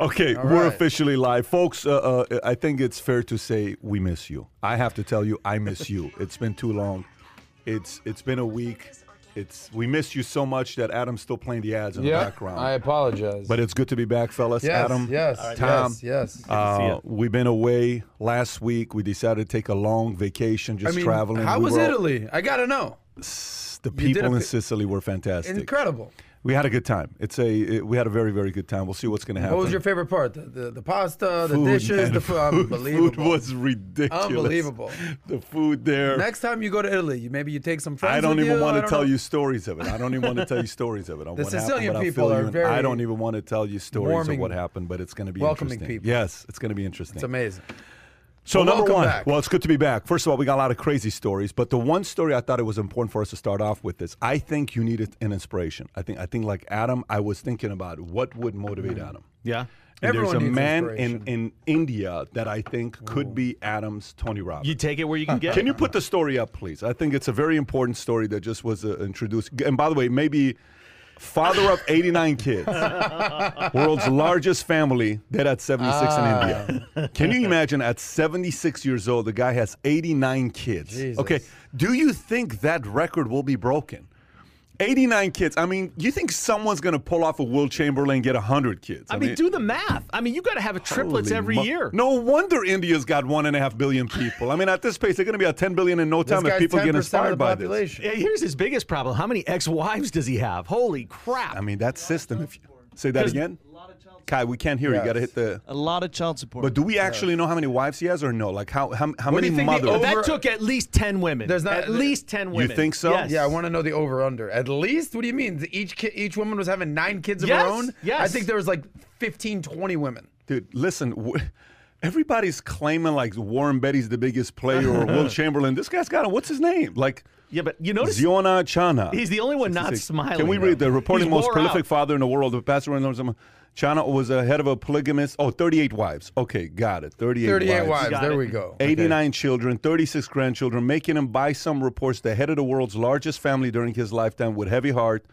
Okay, All we're right. officially live, folks. Uh, uh, I think it's fair to say we miss you. I have to tell you, I miss you. It's been too long. It's it's been a week. It's we miss you so much that Adam's still playing the ads in the background. I apologize. but it's good to be back, fellas. yes, Adam, yes, Tom. yes, yes. Uh, we've been away last week. We decided to take a long vacation, just I mean, traveling. how We was were all- Italy? I gotta know. The people in pi- Sicily were fantastic. Incredible. We had a good time. It's a it- we had a very very good time. We'll see what's going to happen. What was your favorite part? The the, the pasta, the Food, dishes, man. the food. Food- Unbelievable. Food was ridiculous. Unbelievable. The food there. Next time you go to Italy, you maybe you take some friends. I don't even you. want to tell know. you stories of it. I don't even want to tell you stories of it. The happened, Sicilian I'll people are very I don't even want to tell you stories warming, of what happened, but it's going to be welcoming interesting. people. Yes, it's going to be interesting. It's amazing. So Well, number one, back. well, it's good to be back. First of all, we got a lot of crazy stories, but the one story I thought it was important for us to start off with is I think you needed an inspiration. I think I think like Adam, I was thinking about what would motivate Adam. Yeah. And there's a man in, in India that I think could be Adam's Tony Robbins. You take it where you can get Can you put the story up, please? I think it's a very important story that just was uh, introduced. And by the way, maybe father of 89 kids, world's largest family, dead at 76 Ah. in India. Can you imagine at 76 years old, the guy has 89 kids? Jesus. Okay, do you think that record will be broken? 89 kids. I mean, you think someone's going to pull off a Wilt Chamberlain and get 100 kids? I mean, do the math. I mean, you got to have triplets every mo- year. No wonder India's got one and a half billion people. I mean, at this pace, they're going to be at 10 billion in no time if people get inspired by this. population. Yeah, Here's his biggest problem. How many ex-wives does he have? Holy crap. I mean, that system. If you say that again, Kai, we can't hear you. You got to hit the. A lot of child support. But do we actually know how many wives he has, or no? Like how how, how What many you think the mothers? over- that took at least 10 women. There's not- at least 10 women. You think so? Yes. Yeah, I want to know the over under. At least, what do you mean? Each ki- each woman was having nine kids of Yes, her own? yes. I think there was like 15, 20 women. Dude, listen. W- everybody's claiming like Warren Beatty's the biggest player or Wilt Chamberlain. This guy's got a what's his name? Like Yeah, but you notice Ziona Chana. he's the only one not smiling. Can we though. read the reporting He's most prolific out. father in the world? The pastor in Lord's- Chana was a head of a polygamist. Oh, 38 wives. Okay, got it. 38, 38 wives. wives. Got There it. we go. 89 children, 36 grandchildren, making him, by some reports, the head of the world's largest family during his lifetime with heavy heart.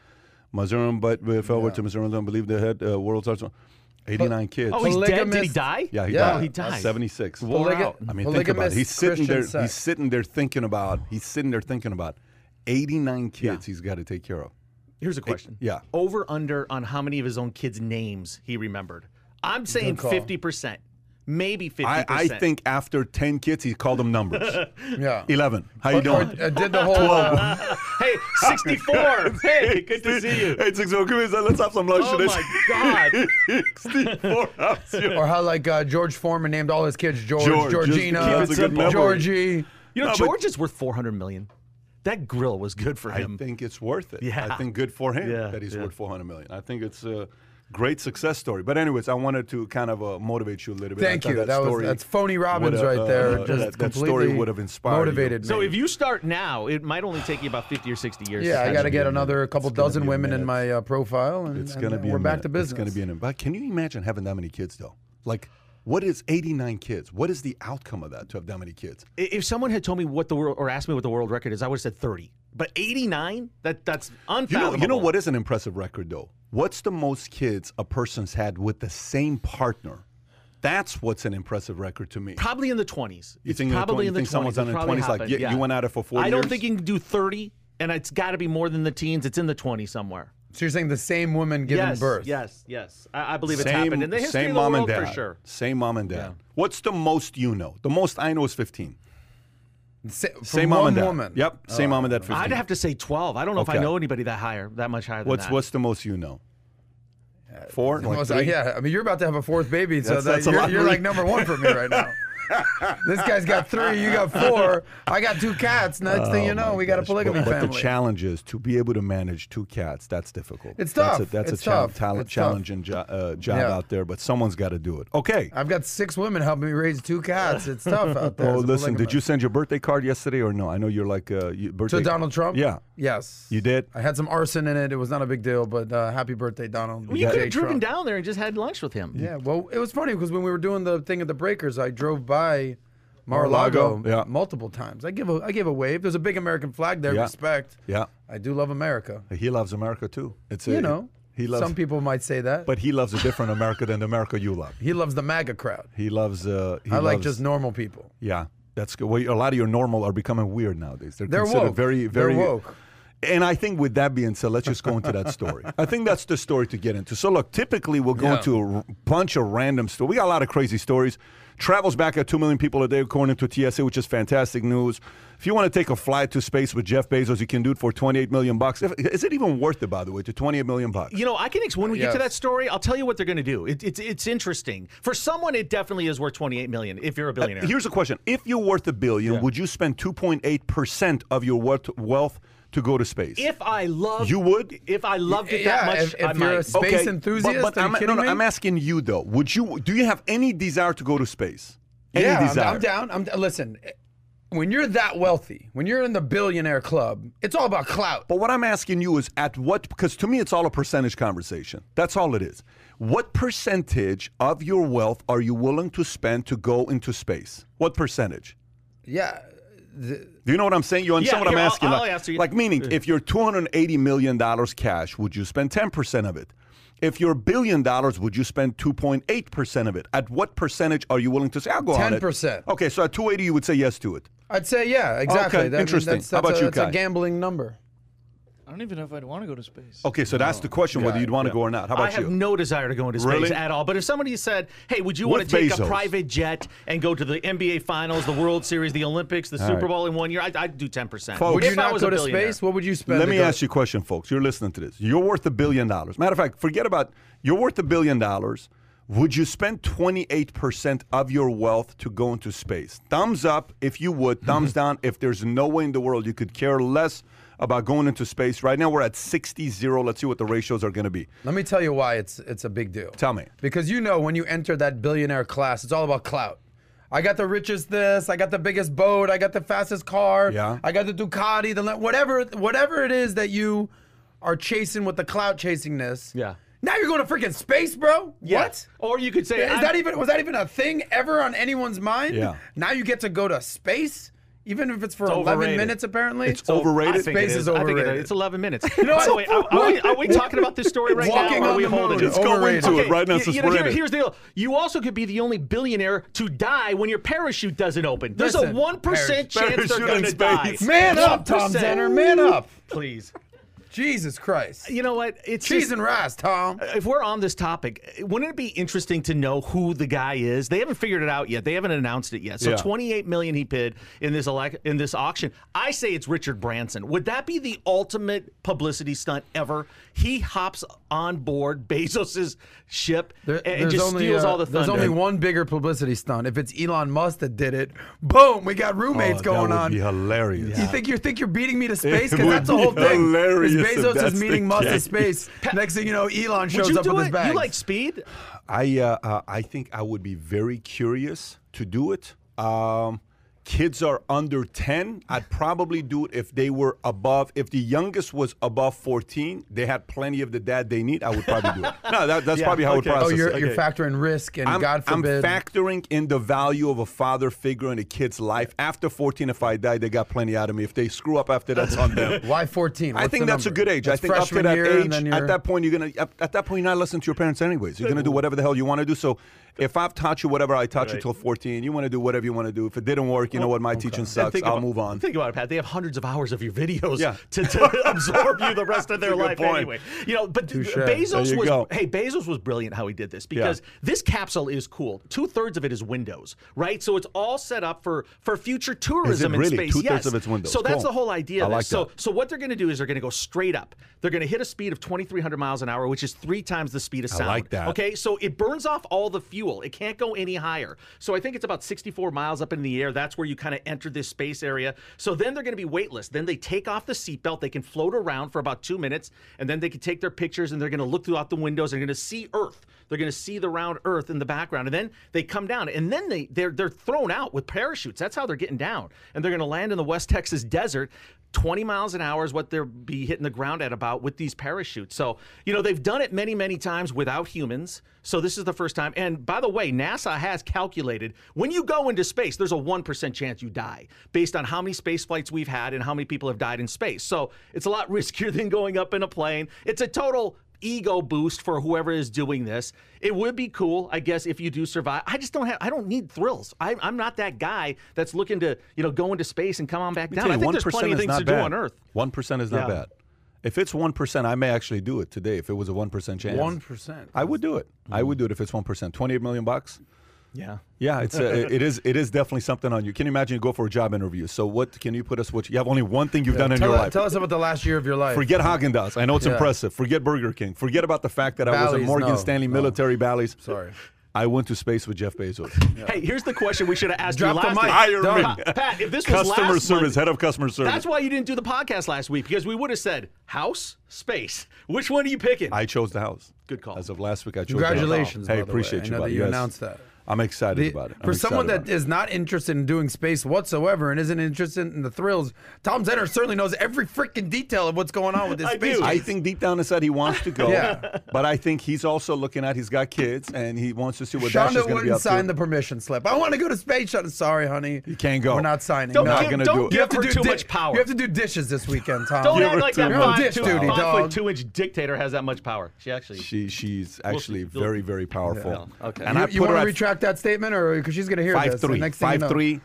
Mizoram, but fell over to Mizoram, don't believe the head, uh, world's largest. 89 kids. Oh, he's dead. Did he Polygamist- die? yeah, he Yeah. died. Oh, he died. 76. Wore Polyga- out. I mean, think about it. He's polygamist sitting there. Christian He's sitting there thinking about. He's sitting there thinking about 89 kids he's got to take care of. Here's a question. yeah. Over under on how many of his own kids' names he remembered. I'm saying call. 50%. Maybe 50%. I, I think after 10 kids, he called them numbers. Yeah. 11. How you Or- or, doing? uh, did the whole. uh, Hey, 64. hey, good to see you. Hey, six, oh, come here. Let's have some lunch Oh today. my God. 64 or how like uh, George Foreman named all his kids George, George, Georgina, keep it simple. Georgie. You know, No, but- George is worth 400 million. That grill was good for him. I think it's worth it. Yeah. I think good for him Yeah, that he's yeah. worth 400 million. I think it's a great success story. But anyways, I wanted to kind of uh, motivate you a little bit. Thank you. That, That was that's phony Robbins would, uh, right there. uh, Just that, that story would have inspired motivated you. me. so if you start now, it might only take you about 50 or 60 years. yeah, I got to get up. another couple It's dozen be a women in my uh, profile, and, It's going to be we're back minute. to business. It's going to be an. But can you imagine having that many kids though? Like, what is 89 kids? What is the outcome of that to have that many kids? If someone had told me what the world, or asked me what the world record is, I would have said 30. But 89? That That's You unfathomable. know, you know what is an impressive record though? What's the most kids a person's had with the same partner? That's what's an impressive record to me. Probably in the 20s. You It's think in the probably in the 20s. someone's done in the probably 20s, like, happened, you- you went at it for four I don't years? think you can do 30, and it's got to be more than the teens. It's in the 20s somewhere. So you're saying the same woman giving yes, birth? Yes, yes. I, I believe it's same, happened in the history same of the mom world and dad. for sure. Same mom and dad. What's the most you know? The most I know is 15. Sa- Same mom and dad. woman. Yep, same mom and dad. 15. I'd have to say 12. I don't know if I know anybody that higher, that much higher than What's that. what's the most you know? Four? Like Almost, uh, yeah, I mean, you're about to have a fourth baby, so That's- that, that's you're, lot you're like number one for me right now. This guy's got three, you got four. I got two cats. Next thing you know, we got a polygamy Oh but, but family. the challenge is to be able to manage two cats. That's difficult. It's That's tough. a, that's It's a tough. talent, It's challenging jo- uh, job Yeah. out there, but someone's got to do it. Okay. I've got six women helping me raise two cats. It's tough out there. Oh, listen, did you send your birthday card yesterday or no? I know you're like uh, you, birthday to Donald Trump? Yeah. Yes. You did? I had some arson in it. It was not a big deal, but uh, happy birthday, Donald. Well, you could have driven down there and just had lunch with him. Yeah, well, it was funny because when we were doing the thing at the Breakers, I drove by Mar-a-Lago, Mar-a-Lago, yeah. multiple times. I give a I gave a wave. There's a big American flag there. Yeah. Respect. Yeah. I do love America. He loves America too. It's a, You know. He loves, Some people might say that. but he loves a different America than the America you love. he loves the MAGA crowd. He loves. Uh, he I like just normal people. Yeah, that's good. Well, a lot of your normal are becoming weird nowadays. They're, They're considered woke. very, They're very woke. And I think with that being said, let's just go into that story. I think that's the story to get into. So look, typically we'll go Yeah. into a r- bunch of random stories. We got a lot of crazy stories. Travels back at two million people a day according to TSA, which is fantastic news. If you want to take a flight to space with Jeff Bezos, you can do it for 28 million bucks. If- Is it even worth it, by the way, to 28 million bucks? You know, I can ex- when we get to that story, I'll tell you what they're going to do. It, it's it's interesting for someone. It definitely is worth 28 million if you're a uh, billionaire. Here's a question: If you're worth a billion, would you spend 2.8 percent of your wealth, wealth to go to space? if I love You would? if I loved it Yeah, that much, if- if I you're a might. space enthusiast, But, but are I'm, kidding no, no, me? I'm asking you though. Would you? Do you have any desire to go to space? Any yeah, I'm. I'm down. I'm listen. When you're that wealthy, when you're in the billionaire club, it's all about clout. But what I'm asking you is at what? Because to me, it's all a percentage conversation. That's all it is. What percentage of your wealth are you willing to spend to go into space? What percentage? Yeah, Do you know what I'm saying? You understand Yeah, what I'm here, I'll- asking? I'll like, answer you. like meaning, if you're 280 million dollars cash, would you spend 10 percent of it? If you're a billion dollars, would you spend 2.8 percent of it? At what percentage are you willing to say? I'll go on it. 10%. Okay, so at 280, you would say yes to it. I'd say yeah, exactly. Okay, That- interesting. That's, How about a, you, that's a gambling number. I don't even know if I'd want to go to space. Okay, so that's the oh, question whether you'd want to go or not. How about you? I have you? no desire to go into space Really? at all. But if somebody said, "Hey, would you With want to take Bezos. a private jet and go to the NBA Finals, the World Series, the Olympics, the Super right. Bowl in one year?" I'd, I'd do 10 percent. Folks- Would if you I not was go to space? What would you spend? Let to me go- ask you a question, folks. You're listening to this. You're worth a billion dollars. Matter of fact, forget about you're worth a billion dollars. Would you spend 28% of your wealth to go into space? Thumbs up if you would, thumbs mm-hmm. down if there's no way in the world you could care less about going into space. Right now we're at 60 0. Let's see what the ratios are going to be. Let me tell you why it's it's a big deal. Tell me. Because you know when you enter that billionaire class, it's all about clout. I got the richest this, I got the biggest boat, I got the fastest car, Yeah. I got the Ducati, the whatever whatever it is that you are chasing with the clout chasingness. Yeah. Now you're going to freaking space, bro? Yeah. What? Or you could say, Is I- that even was that even a thing ever on anyone's mind? Yeah. Now you get to go to space, even if it's for It's 11 overrated. minutes apparently. It's overrated? I think Space it is I think it overrated. It's 11 minutes. know what? so wait, are, are we, are we talking about this story right Walking now? Or are we the holding moon. it? Let's go Overrated. into it right now you, since you know, here- here's the deal. You also could be the only billionaire to die when your parachute doesn't open. There's Listen, a one percent parachute- chance they're going to die. Man up, Tom 1%. Zenner, man up. Please. Jesus Christ. You know what? It's Cheese just- and rice, Tom. if we're on this topic, wouldn't it be interesting to know who the guy is? They haven't figured it out yet. They haven't announced it yet. So Yeah. 28 million he bid in this elec- in this auction. I say it's Richard Branson. Would that be the ultimate publicity stunt ever? He hops on board Bezos's ship There- and, and there's just only, steals uh, all the thunder. There's only one bigger publicity stunt. If it's Elon Musk that did it, boom, we got roommates Oh, going that would on. be hilarious. You think you think you're beating me to space? Because that's the be whole thing. hilarious Is if Bezos is meeting Musk to case. space. Next thing you know, Elon shows up do with his it? bag. You like speed? I uh, uh, I think I would be very curious to do it. Um, kids are under 10 i'd probably do it if they were above if the youngest was above 14 they had plenty of the dad they need i would probably do it no that, that's Yeah, probably how okay. i would Oh, process oh, you're, it you're Okay. factoring risk and I'm, God I'm forbid. factoring in the value of a father figure in a kid's life. After 14, if I die, they got plenty out of me. If they screw up after that's on them. Why 14? I think that's a good age. That's I think up to that age, at that point, you're gonna at, at that point you're not listening to your parents anyways. You're gonna do whatever the hell you want to do. So if I've taught you whatever I taught you till 14, you want to do whatever you want to do. If it didn't work, you know what? My teaching And sucks. think I'll about- move on. Think about it, Pat. They have hundreds of hours of your videos Yeah. to, to absorb you the rest of their life point. anyway. You know, but Touche. Bezos was go. hey, Bezos was brilliant how he did this because this capsule is cool. Two thirds of it is windows, right? So it's all set up for for future tourism in really? space. Two-thirds yes. of it's windows. So that's Cool. the whole idea. I of this. like so that. so what they're going to do is they're going to go straight up. They're going to hit a speed of 2,300 miles an hour, which is three times the speed of sound. like that. Okay, so it burns off all the fuel. It can't go any higher. So I think it's about 64 miles up in the air. That's where you kind of enter this space area. So then they're going to be weightless. Then they take off the seatbelt. They can float around for about two minutes, and then they can take their pictures and they're going to look throughout the windows. They're going to see Earth. They're going to see the round Earth in the background, and then they come down, and then they they're they're thrown out with parachutes. That's how they're getting down, and they're going to land in the West Texas desert. 20 miles an hour is what they'll be hitting the ground at about with these parachutes. So, you know, they've done it many, many times without humans. So this is the first time. And by the way, NASA has calculated when you go into space, there's a 1% chance you die based on how many space flights we've had and how many people have died in space. So it's a lot riskier than going up in a plane. It's a total ego boost for whoever is doing this. It would be cool, I guess, if you do survive. I just don't have. I don't need thrills. I, I'm not that guy that's looking to you know go into space and come on back down. I think there's plenty of things to do on Earth. One percent is not Yeah. bad. If it's one percent, I may actually do it today. If it was a one percent chance, One percent. I would do it. I would do it if it's one percent. Twenty-eight million bucks. Yeah. Yeah, it's uh, it is it is definitely something on you. Can you imagine you go for a job interview? So what can you put us? What you have only one thing you've done in Tell, your life. tell us about the last year of your life. Forget Haagen Dazs. I know it's Yeah. impressive. Forget Burger King. Forget about the fact that I was at Morgan no, Stanley no. military Bally's. Sorry. I went to space with Jeff Bezos. Hey, here's the question we should have asked Drop you the last mic. week. Hire me. Pa- Pat, if this was Customer last service, month, head of customer service. that's why you didn't do the podcast last week because we would have said house, space. Which one are you picking? I chose the house. Good call. As of last week, I chose the house. Congratulations. Hey, by the way. appreciate I you. know buddy. that you Yes. announced that. I'm excited The- about it. I'm for someone about that it. is not interested in doing space whatsoever and isn't interested in the thrills, Tom Zenner certainly knows every freaking detail of what's going on with this I space. do. I think deep down inside he wants to go. Yeah. But I think he's also looking at he's got kids and he wants to see what Dash is Shonda going to be wouldn't up sign to. the permission slip. I want to go to space. Shonda, sorry, honey. You can't go. We're not signing. Don't no. Not give, gonna don't do it. give You have to her do too di- much power. You have to do dishes this weekend, Tom. Don't Give act her like too that much five, dish two, duty, five foot two inch dictator has that much power. She actually. She she's actually very very powerful. Okay. And you I you put her want to at retract that statement, or because she's going to hear five this? three, next thing you five know- three,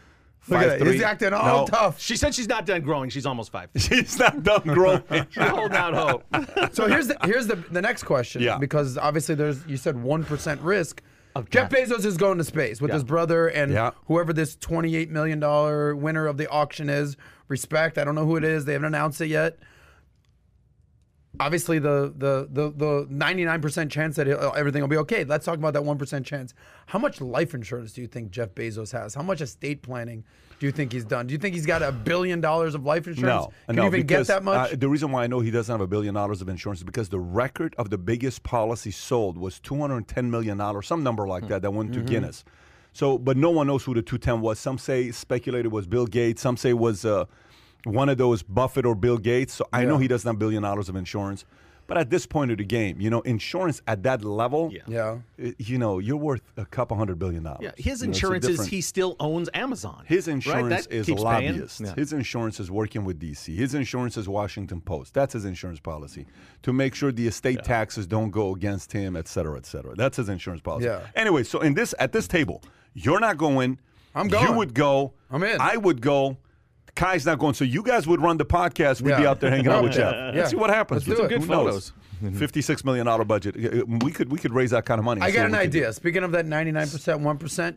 Look at five three. He's acting all No. tough. She said she's not done growing. She's almost five. She's not done growing. She's holding out hope. So here's the here's the the next question. Yeah. Because obviously there's you said one percent risk. Jeff Bezos is going to space with Yeah. his brother and Yeah. whoever this twenty eight million dollar winner of the auction is. Respect. I don't know who it is. They haven't announced it yet. Obviously, the the the the ninety nine percent chance that he'll- everything will be okay. Let's talk about that one percent chance. How much life insurance do you think Jeff Bezos has? How much estate planning do you think he's done? Do you think he's got a billion dollars of life insurance? No, Can no, you even because, get that much? Uh, the reason why I know he doesn't have a billion dollars of insurance is because the record of the biggest policy sold was two hundred ten million dollars, some number like that, that went to Mm-hmm. Guinness. So, but no one knows who the two ten was. Some say speculated was Bill Gates. Some say it was uh, one of those Buffett or Bill Gates. So I know he doesn't have billion dollars of insurance. But at this point of the game, you know, insurance at that level, Yeah. yeah. Eh, you know, you're worth a couple hundred billion dollars. Yeah, his You know, insurance is he still owns Amazon. his insurance That is a keeps paying. lobbyist. Yeah. His insurance is working with DC. His insurance is Washington Post. That's his insurance policy to make sure the estate taxes don't go against him, et cetera, et cetera. That's his insurance policy. Yeah. Anyway, so in this at this table, you're not going. I'm going. You would go. I'm in. I would go. Kai's not going. So you guys would run the podcast. We'd be out there hanging out with Jeff. Yeah. Let's see what happens. Let's do it. Who Good knows? Fifty-six million dollar budget. Uh, uh, we could we could raise that kind of money. I got an we could idea. Speaking of that 99%, 1%,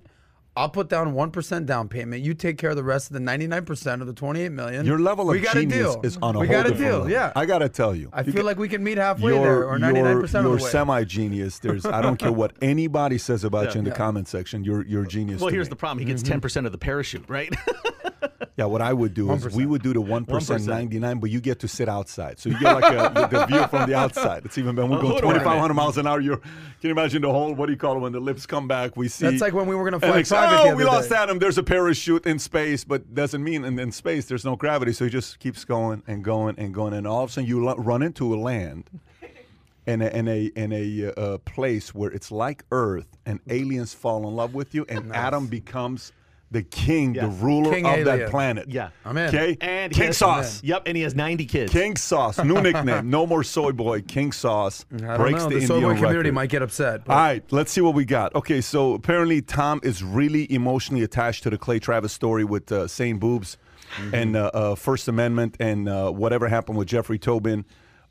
I'll put down 1% down payment. You take care of the rest of the 99% of the 28 million. Your level of we got a genius deal. is on a We whole got a deal. level. Yeah. I gotta tell you. I You feel get- like we can meet halfway you're, there or 99% you're, of the you're semi-genius. There's I don't care what anybody says about you in the Yeah. comment section. You're you're a genius. Well, to here's me. the problem. He gets mm-hmm. 10 percent of the parachute, right? Yeah, what I would do is we would do the one percent 1%. ninety nine, but you get to sit outside, so you get like a, the, view from the outside. It's even better. We're going hold on a twenty five hundred miles an hour. You're, can you imagine the whole? What do you call it when the lips come back? We see. That's like when we were gonna fly they say, private Oh, we lost day." Adam. There's a parachute in space, but doesn't mean in, in space there's no gravity. So he just keeps going and going and going, and all of a sudden you run into a land. In a, in a in a uh, place where it's like Earth, and aliens fall in love with you, and Adam becomes the king, the ruler King of that planet. Yeah. I'm in. Okay. and he King has- Sauce. Yep, and he has 90 kids. King Sauce. New nickname. No more soy boy. King Sauce I don't breaks know. the, The, soy Indian boy community record. might get upset. but- All right, let's see what we got. Okay, so apparently Tom is really emotionally attached to the Clay Travis story with uh, St. Boobs Mm-hmm. and uh, uh, First Amendment and uh, whatever happened with Jeffrey Toobin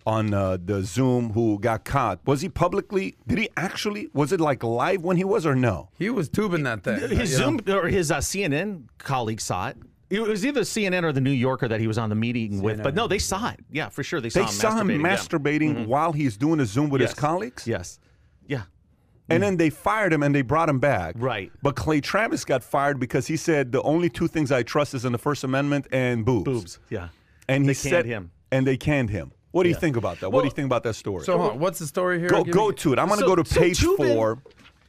on uh, the Zoom who got caught. Was he publicly, did he actually, was it like live when he was or no? he was tubing that thing. His you know? Zoom or his uh, CNN colleague saw it. It was either CNN or the New Yorker that he was on the meeting with, but no, they saw it. Yeah, for sure, they saw They him saw him masturbating. yeah. masturbating while he's doing a Zoom with Yes. his colleagues? Yes. Yeah. And then they fired him and they brought him back. Right. But Clay Travis got fired because he said the only two things I trust is in the First Amendment and boobs. Boobs. Yeah. And They he canned said him. And they canned him. What do you think about that? what do you think about that story? So hold on, what's the story here? go Give go me- to it. I'm going to So- go to so page Toobin- four.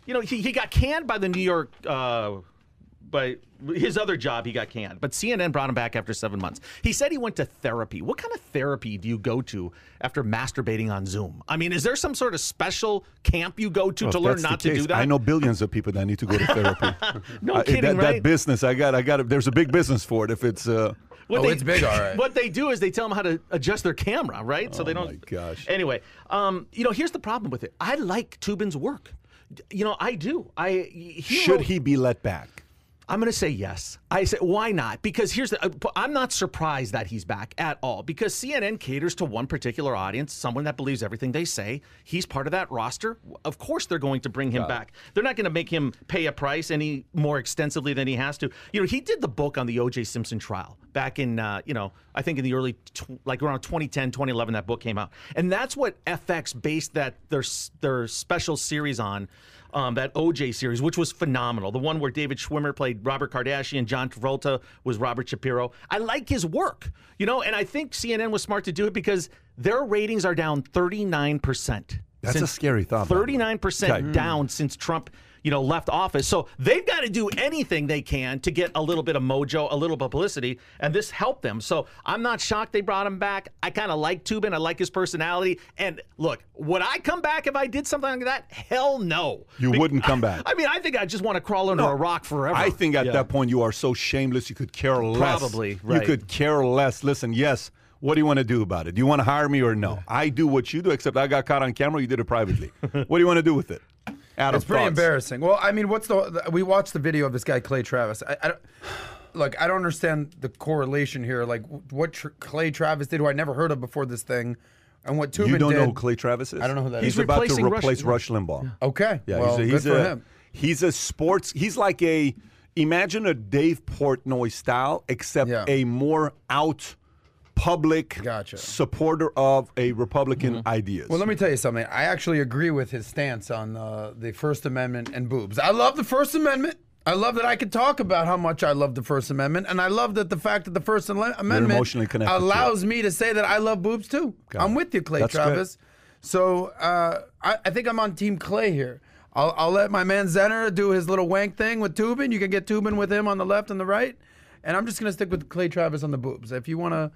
You know, he, he got canned by the New York, uh, by his other job, he got canned. But CNN brought him back after seven months. He said he went to therapy. What kind of therapy do you go to after masturbating on Zoom? I mean, is there some sort of special camp you go to to if learn that's the not to case, do that? I know billions of people that need to go to therapy. No I- kidding, that, right? that business, I got, I got. There's a big business for it. If it's, uh, What Oh, it's big, all right. What they do is they tell them how to adjust their camera, right? So they don't. Oh my gosh. Anyway, um, you know, here's the problem with it. I like Toobin's work. You know, I do. I he Should wrote- he be let back? I'm going to say yes. I say why not? Because here's the. uh, I'm not surprised that he's back at all. Because CNN caters to one particular audience, someone that believes everything they say. He's part of that roster. Of course, they're going to bring him back. They're not going to make him pay a price any more extensively than he has to. You know, he did the book on the O.J. Simpson trial back in, uh, you know, I think in the early, tw- like around 2010, 2011, that book came out, and that's what FX based that their their special series on um, that OJ series, which was phenomenal. The one where David Schwimmer played Robert Kardashian, John Travolta was Robert Shapiro. I like his work, you know, and I think CNN was smart to do it because their ratings are down 39%. That's a scary thought, by the way. 39% Okay. down since Trump, you know, left office. So they've got to do anything they can to get a little bit of mojo, a little publicity, and this helped them. So I'm not shocked they brought him back. I kind of like Toobin. I like his personality. And look, would I come back if I did something like that? Hell no. You wouldn't come back. I mean, I think I just want to crawl under a rock forever. I think at Yeah. that point you are so shameless you could care less. Probably, right. You could care less. Listen, yes. What do you want to do about it? Do you want to hire me or no? I do what you do, except I got caught on camera. You did it privately. what do you want to do with it? Adam, It's pretty thoughts? embarrassing. Well, I mean, what's the? the- We watched the video of this guy Clay Travis. I, I don't, look. I don't understand the correlation here. Like what tr- Clay Travis did, who I never heard of before this thing, and what Toobin You did. You don't did. know who Clay Travis is? I don't know who that he's is. about to replacing Rush- replace Rush, Limbaugh. Okay, Yeah, well, he's a, good he's for a, him. He's a sports. He's like a imagine a Dave Portnoy style, except Yeah. a more out public Gotcha. supporter of a Republican ideas. Well, let me tell you something. I actually agree with his stance on uh, the First Amendment and boobs. I love the First Amendment. I love that I can talk about how much I love the First Amendment, and I love that the fact that the First Amendment emotionally connected to allows me to say that I love boobs too. I'm it. with you, Clay That's good. Travis. So uh, I, I think I'm on Team Clay here. I'll, I'll let my man Zenner do his little wank thing with Toobin. You can get Toobin with him on the left and the right, and I'm just gonna stick with Clay Travis on the boobs. If you wanna,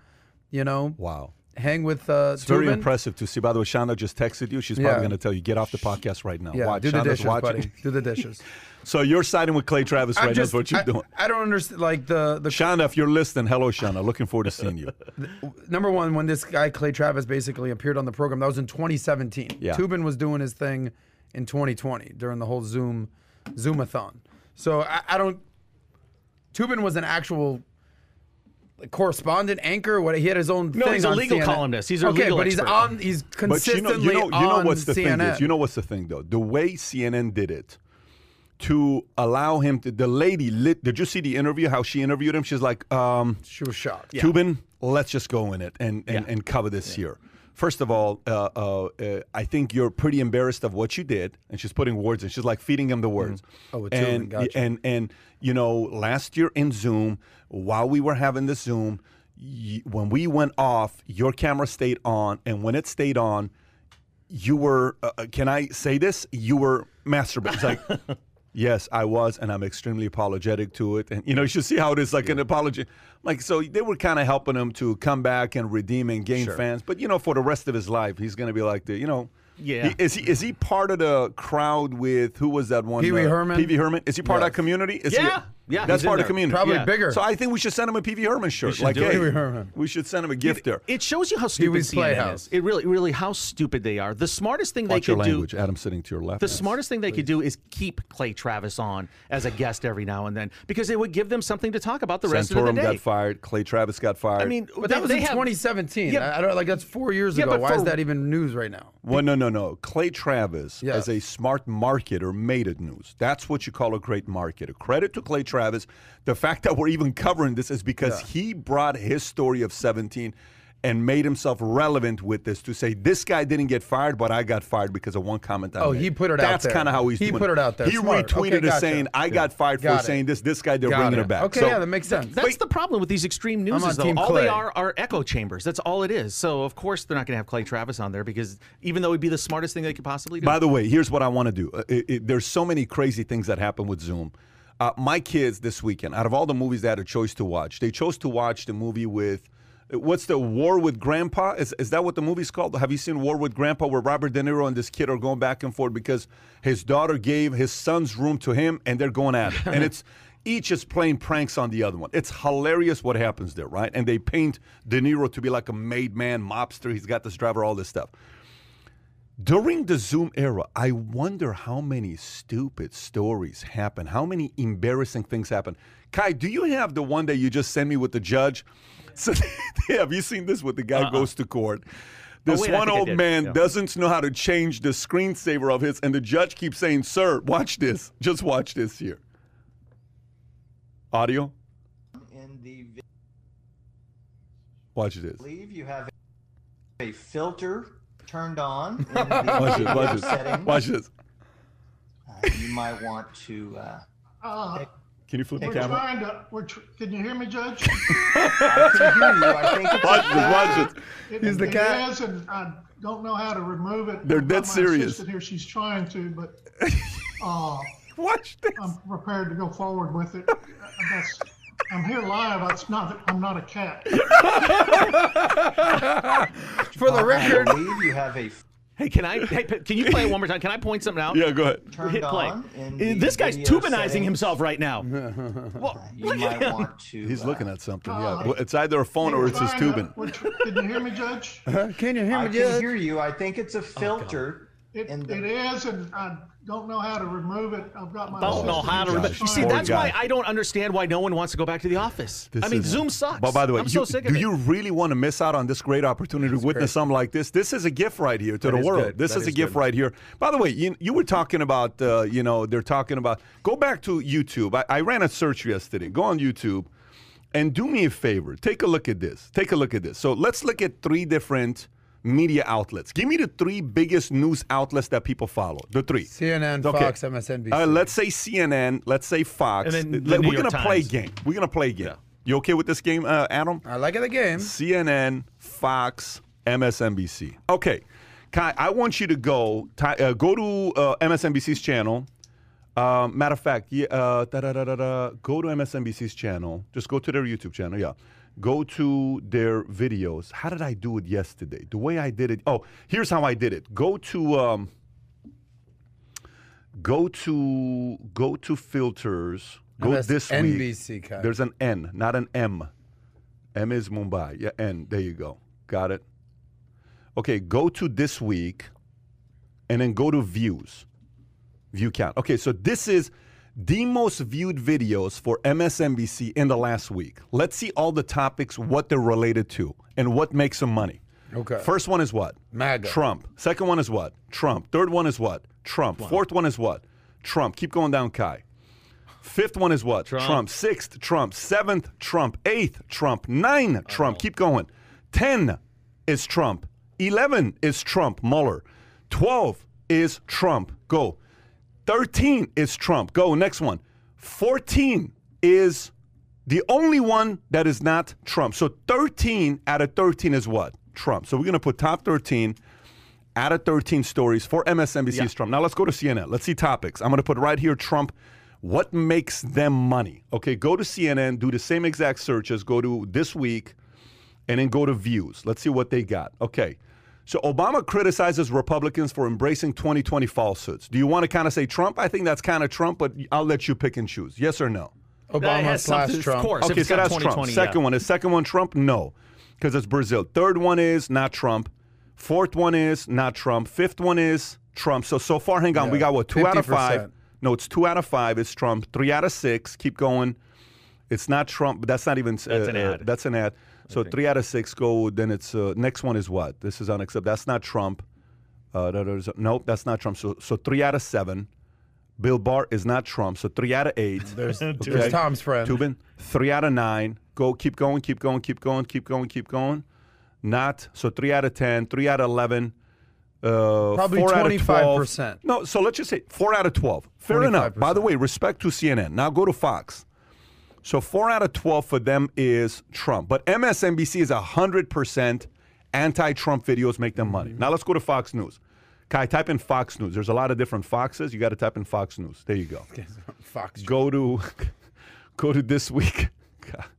you know, wow. hang with uh, It's very impressive to see. By the way, Shana just texted you. She's probably Yeah. going to tell you, get off the podcast right now. Yeah, Watch. do the dishes, watching. buddy. Do the dishes. So you're siding with Clay Travis right now. That's what you're I, doing. I don't understand. Like the the Shana, if you're listening, hello, Shana. Looking forward to seeing you. number one when this guy Clay Travis basically appeared on the program. That was in 2017. Yeah. Toobin was doing his thing in 2020 during the whole Zoom Zoomathon. So I, I don't. Toobin was an actual correspondent anchor. What he had his own. No, thing he's a on legal CNN. columnist. He's a okay, legal but he's expert. on. He's But you consistently know, you know, you know on what's the CNN. thing is, you know what's the thing though. The way CNN did it to allow him to. The lady lit. Did you see the interview? How she interviewed him? She's like, um, she was shocked. Toobin, let's just go in it and and, Yeah. and cover this here. First of all, uh, uh, uh, I think you're pretty embarrassed of what you did, and she's putting words in. She's like feeding him the words. Oh, with Toobin, and gotcha. and and you know, last year in Zoom, while we were having the Zoom, y- when we went off, your camera stayed on, and when it stayed on, you were. Uh, uh, can I say this? You were masturbating. It's like. Yes, I was, and I'm extremely apologetic to it. And you know, you should see how it is like an apology. Like, so they were kind of helping him to come back and redeem and gain fans. But you know, for the rest of his life, he's going to be like the, you know, Yeah. he- is he is he part of the crowd with who was that one? Pee Wee Herman? Pee Wee Herman. Is he part of Yes. that community? Is he- Yeah. Yeah, that's part of the community. Probably Yeah. bigger. So I think we should send him a Pee Wee Herman shirt. should Like, do hey, Pee Wee Herman. we should send him a gift there. It shows you how stupid Pee-wee's CNN Playhouse. is. It really, really, how stupid they are. The smartest thing Watch they your could do. Adam sitting to your left. The smartest thing they could do is keep Clay Travis on as a guest every now and then because it would give them something to talk about the rest of the day. got fired. Clay Travis got fired. I mean, But they, that was they in have, 2017. Yeah. I I don't like that's four years Yeah, ago. but Why is that even news right now? Well, no, no, no. Clay Travis, Yes. as a smart marketer, made it news. That's what you call a great marketer. Credit to Clay Travis. The fact that we're even covering this is because Yeah. he brought his story of 17 and made himself relevant with this to say this guy didn't get fired, but I got fired because of one comment I Oh, made. he put it out That's kind of how he's He doing put it out there. He Smart. retweeted Okay, it gotcha. saying, "I got fired Got for it. saying this. This guy, they're Got bringing it. it back." Okay, So- yeah, that makes sense. That's the problem with these extreme news is though all they are are echo chambers. That's all it is. So of course they're not going to have Clay Travis on there because even though it'd be the smartest thing they could possibly do. By the way, here's what I want to do. Uh, it- it- there's so many crazy things that happen with Zoom. Uh, my kids this weekend, out of all the movies they had a choice to watch, they chose to watch the movie with. What's the War with Grandpa? Is, is that what the movie's called? Have you seen War with Grandpa, where Robert De Niro and this kid are going back and forth because his daughter gave his son's room to him and they're going at it? And it's each is playing pranks on the other one. It's hilarious what happens there, right? And they paint De Niro to be like a made man, mobster. He's got this driver, all this stuff. During the Zoom era, I wonder how many stupid stories happen, how many embarrassing things happen. Kai, do you have the one that you just sent me with the judge? So, have you seen this? With the guy goes to court. This Uh-uh. wait, one old man Yeah. doesn't know how to change the screensaver of his, and the judge keeps saying, "Sir, watch this. Just watch this here." Audio. in the vi- Watch this. believe you have a filter turned on Watch this. Watch this. Watch this. Uh, you might want to. Uh, Uh, Can you flip the we're camera? trying to. We're tr- can you hear me, Judge? I can hear you. I think it's Watch this. Watch this. It, He's the it cat. is, and I don't know how to remove it. They're I've dead serious. Here, she's trying to, but uh, Watch this. I'm prepared to go forward with it. That's. I'm here live. It's not. I'm not a cat. For the I record, believe you have a Hey, can I? Hey, can you play it one more time? Can I point something out? Yeah, go ahead. turned Hit play. on in Uh, the This guy's video tubanizing settings. himself right now. well, You look might at him. want to. He's uh, looking at something. Yeah, Uh, Well, it's either a phone or it's his trying to- tubing. we're Can you hear me, Judge? can you hear me, I me, can Judge? hear you. I think it's a filter. It, in the, is, and I don't know how to remove it. I've got my. Don't know assistant how to. here, Remember. You see, that's why I don't understand why no one wants to go back to the office. This I mean, Zoom sucks. But by the way, I'm you, so sick of do it. you really want to miss out on this great opportunity to witness something like this? This is a gift right here to That the world. good. This is a gift good. right here. By the way, you, you were talking about, uh, you know, they're talking about. Go back to YouTube. I, I ran a search yesterday. Go on YouTube and do me a favor. Take a look at this. Take a look at this. So let's look at three different media outlets. Give me the three biggest news outlets that people follow. The three. CNN, Okay. Fox, MSNBC. Uh, let's say CNN. Let's say Fox. And then the we're York gonna play Times. game. We're gonna play a game. You okay with this game, uh, Adam? I like it, the game. CNN, Fox, MSNBC. Okay, Kai, I want you to go ti- uh, go to uh, MSNBC's channel. Um, matter of fact, yeah, uh, da, da, da, da, da, go to MSNBC's channel. Just go to their YouTube channel. Yeah, go to their videos. How did I do it yesterday? The way I did it. Oh, here's how I did it. Go to um, go to go to filters. Go this week. MSNBC, There's an N, not an M. M is Mumbai. Yeah, N. There you go. Got it. Okay, go to this week and then go to views. View count. Okay, so this is the most viewed videos for MSNBC in the last week. Let's see all the topics, what they're related to, and what makes them money. Okay. First one is what? MAGA. Trump. Second one is what? Trump. Third one is what? Trump. Fourth one is what? Trump. Keep going down, Kai. Fifth one is what? Trump. Sixth, Trump. Seventh, Trump. Eighth, Trump. Nine, Trump. Keep going. Ten is Trump. Eleven is Trump. Mueller. Twelve is Trump. Go. Thirteen is Trump. Go. Next one. Fourteen is the only one that is not Trump. So 13 out of 13 is what? Trump. So we're going to put top 13 out of 13 stories for MSNBC's Trump. Now let's go to CNN. Let's see topics. I'm going to put right here Trump. What makes them money? Okay, go to CNN, do the same exact searches, go to this week, and then go to views. Let's see what they got. Okay. So Obama criticizes Republicans for embracing 2020 falsehoods. Do you want to kind of say Trump? I think that's kind of Trump, but I'll let you pick and choose. Yes or no? Obama has slash something- Trump. Of course. Okay, so that's Trump. Second yeah. one is second one Trump? No, because it's Brazil. Third one is not Trump. Fourth one is not Trump. Fifth one is Trump. So so far, hang on, we got what two out of five. No, it's two out of five. It's Trump. Three out of six. Keep going. It's not Trump, but that's not even. That's an uh, ad. that's an ad. So three out of six go. Then it's uh, next one is what? This is unacceptable. That's not Trump. Uh, that is- nope, that's not Trump. So so three out of seven. Bill Barr is not Trump. So three out of eight. There's, Okay. there's Tom's friend. Toobin, three out of nine. Go, keep going, keep going, keep going, keep going, keep going. Not so three out of ten, three out of eleven. Uh, Probably of 12. 25%. No, so let's just say four out of twelve. Fair enough. By the way, respect to CNN. Now go to Fox. So four out of twelve for them is Trump, but MSNBC is hundred percent anti-Trump videos make them money. Now let's go to Fox News. Kai, type in Fox News. There's a lot of different Foxes. You got to type in Fox News. There you go Fox. go to go to this week. God.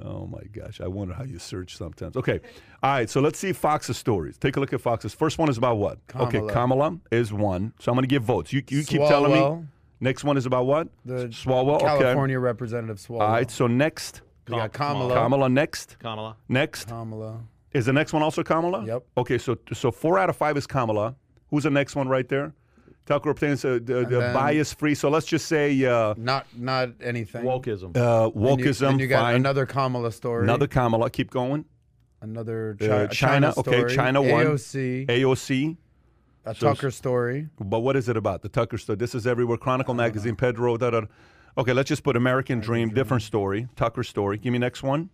Oh my gosh, I wonder how you search sometimes. Okay, all right. So let's see Fox's stories. Take a look at Fox's. First one is about what? Okay, Kamala. Kamala is one. So I'm going to give votes. You you keep telling me. Swalwell. Next one is about what? The Swalwell. Okay. California Representative Swalwell. All right. So next, we got Kamala. Kamala. Next. Kamala. Next. Kamala. Is the next one also Kamala? Yep. Okay, so so four out of five is Kamala. Who's the next one right there? Tucker obtains uh, the, the bias free. So let's just say uh, Not not anything. Wokeism. uh, Then you- wokeism. then you got fine. another Kamala story. Another Kamala. Keep going. another Uh, Chi- China. Okay. China one. AOC. AOC. A so- Tucker story. But what is it about? The Tucker story. This is everywhere. Chronicle magazine. Pedro. Da, da. da. Okay, let's just put American Dream. Different story. Tucker story. Give me next one.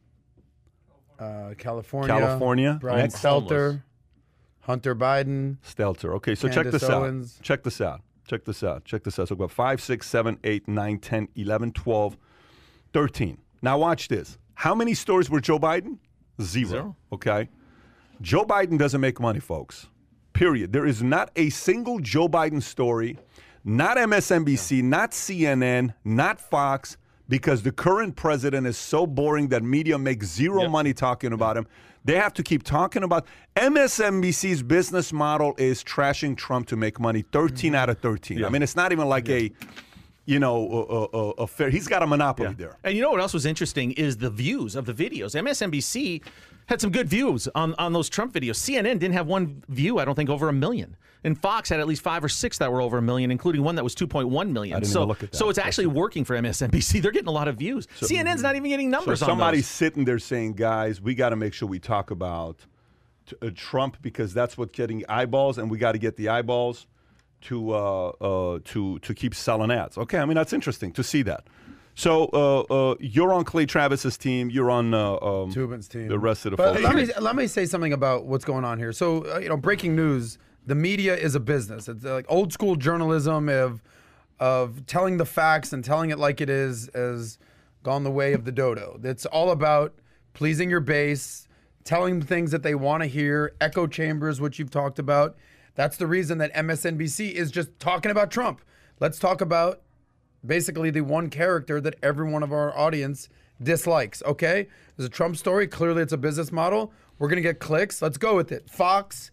Uh, California. California. Brian Next. Stelter. Hunter Biden. Stelter. Okay, so check Candace this Owens. out. Check this out. Check this out. Check this out. So we've got 5, 6, 7, 8, 9, 10, 11, 12, 13. Now watch this. How many stories were Joe Biden? Zero. Zero. Okay. Joe Biden doesn't make money, folks. Period. There is not a single Joe Biden story, not MSNBC, not CNN, not Fox, because the current president is so boring that media makes zero money talking about him. They have to keep talking about MSNBC's business model is trashing Trump to make money. 13 mm-hmm. out of 13. I mean, it's not even like a, you know, a, a, a- a fair. He's got a monopoly there. And you know what else was interesting is the views of the videos. MSNBC had some good views on, on those Trump videos. CNN didn't have one view, I don't think, over a million. And Fox had at least five or six that were over a million, including one that was 2.1 million. I didn't so, look at that. so it's actually working for MSNBC. They're getting a lot of views. CNN's not even getting So numbers on somebody's sitting there saying, guys, we got to make sure we talk about t- uh, Trump because that's what's getting eyeballs, and we got to get the eyeballs to uh, uh, to to keep selling ads. Okay, I mean that's interesting to see that. So uh, uh, you're on Clay Travis's team. You're on uh, um, Toobin's team. The rest of the But let me let me say something about what's going on here. So uh, you know, breaking news: the media is a business. It's uh, like old school journalism of of telling the facts and telling it like it is has gone the way of the dodo. It's all about pleasing your base, telling things that they want to hear, echo chambers, which you've talked about. That's the reason that MSNBC is just talking about Trump. Let's talk about basically the one character that every one of our audience dislikes. Okay, there's a Trump story. Clearly, it's a business model. We're gonna get clicks. Let's go with it. Fox,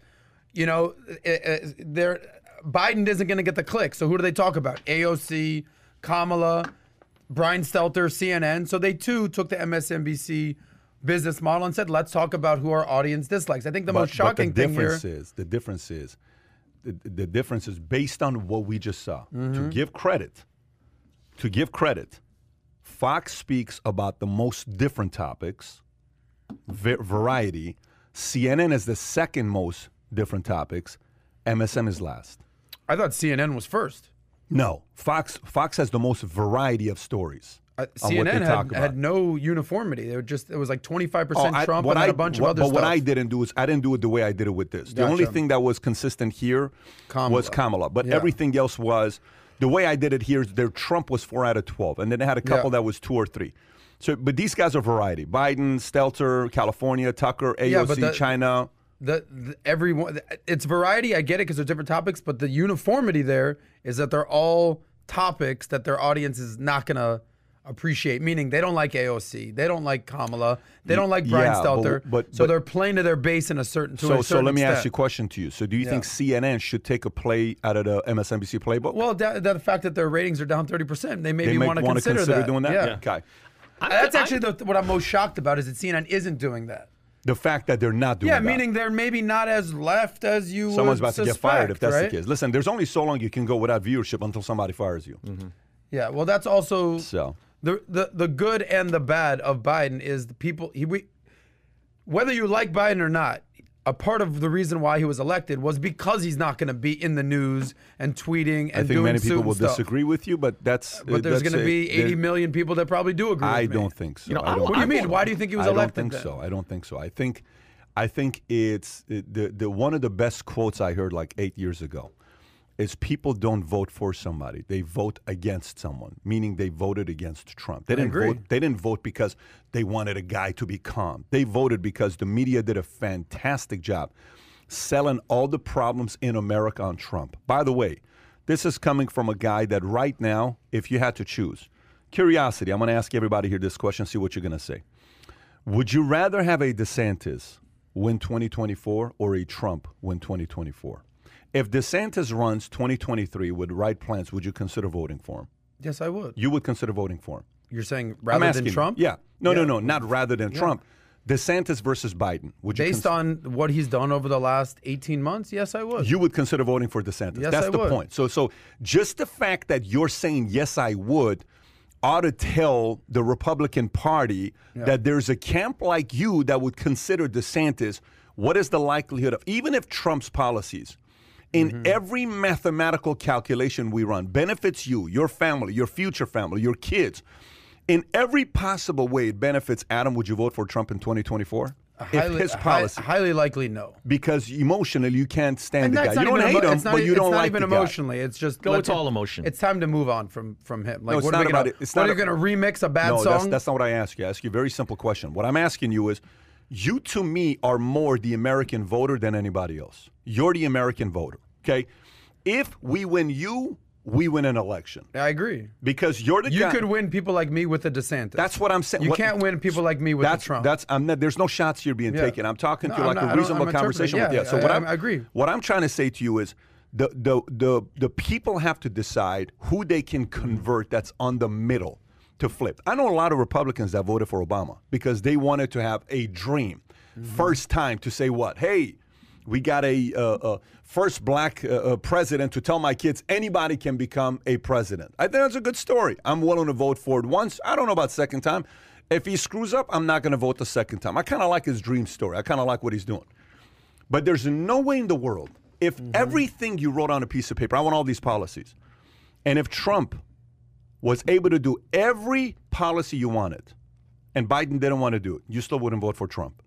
you know, eh, eh, Biden isn't gonna get the clicks. So who do they talk about? AOC, Kamala, Brian Stelter, CNN. So they too took the MSNBC business model and said, let's talk about who our audience dislikes. I think the most shocking but the thing here. difference is the difference is the, the difference is based on what we just saw. Mm-hmm. To give credit, to give credit, Fox speaks about the most different topics, va- variety. CNN is the second most different topics. MSM is last. I thought CNN was first. No, Fox Fox has the most variety of stories. Uh, on what they CNN had, had no uniformity. They were just it was like 25% Oh, I- Trump and then I- a bunch what- of other but stuff. what I didn't do is I didn't do it the way I did it with this. The only thing that was consistent here was Kamala. Kamala, but Yeah. everything else was the way I did it here. is Their Trump was four out of twelve, and then they had a couple Yeah. that was two or three. So, but these guys are variety: Biden, Stelter, California, Tucker, AOC, Yeah, but the- China. the, the everyone it's variety. I get it because they're different topics, but the uniformity there is that they're all topics that their audience is not gonna appreciate. Meaning they don't like AOC, they don't like Kamala, they don't like Brian yeah, Stelter. but- so but- they're playing to their base in a certain. To So, a so let me ask you a question to you. So, do you think CNN should take a play out of the MSNBC playbook? Well, that, the fact that their ratings are down thirty percent, they maybe want to wanna consider, that. doing that. Yeah. Okay. That's I- actually the, what I'm most shocked about is that CNN isn't doing that. The fact that they're not doing that. Yeah, that. meaning they're maybe not as left as you. Someone's would about to get fired if suspect, that's right? the case. Listen, there's only so long you can go without viewership until somebody fires you. Yeah, well, that's also So. The the the good and the bad of Biden is the people he we whether you like Biden or not. A part of the reason why he was elected was because he's not going to be in the news and tweeting and I think doing many suit people will stuff. disagree with you, but that's. But there's going to be 80 there- million people that probably do agree. I with me. don't think so. You know, I don't What do you mean? one- Why do you think he was I elected? I don't think then? so. I don't think so. I think, I think it's the the one of the best quotes I heard like eight years ago, is people don't vote for somebody; they vote against someone. Meaning they voted against Trump. They didn't vote. They didn't vote because they wanted a guy to be calm. They voted because the media did a fantastic job selling all the problems in America on Trump. By the way, this is coming from a guy that right now, if you had to choose, curiosity, I'm going to ask everybody here this question, see what you're going to say. Would you rather have a DeSantis win 2024 or a Trump win 2024? If DeSantis runs 2023 with right plans, would you consider voting for him? Yes, I would. You would consider voting for him. You're saying rather than you. Trump? Yeah. No, no, Yeah. no, not rather than Trump. DeSantis versus Biden. Would you Based cons- on what he's done over the last 18 months, yes, I would. you would consider voting for DeSantis. Yes, That's I the would. point. So, so just the fact that you're saying yes, I would, ought to tell the Republican Party that there's a camp like you that would consider DeSantis. What is the likelihood of even if Trump's policies, in Mm-hmm. every mathematical calculation we run, benefits you, your family, your future family, your kids. In every possible way, it benefits Adam. Would you vote for Trump in 2024? if his hi- policy, highly likely no. because emotionally you can't stand And the guy. You don't hate emo- him, not, but you don't not like even the guy. emotionally. It's just Go, let it's it- all emotion. It's time to move on from from him. Like, it's what not are about gonna, it. It's what not are you going to remix a bad no, song? that's that's not what I ask you. I ask you a very simple question. What I'm asking you is, you to me are more the American voter than anybody else. You're the American voter. Okay, if we win you, we win an election I agree. because you're the You guy. could win people like me with a DeSantis. That's what I'm saying. You What- can't win people like me with that's Trump. that's I'm not, there's no shots here being Yeah. taken. I'm talking to No, you I'm like not- a reasonable conversation with yeah, you. So I- what I- I'm, I agree. What I'm trying to say to you is the the the the people have to decide who they can convert that's on the middle to flip. I know a lot of Republicans that voted for Obama because they wanted to have a dream, Mm-hmm. first time to say what, hey. We got a, uh, uh, first black uh, uh, president to tell my kids anybody can become a president. I think that's a good story. I'm willing to vote for it once. I don't know about second time. If he screws up, I'm not going to vote the second time. I kind of like his dream story. I kind of like what he's doing. But there's no way in the world, if everything you wrote on a piece of paper, I want all these policies, and if Trump was able to do every policy you wanted, and Biden didn't want to do it, you still wouldn't vote for Trump.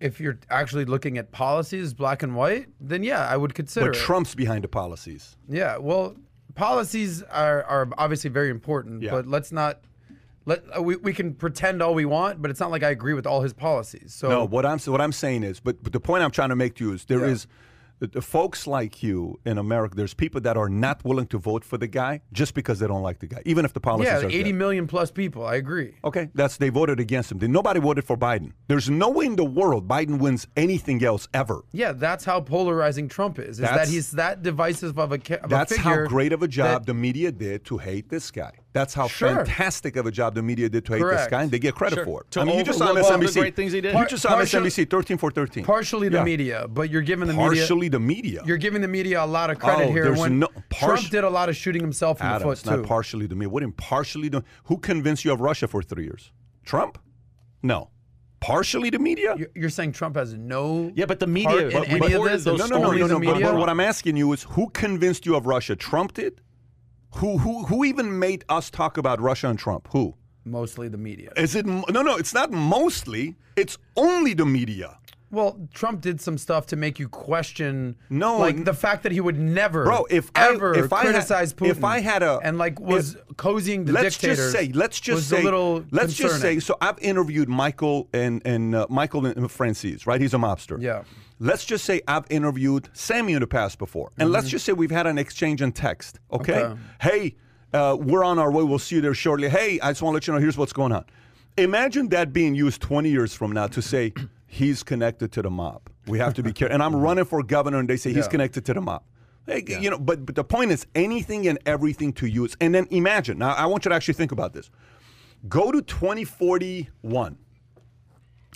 If you're actually looking at policies, black and white, then yeah, I would consider But it. Trump's behind the policies. Yeah, well, policies are, are obviously very important, Yeah. but let's not let uh, we, we can pretend all we want, but it's not like I agree with all his policies. So No, what I'm what I'm saying is, but, but the point I'm trying to make to you is there is Yeah. the folks like you in America. There's people that are not willing to vote for the guy just because they don't like the guy, even if the policies yeah, are 80 good. million plus people. I agree. Okay, that's they voted against him. Nobody voted for Biden. There's no way in the world Biden wins anything else ever. Yeah, that's how polarizing Trump is. Is that he's that divisive of a, of That's a how great of a job that- the media did to hate this guy. That's how Sure. fantastic of a job the media did to hate this guy, and they get credit Sure. for it. To I mean, you just saw overlook all the MSNBC. great things he did. You just saw partial- MSNBC 13 for 13. partially the Yeah. media, but you're giving the media Partially the media. you're giving the media a lot of credit Oh, here. When no- Trump did a lot of shooting himself in Adam, the foot it's too. not partially the media. What impartially do? Who convinced you of Russia for three years? Trump? No. Partially the media? You're- You're saying Trump has no Yeah, but the part media in but any of this. those It's no, no, no, no, no. But, but what I'm asking you is, who convinced you of Russia? Trump did. Who who who even made us talk about Russia and Trump? Who? Mostly the media. Is it? No, no. It's not mostly. It's only the media. Well, Trump did some stuff to make you question, No, like the fact that he would never, Bro, if I- ever if I had- criticize Putin. if I had a- and like was cozying the let's dictators. just say. Let's just say. let's just say. So I've interviewed Michael and and uh, Michael Franzese. Right? He's a mobster. Yeah. Let's just say I've interviewed Sammy in the past before, and let's just say we've had an exchange in text. Okay. Mm-hmm. Okay. Hey, uh, we're on our way. We'll see you there shortly. Hey, I just want to let you know. Here's what's going on. Imagine that being used 20 years from now to say he's connected to the mob. We have to be careful. And I'm running for governor, and they say he's Yeah. connected to the mob. Hey, You know, but but the point is anything and everything to use. And then imagine. Now, I want you to actually think about this. Go to 2041.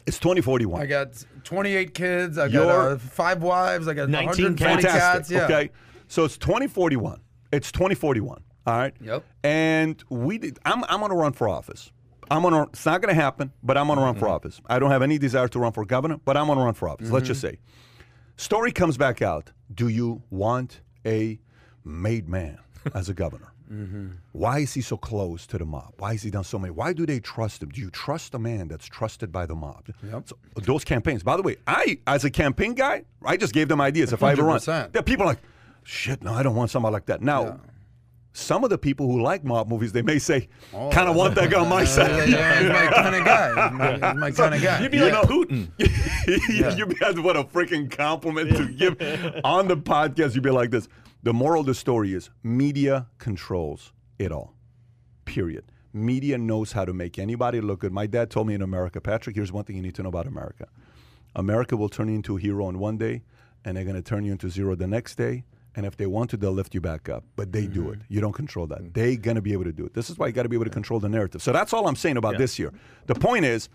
It's 2041. I got 28 kids. I got Your- uh, five wives. I got 19 120 cats. cats. Yeah. Okay. So it's 2041. It's 2041. All right. Yep. And we did. I'm I'm going to run for office. I'm gonna. It's not going to happen, but I'm going to run Mm-hmm. for office. I don't have any desire to run for governor, but I'm going to run for office. Let's just Mm-hmm. say, story comes back out. Do you want a made man as a governor? Mm-hmm. Why is he so close to the mob? Why has he done so many? Why do they trust him? Do you trust a man that's trusted by the mob? Yep. So those campaigns. By the way, I, as a campaign guy, I just gave them ideas. If I ever run, 100%. there are people like, shit, no, I don't want somebody like that. Now, some of the people who like mob movies, they may say, kind of want that guy on my Yeah, side. yeah, he's my kind of guy. He's my, he's my kind of guy. You'd be You like know- Putin. You'd be what a freaking compliment to give on the podcast. You'd be like this. The moral of the story is media controls it all. Period. Media knows how to make anybody look good. My dad told me in America, Patrick, here's one thing you need to know about America. America will turn you into a hero in one day, and they're going to turn you into zero the next day. And if they want to, they'll lift you back up. But they do it. Mm-hmm. You don't control that. Mm-hmm. They're going to be able to do it. This is why you got to be able to control the narrative. So that's all I'm saying about this year. The point is,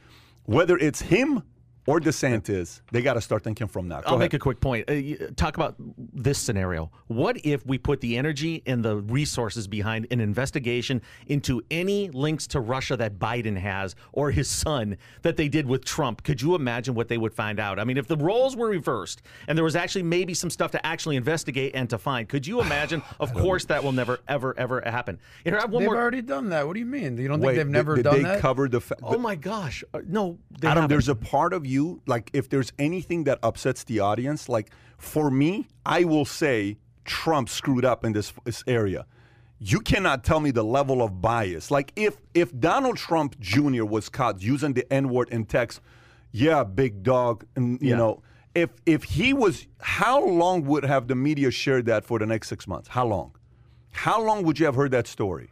whether it's him or DeSantis, they got to start thinking from now. Go I'll ahead. make a quick point. Uh, talk about this scenario. What if we put the energy and the resources behind an investigation into any links to Russia that Biden has or his son that they did with Trump? Could you imagine what they would find out? I mean, if the roles were reversed and there was actually maybe some stuff to actually investigate and to find, could you imagine? Of course, that will never, ever, ever happen. Here, I have one They've more. already done that. What do you mean? You don't Wait, think they've never did done they that? cover the fa- oh my gosh! Uh, no, they Adam, haven't. there's a part of you, like if there's anything that upsets the audience, like for me, I will say Trump screwed up in this, this area. You cannot tell me the level of bias. Like if if Donald Trump Jr. was caught using the N word in text, yeah, big dog, and you Yeah. know, if if he was, how long would have the media shared that for the next six months? How long? How long would you have heard that story?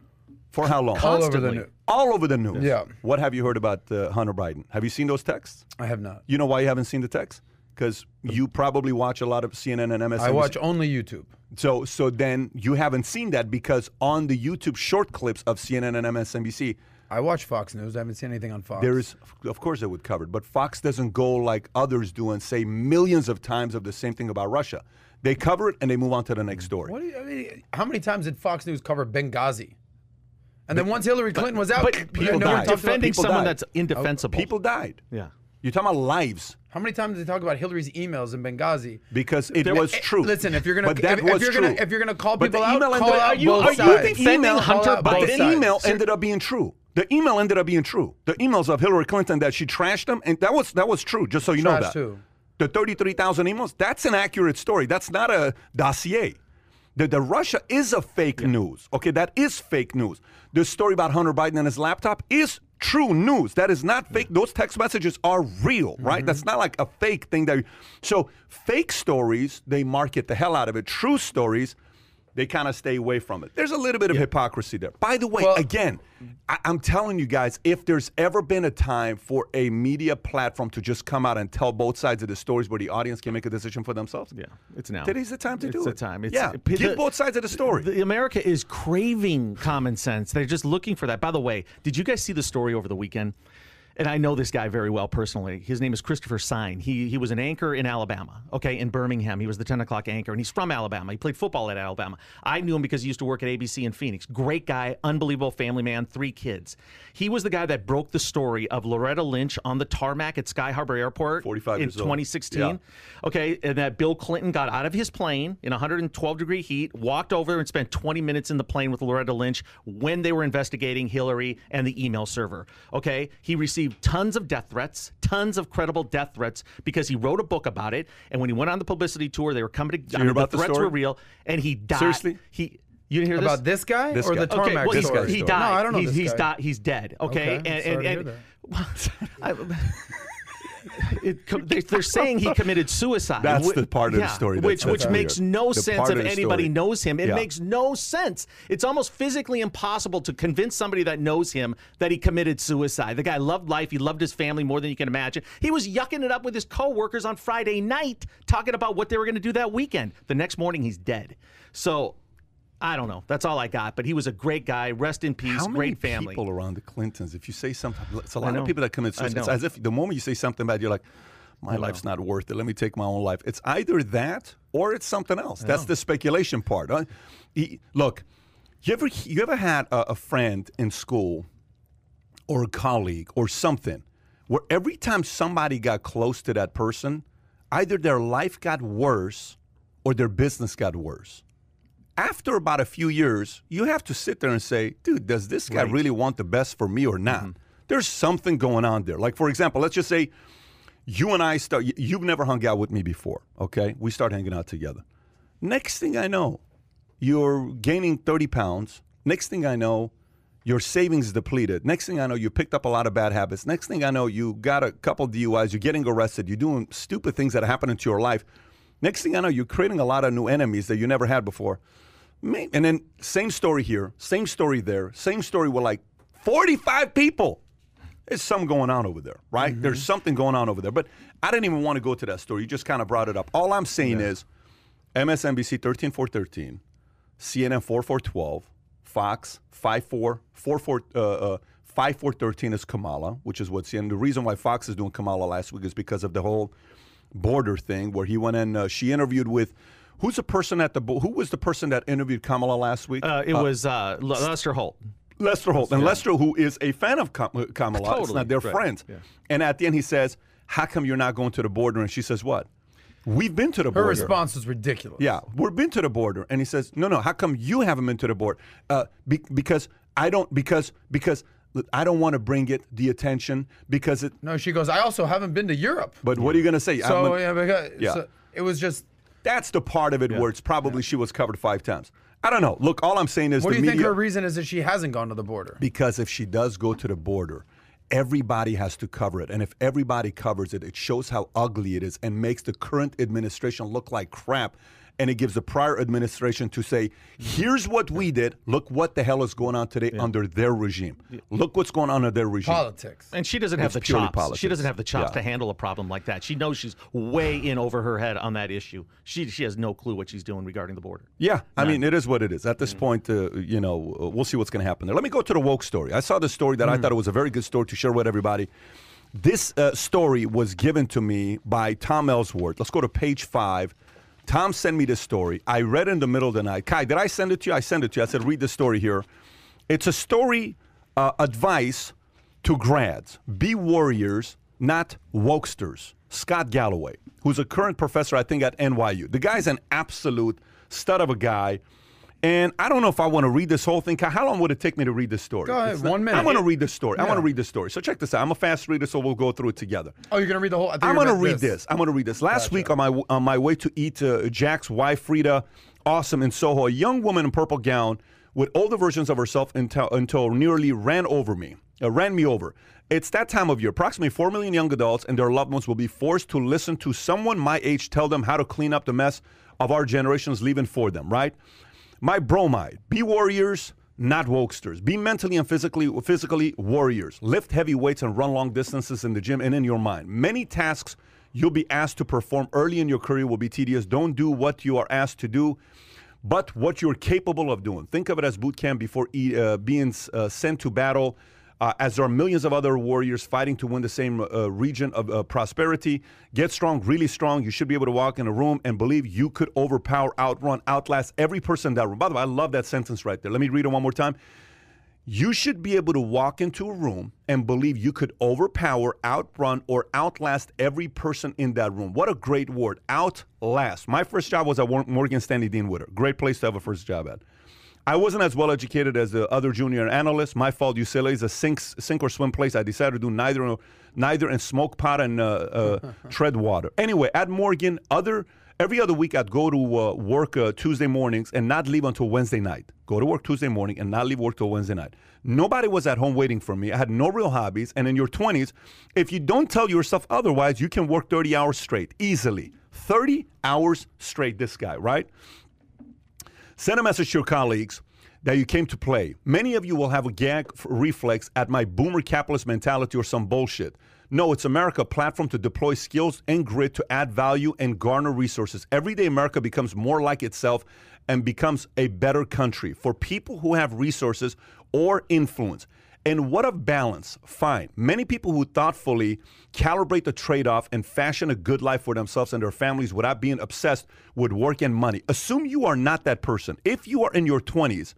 For how long? All over the news. All over the news. Yeah. What have you heard about uh, Hunter Biden? Have you seen those texts? I have not. You know why you haven't seen the texts? Because you probably watch a lot of CNN and MSNBC. I watch only YouTube. So, so then you haven't seen that because on the YouTube short clips of CNN and MSNBC, I watch Fox News. I haven't seen anything on Fox. there is, of course, they would cover it, but Fox doesn't go like others do and say millions of times of the same thing about Russia. They cover it and they move on to the next story. What do you, I mean, how many times did Fox News cover Benghazi? And then once Hillary Clinton was out, but no people one died. talked about- defending people someone died. that's indefensible. People died. yeah. You're talking about lives How many times did they talk about Hillary's emails in Benghazi? because it There- was Eh, true. Listen, if you're gonna if, if you're gonna if you're gonna call But the people out, call ended- out Are you- both are you sides. defending Email, Hunter out But both Biden? the sides. email ended up being true. The email ended up being true. The emails of Hillary Clinton that she trashed them, and that was that was true. Just so you know Trashed that. who? The thirty-three thousand emails. That's an accurate story. That's not a dossier. The, the Russia is a fake news. Okay, that is fake news. The story about Hunter Biden and his laptop is true news. That is not fake. Those text messages are real, right? Mm-hmm. That's not like a fake thing. That You, so fake stories they market the hell out of it. True stories they kind of stay away from it. There's a little bit of hypocrisy there. By the way, Well- again, I, I'm telling you guys, if there's ever been a time for a media platform to just come out and tell both sides of the stories where the audience can make a decision for themselves, Yeah, it's now. today's the time to it's do the it. time. It's, yeah, the- give both sides of the story. The, America is craving common sense. They're just looking for that. By the way, did you guys see the story over the weekend? And I know this guy very well personally. His name is Christopher Sign. He he was an anchor in Alabama. Okay, in Birmingham. He was the 10 o'clock anchor, and he's from Alabama. He played football at Alabama. I knew him because he used to work at ABC in Phoenix. Great guy, unbelievable family man, three kids. He was the guy that broke the story of Loretta Lynch on the tarmac at Sky Harbor Airport 45 in 2016. Yeah. Okay, and that Bill Clinton got out of his plane in 112 degree heat, walked over and spent 20 minutes in the plane with Loretta Lynch when they were investigating Hillary and the email server. Okay, he received tons of death threats, tons of credible death threats because he wrote a book about it. And when he went on the publicity tour, they were coming to. I hear mean, about the the threats story? were real, and he died. Seriously? he. You didn't hear this? About this guy This or guy. the Okay, tarmac well, he's, story? he died. No, I don't know he's, this he's, di- he's dead. Okay, Okay, I'm sorry to hear I- it, they- they're saying he committed suicide. That's Wh- the part of the story that's- which which weird. makes no The sense if anybody story. knows him. It Yeah. makes no sense. It's almost physically impossible to convince somebody that knows him that he committed suicide. The guy loved life. He loved his family more than you can imagine. He was yucking it up with his coworkers on Friday night, talking about what they were going to do that weekend. The next morning, he's dead. So. I don't know. That's all I got. But he was a great guy. Rest in peace. How many great family. people around the Clintons? If you say something, it's a lot of people that commit suicide. It's as if the moment you say something bad, you're like, my life's not worth it. Let me take my own life. It's either that or it's something else. That's the speculation part. huh? He- look, you ever you ever had a, a friend in school or a colleague or something where every time somebody got close to that person, either their life got worse or their business got worse. After about a few years, you have to sit there and say, dude, does this guy really want the best for me or not? Mm-hmm. There's something going on there. Like, for example, let's just say you and I start, you've never hung out with me before, okay? We start hanging out together. Next thing I know, you're gaining 30 pounds. Next thing I know, your savings depleted. Next thing I know, you picked up a lot of bad habits. Next thing I know, you got a couple DUIs, you're getting arrested, you're doing stupid things that are happening to your life. Next thing I know, you're creating a lot of new enemies that you never had before. And then same story here, same story there, same story with like 45 people. There's something going on over there, right? Mm-hmm. There's something going on over there. But I didn't even want to go to that story. You just kind of brought it up. All I'm saying is MSNBC 13 4 13, CNN 4 4 12, Fox 5 4 4 4 uh, uh, 5 4 13 is Kamala, which is what's in. The reason why Fox is doing Kamala last week is because of the whole border thing where he went in. uh, she interviewed with. Who's the person at the who was the person that interviewed Kamala last week? Uh, it was uh, Le- Lester Holt. Lester Holt. And Lester, who is a fan of Kam- uh, Kamala, it's not, they're right, friends. And at the end, he says, How come you're not going to the border? And she says, What? We've been to the Her border. response was ridiculous. Yeah, we've been to the border. And he says, No, no, how come you haven't been to the border? Uh, be- because I don't, because, because I don't want to bring it the attention because it, No, she goes. I also haven't been to Europe. but what are you going to say? I'm So a- yeah, because, Yeah. so it was just. that's the part of it where it's probably she was covered five times. I don't know. Look, all I'm saying is What the do you media. think her reason is that she hasn't gone to the border? Because if she does go to the border, everybody has to cover it. And if everybody covers it, it shows how ugly it is and makes the current administration look like crap. And it gives the prior administration to say, here's what we did. Look what the hell is going on today under their regime. Look what's going on under their regime. Politics. And she doesn't have It's the purely chops. She doesn't have the chops Yeah. to handle a problem like that. She knows she's way in over her head on that issue. She she has no clue what she's doing regarding the border. Yeah, I mean, it is what it is. At Mm. this point, uh, you know, uh, we'll see what's going to happen there. Let me go to the woke story. I saw the story that I Mm. thought it was a very good story to share with everybody. This uh, story was given to me by Tom Ellsworth. Let's go to page five. Tom sent me this story. I read in the middle of the night. Kai, did I send it to you? I sent it to you. I said, read the story here. It's a story, uh, advice to grads. Be warriors, not wokesters. Scott Galloway, who's a current professor, I think, at NYU. The guy's an absolute stud of a guy. And I don't know if I want to read this whole thing. How long would it take me to read this story? Go ahead, not- one minute. I want to read this story. I want to read this story. So check this out. I'm a fast reader, so we'll go through it together. Oh, you're gonna read the whole. I'm going to read this. I'm going to read this. Last week on my on my way to eat uh, Jack's wife Freda, awesome in Soho, a young woman in purple gown with older versions of herself until, until nearly ran over me, uh, ran me over. It's that time of year. Approximately four million young adults and their loved ones will be forced to listen to someone my age tell them how to clean up the mess of our generation's leaving for them. Right? My bromide. Be warriors, not wokesters. Be mentally and physically physically warriors. Lift heavy weights and run long distances in the gym and in your mind. Many tasks you'll be asked to perform early in your career will be tedious. Don't do what you are asked to do, but what you're capable of doing. Think of it as boot camp before uh, being uh, sent to battle. Uh, as there are millions of other warriors fighting to win the same uh, region of uh, prosperity. Get strong, really strong. You should be able to walk in a room and believe you could overpower, outrun, outlast every person in that room. By the way, I love that sentence right there. Let me read it one more time. You should be able to walk into a room and believe you could overpower, outrun, or outlast every person in that room. What a great word. Outlast. My first job was at Morgan Stanley Dean Witter. Great place to have a first job at. I wasn't as well educated as the other junior analysts. My fault. UCLA is a sink, sink or swim place. I decided to do neither, neither, and smoke pot and uh, uh, tread water. Anyway, at Morgan, other every other week I'd go to uh, work uh, Tuesday mornings and not leave until Wednesday night. Go to work Tuesday morning and not leave work till Wednesday night. Nobody was at home waiting for me. I had no real hobbies. And in your 20s, if you don't tell yourself otherwise, you can work 30 hours straight easily. 30 hours straight, this guy, right? Send a message to your colleagues that you came to play. Many of you will have a gag reflex at my boomer capitalist mentality or some bullshit. No, it's America, platform to deploy skills and grit to add value and garner resources. Every day, America becomes more like itself and becomes a better country for people who have resources or influence. And what of balance? Fine. Many people who thoughtfully calibrate the trade off and fashion a good life for themselves and their families without being obsessed with work and money. Assume you are not that person. If you are in your 20s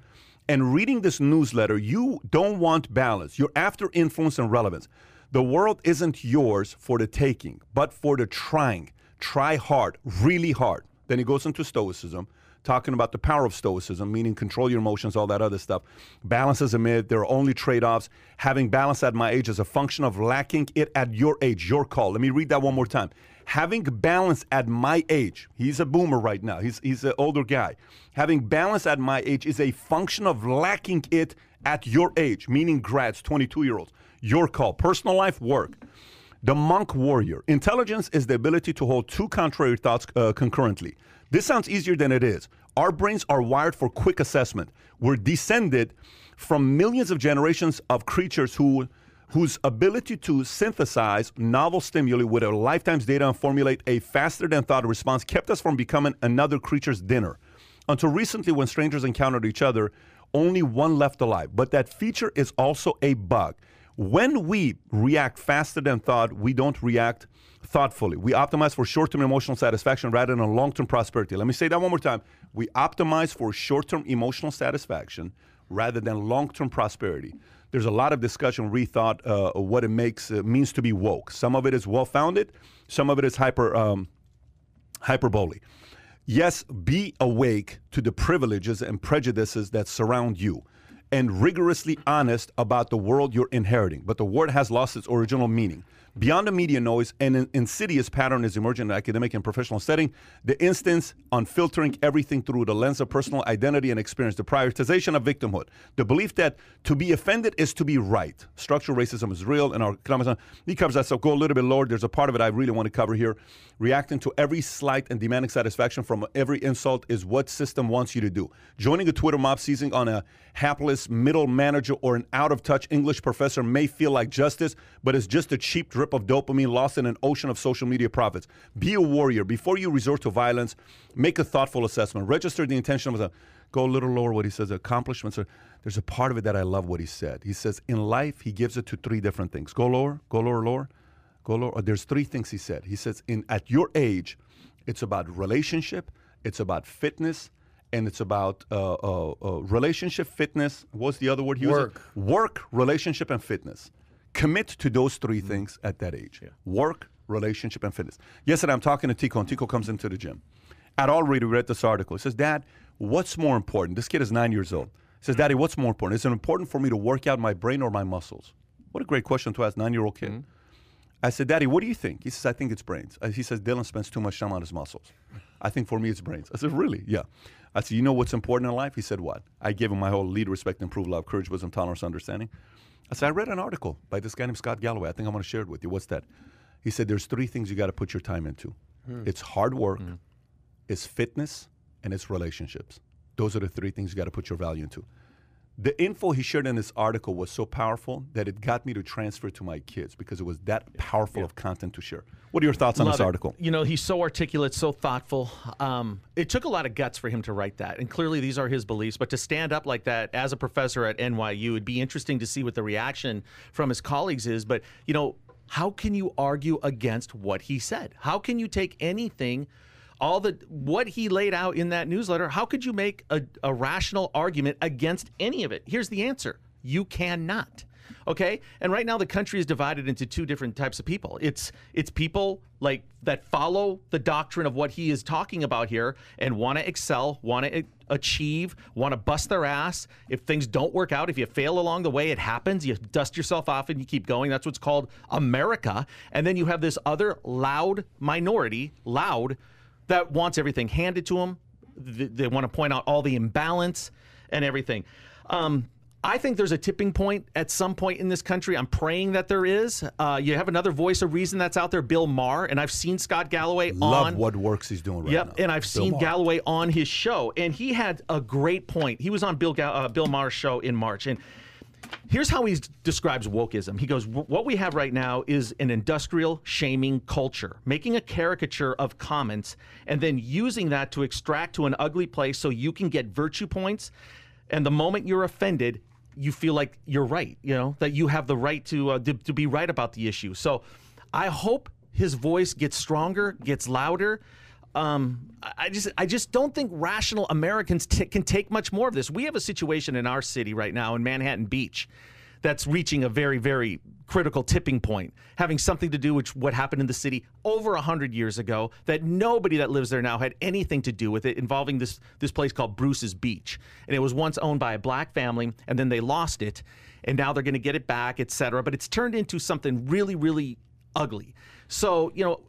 and reading this newsletter, you don't want balance. You're after influence and relevance. The world isn't yours for the taking, but for the trying. Try hard, really hard. Then he goes into Stoicism talking about the power of stoicism, meaning control your emotions, all that other stuff. Balance is a myth. There are only trade offs. Having balance at my age is a function of lacking it at your age, your call. Let me read that one more time. Having balance at my age, he's a boomer right now, he's, he's an older guy. Having balance at my age is a function of lacking it at your age, meaning grads, 22 year olds. Your call. Personal life, work. The monk warrior. Intelligence is the ability to hold two contrary thoughts uh, concurrently. This sounds easier than it is. Our brains are wired for quick assessment. We're descended from millions of generations of creatures who whose ability to synthesize novel stimuli with a lifetime's data and formulate a faster than thought response kept us from becoming another creature's dinner. Until recently, when strangers encountered each other, only one left alive. But that feature is also a bug. When we react faster than thought, we don't react thoughtfully. We optimize for short term emotional satisfaction rather than long term prosperity. Let me say that one more time. We optimize for short term emotional satisfaction rather than long term prosperity. There's a lot of discussion, rethought, uh, what it makes uh, means to be woke. Some of it is well founded, some of it is hyper um, hyperbole. Yes, be awake to the privileges and prejudices that surround you and rigorously honest about the world you're inheriting. But the word has lost its original meaning. Beyond the media noise, an insidious pattern is emerging in the academic and professional setting. The instance on filtering everything through the lens of personal identity and experience, the prioritization of victimhood, the belief that to be offended is to be right. Structural racism is real, and our economics. He covers that, so go a little bit lower. There's a part of it I really want to cover here. Reacting to every slight and demanding satisfaction from every insult is what system wants you to do. Joining a Twitter mob, seizing on a hapless middle manager or an out of touch English professor may feel like justice, but it's just a cheap drip of dopamine lost in an ocean of social media profits. Be a warrior. Before you resort to violence, make a thoughtful assessment. Register the intention of a go a little lower what he says accomplishments are there's a part of it that i love what he said he says in life he gives it to three different things go lower go lower lower there's three things he said he says in at your age it's about relationship it's about fitness and it's about uh, uh, uh, relationship fitness what's the other word he used? Work. work relationship and fitness commit to those 3 things at that age work relationship and fitness yesterday i'm talking to Tiko and Tiko comes into the gym at all read, read this article. He says, Dad, what's more important? This kid is nine years old. He says, Daddy, what's more important? Is it important for me to work out my brain or my muscles? What a great question to ask nine year old kid. I said, Daddy, what do you think? He says, I think it's brains. Uh, He says, Dylan spends too much time on his muscles. I think for me it's brains. I said, Really? Yeah. I said, You know what's important in life? He said, What? I gave him my whole lead, respect, improve, love, courage, wisdom, tolerance, understanding. I said, I read an article by this guy named Scott Galloway. I think I want to share it with you. What's that? He said, There's three things you got to put your time into it's hard work, it's fitness, and it's relationships. Those are the three things you got to put your value into. The info he shared in this article was so powerful that it got me to transfer to my kids because it was that powerful of content to share. What are your thoughts on Love this it. article? You know, he's so articulate, so thoughtful. Um, it took a lot of guts for him to write that, and clearly these are his beliefs. But to stand up like that as a professor at NYU, it'd be interesting to see what the reaction from his colleagues is. But you know, how can you argue against what he said? How can you take anything? All the what he laid out in that newsletter, how could you make a, a rational argument against any of it? Here's the answer you cannot. Okay? And right now the country is divided into two different types of people. It's it's people like that follow the doctrine of what he is talking about here and want to excel, want to achieve, want to bust their ass. If things don't work out, if you fail along the way, it happens. You dust yourself off and you keep going. That's what's called America. And then you have this other loud minority, loud, that wants everything handed to them. They, they want to point out all the imbalance and everything. Um, I think there's a tipping point at some point in this country. I'm praying that there is. Uh, you have another voice of reason that's out there, Bill Maher, and I've seen Scott Galloway Love on. what works he's doing right Yep, now. and I've seen Galloway on his show, and he had a great point. He was on Bill Ga- uh, Bill Maher's show in March, and here's how he describes wokeism. He goes, "What we have right now is an industrial shaming culture, making a caricature of comments, and then using that to extract to an ugly place so you can get virtue points. And the moment you're offended." You feel like you're right, you know, that you have the right to, uh, to to be right about the issue. So, I hope his voice gets stronger, gets louder. Um, I just, I just don't think rational Americans t- can take much more of this. We have a situation in our city right now in Manhattan Beach that's reaching a very, very critical tipping point, having something to do with what happened in the city over hundred years ago. That nobody that lives there now had anything to do with it, involving this this place called Bruce's Beach, and it was once owned by a black family, and then they lost it, and now they're going to get it back, et cetera. But it's turned into something really, really ugly. So you know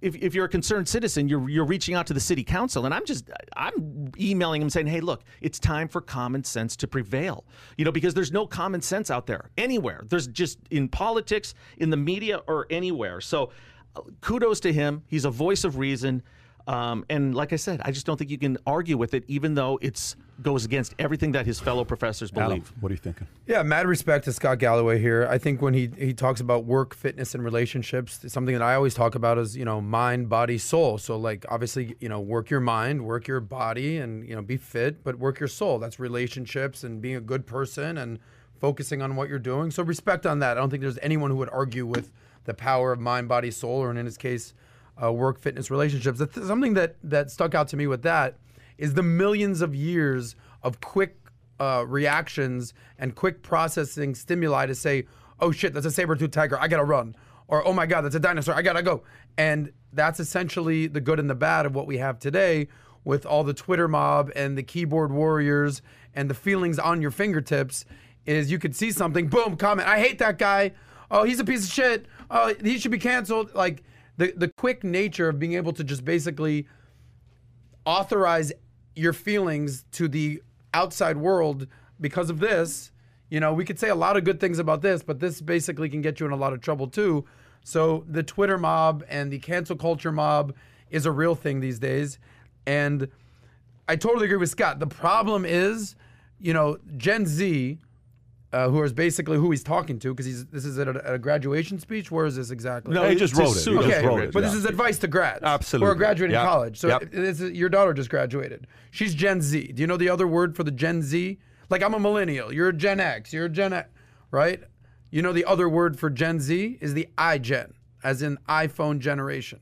if, if you're a concerned citizen, you're you're reaching out to the city council, and I'm just I'm emailing them saying, hey, look, it's time for common sense to prevail. You know, because there's no common sense out there anywhere. There's just in politics, in the media, or anywhere. So, uh, kudos to him. He's a voice of reason. Um, and like I said, I just don't think you can argue with it, even though it's goes against everything that his fellow professors Adam, believe. what are you thinking? Yeah, mad respect to Scott Galloway here. I think when he he talks about work, fitness, and relationships, something that I always talk about is you know mind, body, soul. So like obviously you know work your mind, work your body, and you know be fit, but work your soul. That's relationships and being a good person and focusing on what you're doing. So respect on that. I don't think there's anyone who would argue with the power of mind, body, soul, or in his case, uh, work, fitness, relationships. The th- something that that stuck out to me with that is the millions of years of quick uh, reactions and quick processing stimuli to say, oh shit, that's a saber-toothed tiger, I gotta run. Or, oh my God, that's a dinosaur, I gotta go. And that's essentially the good and the bad of what we have today with all the Twitter mob and the keyboard warriors and the feelings on your fingertips is you could see something, boom, comment, I hate that guy. Oh, he's a piece of shit. Oh, he should be canceled. Like the, the quick nature of being able to just basically authorize your feelings to the outside world because of this. You know, we could say a lot of good things about this, but this basically can get you in a lot of trouble too. So the Twitter mob and the cancel culture mob is a real thing these days. And I totally agree with Scott. The problem is, you know, Gen Z, uh, who is basically who he's talking to, because he's this is at a, at a graduation speech. Where is this exactly? No, he just wrote it. He just Okay, wrote it. but yeah. this is advice to grads. Absolutely. Who are graduating Yep. college. So Yep. this is, your daughter just graduated. She's Gen Z. Do you know the other word for the Gen Z? Like I'm a millennial. You're a Gen X. You're a Gen X, right? You know the other word for Gen Z is the iGen, as in iPhone generation.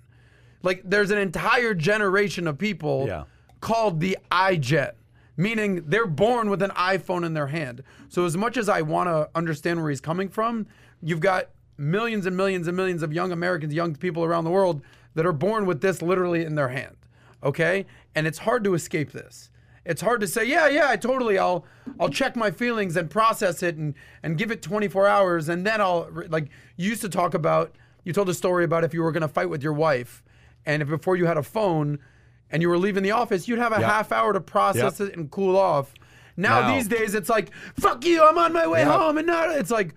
Like there's an entire generation of people Yeah. called the iGen, meaning they're born with an iPhone in their hand. So as much as I want to understand where he's coming from, you've got millions and millions and millions of young Americans, young people around the world that are born with this literally in their hand. Okay? And it's hard to escape this. It's hard to say, yeah, yeah, I totally, I'll, I'll check my feelings and process it and and give it 24 hours, and then I'll like. You used to talk about. You told a story about if you were going to fight with your wife, and if before you had a phone, and you were leaving the office, you'd have a Yep. half hour to process Yep. it and cool off. Now, Now- these days, it's like, fuck you, I'm on my way Yep. home, and not. It's like,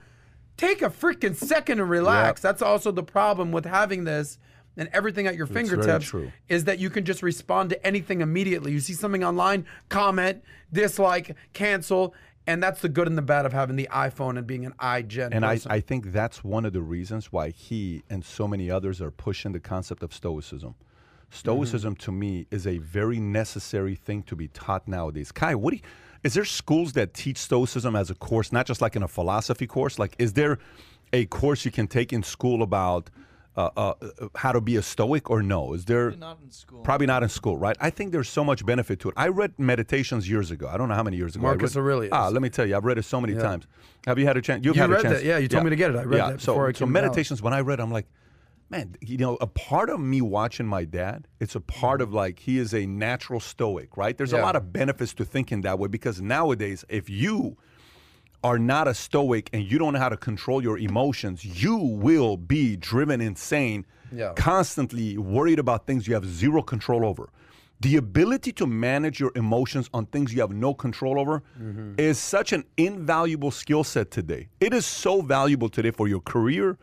take a freaking second and relax. That's also the problem with having this and everything at your very fingertips is that you can just respond to anything immediately. You see something online, comment, dislike, cancel, and that's the good and the bad of having the iPhone and being an iGen. And I. I think that's one of the reasons why he and so many others are pushing the concept of Stoicism. Stoicism Mm-hmm. to me is a very necessary thing to be taught nowadays. Kai, what do you, is there schools that teach Stoicism as a course, not just like in a philosophy course? Like, is there a course you can take in school about uh, uh, uh, how to be a Stoic or no? Is there Not in school. probably not in school, right? I think there's so much benefit to it. I read Meditations years ago. I don't know how many years ago. I Marcus read- Aurelius. Ah, let me tell you, I've read it so many times. Have you had a chance? You've You had a chance. that, yeah, you told me to get it. I read yeah. that so, before I so came to Dallas. meditations. When I read, I'm like, man, you know, a part of me watching my dad. It's a part mm-hmm. of like he is a natural stoic, right? There's a lot of benefits to thinking that way because nowadays, if you are not a stoic and you don't know how to control your emotions, you will be driven insane, Yeah. constantly worried about things you have zero control over. The ability to manage your emotions on things you have no control over mm-hmm. is such an invaluable skill set today. It is so valuable today for your career,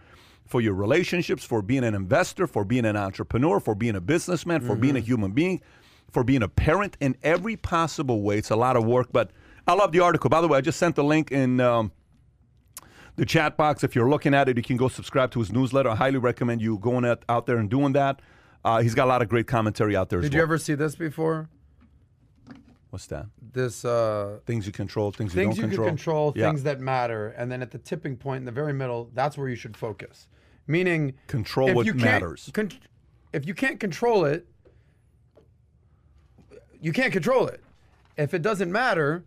for your relationships, for being an investor, for being an entrepreneur, for being a businessman, for being a human being, for being a parent in every possible way. It's a lot of work, but I love the article. By the way, I just sent the link in um, the chat box. If you're looking at it, you can go subscribe to his newsletter. I highly recommend you going out, out there and doing that. Uh, he's got a lot of great commentary out there as Did well. you ever see this before? What's that? This uh, Things you control, things you things don't you control. can control, Yeah. things that matter, and then at the tipping point in the very middle, that's where you should focus. Meaning, Control if what you can't matters. con- if you can't control it, you can't control it. If it doesn't matter,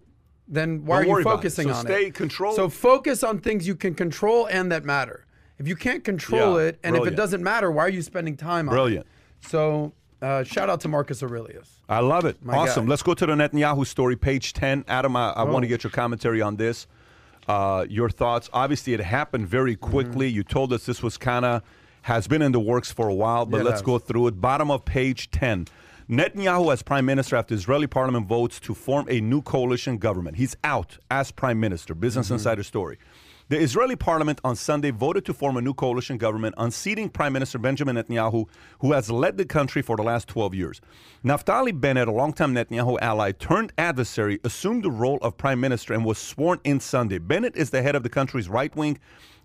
then why Don't are you worry about it. focusing So on stay it? control- So focus on things you can control and that matter. If you can't control Yeah, it, and if it doesn't matter, why are you spending time on Brilliant. it? So, uh, shout out to Marcus Aurelius. I love it. My awesome. guy. Let's go to the Netanyahu story, page 10. Adam, I, I want to Oh. get your commentary on this. Uh, your thoughts. Obviously, it happened very quickly. Mm-hmm. You told us this was kind of, has been in the works for a while, but Yeah, let's go through it. Bottom of page 10. Netanyahu as prime minister after Israeli parliament votes to form a new coalition government. He's out as prime minister. Business Mm-hmm. Insider story. The Israeli parliament on Sunday voted to form a new coalition government, unseating Prime Minister Benjamin Netanyahu, who has led the country for the last 12 years. Naftali Bennett, a longtime Netanyahu ally turned adversary, assumed the role of prime minister and was sworn in Sunday. Bennett is the head of the country's right wing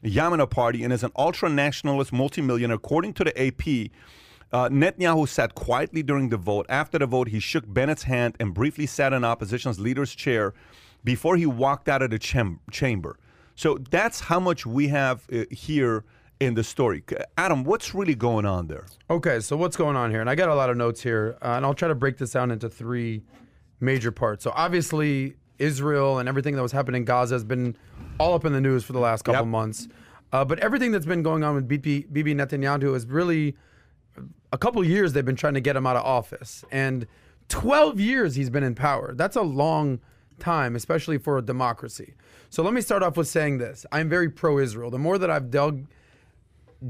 Yamina party and is an ultra nationalist multimillionaire, according to the AP. Uh, Netanyahu sat quietly during the vote. After the vote, he shook Bennett's hand and briefly sat in opposition's leader's chair before he walked out of the cham- chamber. So that's how much we have uh, here in the story. Adam, what's really going on there? Okay, so what's going on here? And I got a lot of notes here, uh, and I'll try to break this down into three major parts. So obviously, Israel and everything that was happening in Gaza has been all up in the news for the last couple Yep. months. Uh, but everything that's been going on with Bibi, Bibi Netanyahu is really a couple years they've been trying to get him out of office, and 12 years he's been in power. That's a long time, especially for a democracy. So let me start off with saying this: I'm very pro-Israel. The more that I've dug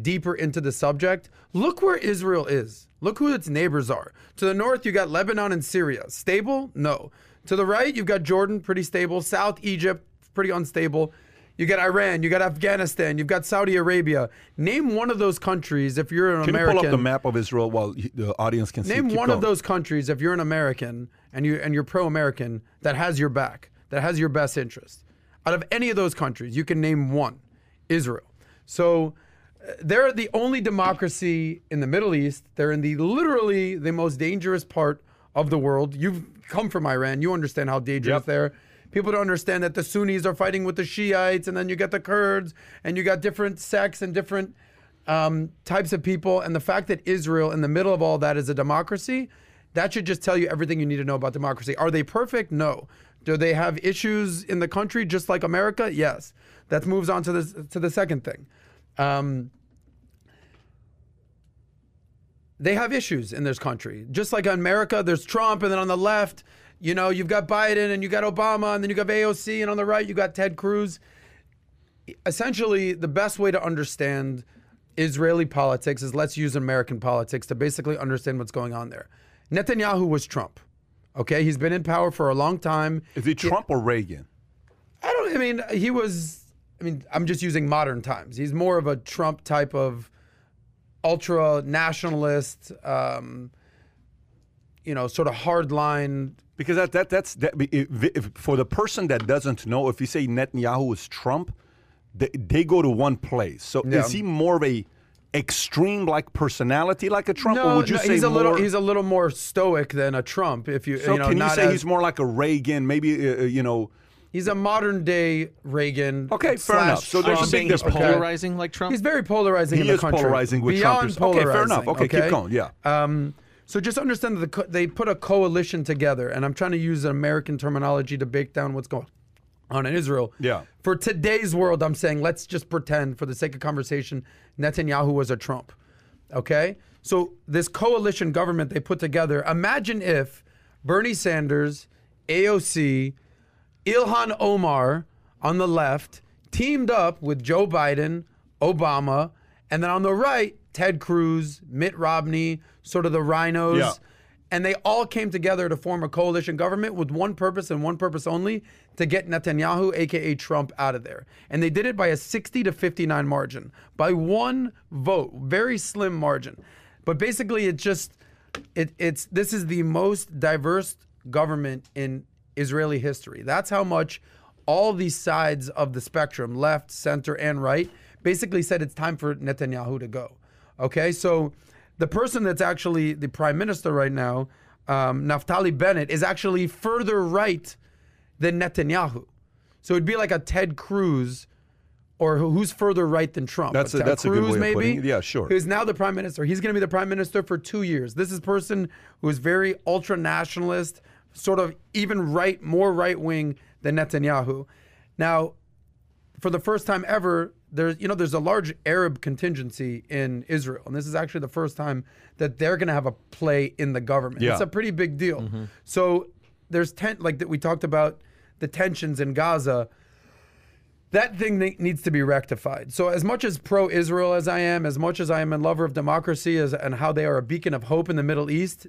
deeper into the subject, look where Israel is. Look who its neighbors are. To the north, you got Lebanon and Syria. Stable? No. To the right, you've got Jordan, pretty stable. South Egypt, pretty unstable. You got Iran, you got Afghanistan, you've got Saudi Arabia. Name one of those countries if you're an Can American. you pull up the map of Israel while the audience can see? Name one of those countries if you're an American and you and you're pro-American that has your back, that has your best interest. Out of any of those countries, you can name one. Israel. So uh, they're the only democracy in the Middle East. They're in the literally the most dangerous part of the world. You've come from Iran. You understand how dangerous Yep. they're. People don't understand that the Sunnis are fighting with the Shiites, and then you got the Kurds, and you got different sects and different um, types of people. And the fact that Israel, in the middle of all that, is a democracy, that should just tell you everything you need to know about democracy. Are they perfect? No. Do they have issues in the country just like America? Yes. That moves on to the to the second thing. Um, they have issues in this country. Just like in America, there's Trump, and then on the left, you know, you've got Biden and you got Obama, and then you got AOC, and on the right, you got Ted Cruz. Essentially, the best way to understand Israeli politics is let's use American politics to basically understand what's going on there. Netanyahu was Trump. Okay, he's been in power for a long time. Is it Trump or Reagan? I don't. I mean, he was. I mean, I'm just using modern times. He's more of a Trump type of ultra nationalist. Um, you know, sort of hardline. Because that, that that's that, if, if, for the person that doesn't know, if you say Netanyahu is Trump, they, they go to one place. So Yeah. is he more of a extreme like personality like a Trump, or No, would you no, say he's a more? little. He's a little more stoic than a Trump. If you, so you know, can you say as- he's more like a Reagan? Maybe uh, uh, you know. He's a modern day Reagan. Okay, fair slash enough. So Are there's you a saying big he's difference. Okay. polarizing like Trump? He's very polarizing He in the is country. polarizing with Beyond Trumpers. Okay, fair enough. polarizing, Okay, keep going. Yeah. Um, so just understand that the co- they put a coalition together, and I'm trying to use an American terminology to break down what's going on in Israel. Yeah. For today's world, I'm saying let's just pretend, for the sake of conversation, Netanyahu was a Trump. Okay. So this coalition government they put together. Imagine if Bernie Sanders, AOC, Ilhan Omar on the left teamed up with Joe Biden, Obama, and then on the right, Ted Cruz, Mitt Romney, sort of the RINOs. Yeah. And they all came together to form a coalition government with one purpose and one purpose only to get Netanyahu, aka Trump, out of there. And they did it by a 60 to 59 margin, by one vote, very slim margin. But basically, it just it, it's this is the most diverse government in Israeli history. That's how much all these sides of the spectrum, left, center, and right, basically said it's time for Netanyahu to go. Okay, so the person that's actually the prime minister right now, um, Naftali Bennett, is actually further right than Netanyahu. So it'd be like a Ted Cruz, or who- who's further right than Trump? That's a- Ted that's a good Cruz, way of maybe. putting it. Yeah, sure. Who's now the prime minister? He's going to be the prime minister for two years. This is a person who is very ultra nationalist, sort of even right, more right wing than Netanyahu. Now, for the first time ever, there's you know there's a large Arab contingency in Israel, and this is actually the first time that they're going to have a play in the government. Yeah. It's a pretty big deal. Mm-hmm. So there's ten like that we talked about the tensions in Gaza. That thing needs to be rectified. So as much as pro-Israel as I am, as much as I am a lover of democracy as, and how they are a beacon of hope in the Middle East,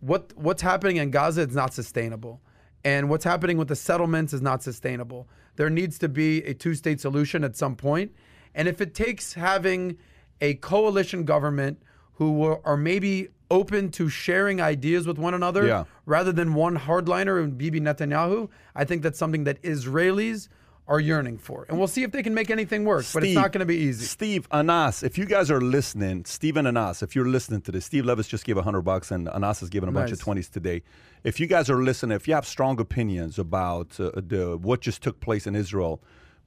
what what's happening in Gaza is not sustainable. And what's happening with the settlements is not sustainable. There needs to be a two state solution at some point. And if it takes having a coalition government who are- maybe open to sharing ideas with one another Yeah. rather than one hardliner and Bibi Netanyahu, I think that's something that Israelis are yearning for. And we'll see if they can make anything work, but it's not going to be easy. Steve, Anas, if you guys are listening, Steve and Anas, if you're listening to this, Steve Levis just gave a hundred bucks and Anas has given a bunch of twenties today. If you guys are listening, if you have strong opinions about uh, the what just took place in Israel,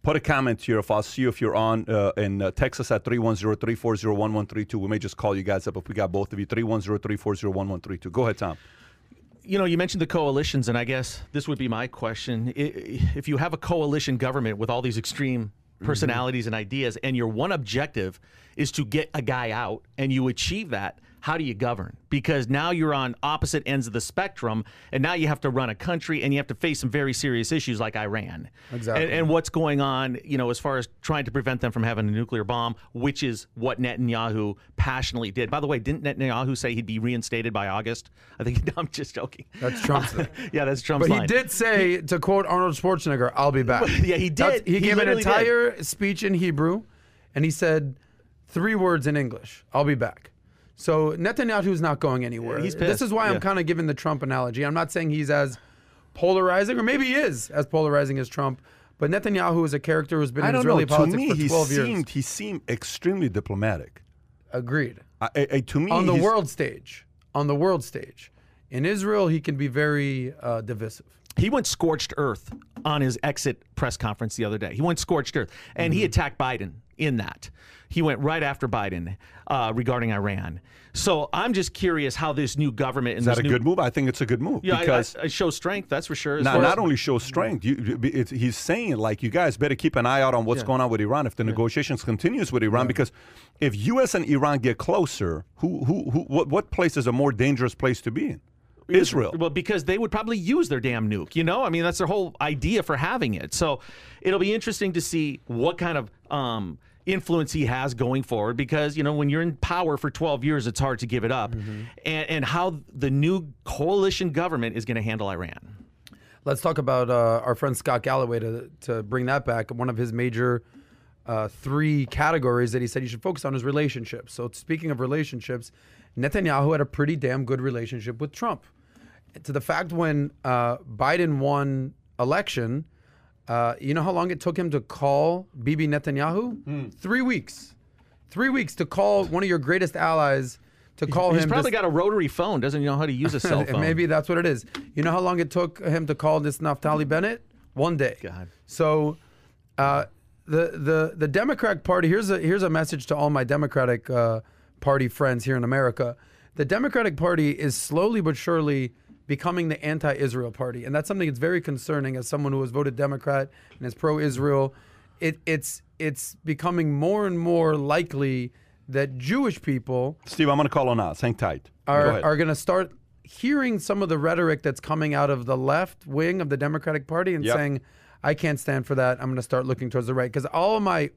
put a comment here. If I'll see you if you're on uh, in uh, Texas at 310-340-1132. We may just call you guys up if we got both of you. 310-340-1132. Go ahead, Tom. You know, you mentioned the coalitions, and I guess this would be my question. If you have a coalition government with all these extreme mm-hmm. personalities and ideas, and your one objective is to get a guy out, and you achieve that, how do you govern? Because now you're on opposite ends of the spectrum, and now you have to run a country, and you have to face some very serious issues like Iran. Exactly. And, and what's going on, you know, as far as trying to prevent them from having a nuclear bomb, which is what Netanyahu passionately did. By the way, didn't Netanyahu say he'd be reinstated by August? I think no, I'm just joking. That's Trump's thing. yeah, that's Trump's But he line. did say, to quote Arnold Schwarzenegger, I'll be back. Yeah, he That's- did. he, He gave an literally did. entire speech in Hebrew, and he said three words in English I'll be back. So Netanyahu's not going anywhere. he's This is why I'm kind of giving the Trump analogy. I'm not saying he's as polarizing, or maybe he is as polarizing as Trump, but Netanyahu is a character who's been I in don't Israeli know. To politics me, for he 12 years. seemed he seemed extremely diplomatic. Agreed. I, I, I- to me, On the he's- world stage. On the world stage. In Israel, he can be very uh, divisive. he went scorched earth on his exit press conference the other day. He went scorched earth, and he attacked Biden in that. He went right after Biden uh, regarding Iran. So I'm just curious how this new government and Is that a new, good move? I think it's a good move Yeah, because I, I show strength. That's for sure. as not, as- only shows strength, you, it's, he's saying like you guys better keep an eye out on what's going on with Iran if the negotiations continues with Iran because if U.S. and Iran get closer, who who, who what, what place is a more dangerous place to be in? Israel. Well, because they would probably use their damn nuke. You know, I mean, that's their whole idea for having it. So it'll be interesting to see what kind of um, influence he has going forward. Because you know, when you're in power for 12 years, it's hard to give it up. Mm-hmm. And and how the new coalition government is going to handle Iran. Let's talk about uh, our friend Scott Galloway to, to bring that back. One of his major uh, three categories that he said you should focus on is relationships. So, speaking of relationships, Netanyahu had a pretty damn good relationship with Trump. To the fact when uh, Biden won election, uh, you know how long it took him to call Bibi Netanyahu? Three weeks. Three weeks to call one of your greatest allies to call He's him. probably this- got a rotary phone. Doesn't know how to use a cell phone. Maybe that's what it is. You know how long it took him to call this Naftali Bennett? One day. God. So, uh, the the the Democratic Party. Here's a here's a message to all my Democratic uh, Party friends here in America. The Democratic Party is slowly but surely becoming the anti-Israel party, and that's something that's very concerning. As someone who has voted Democrat and is pro-Israel, it, it's it's becoming more and more likely that Jewish people Steve, I'm going to call on us. Hang tight. Are ahead. are going to start hearing some of the rhetoric that's coming out of the left wing of the Democratic Party and Yep. saying, "I can't stand for that. I'm going to start looking towards the right." Because all of my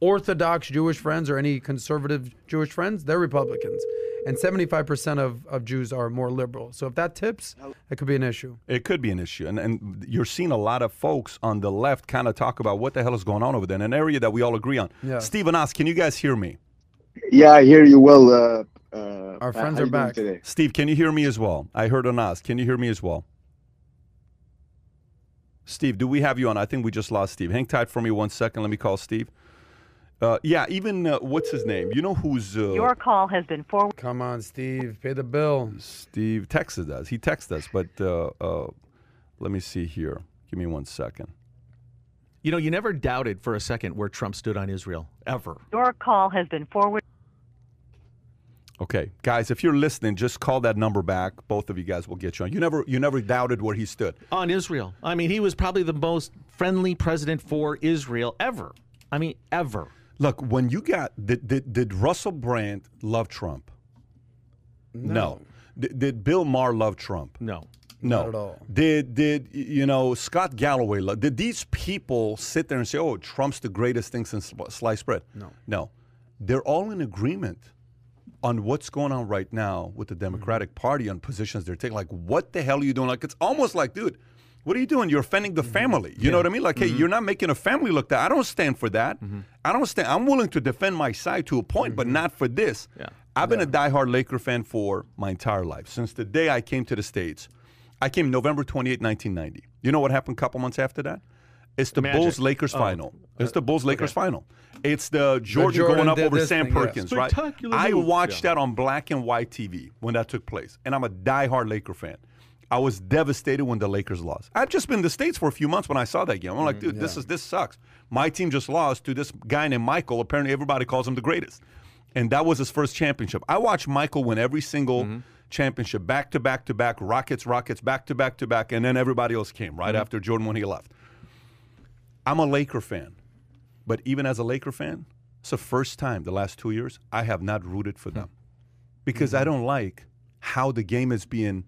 Orthodox Jewish friends or any conservative Jewish friends, they're Republicans, and 75% of, of Jews are more liberal. So if that tips, that could be an issue. It could be an issue. And, and you're seeing a lot of folks on the left kind of talk about what the hell is going on over there in an area that we all agree on. Yeah. Stephen Oz, can you guys hear me? Yeah, I hear you well. Uh, uh, Our friends are back. today. Steve, can you hear me as well? I heard on Oz. Can you hear me as well? Steve, do we have you on? I think we just lost Steve. Hang tight for me one second. Let me call Steve. Uh, yeah, even uh, what's his name? You know who's uh, Your call has been forwarded. Come on, Steve, pay the bill. Steve texted us. He texted us, but uh, uh, let me see here. Give me one second. You know, you never doubted for a second where Trump stood on Israel ever. Your call has been forwarded. Okay, guys, if you're listening, just call that number back. Both of you guys will get you on. You never, you never doubted where he stood. on Israel. I mean, he was probably the most friendly president for Israel ever. I mean, ever. Look, when you got did did, did Russell Brand love Trump? No. Did, did Bill Maher love Trump? No. No. Not at all. Did did you know Scott Galloway? Love, did these people sit there and say, "Oh, Trump's the greatest thing since sliced bread"? No. No. They're all in agreement on what's going on right now with the Democratic Party on positions they're taking. Like, what the hell are you doing? Like, it's almost like, dude, What are you doing? You're offending the mm-hmm. family. You know what I mean? Like, hey, mm-hmm. you're not making a family look that. I don't stand for that. Mm-hmm. I don't stand. I'm willing to defend my side to a point, but not for this. Yeah. I've been a diehard Laker fan for my entire life since the day I came to the states. I came November 28, 1990. You know what happened a couple months after that? It's the Magic. Bulls Lakers Oh. final. It's the Bulls uh, Lakers final. It's the Jordan, Jordan going up over Sam thing, yeah. Perkins, right? I watched Yeah. that on black and white TV when that took place, and I'm a diehard Laker fan. I was devastated when the Lakers lost. I've just been in the states for a few months when I saw that game. I'm like, mm-hmm. dude, this is this sucks. My team just lost to this guy named Michael. Apparently, everybody calls him the greatest, and that was his first championship. I watched Michael win every single mm-hmm. championship, back to back to back, Rockets, Rockets, back to back to back, and then everybody else came right mm-hmm. after Jordan when he left. I'm a Laker fan, but even as a Laker fan, it's the first time the last two years I have not rooted for hmm. them because I don't like how the game is being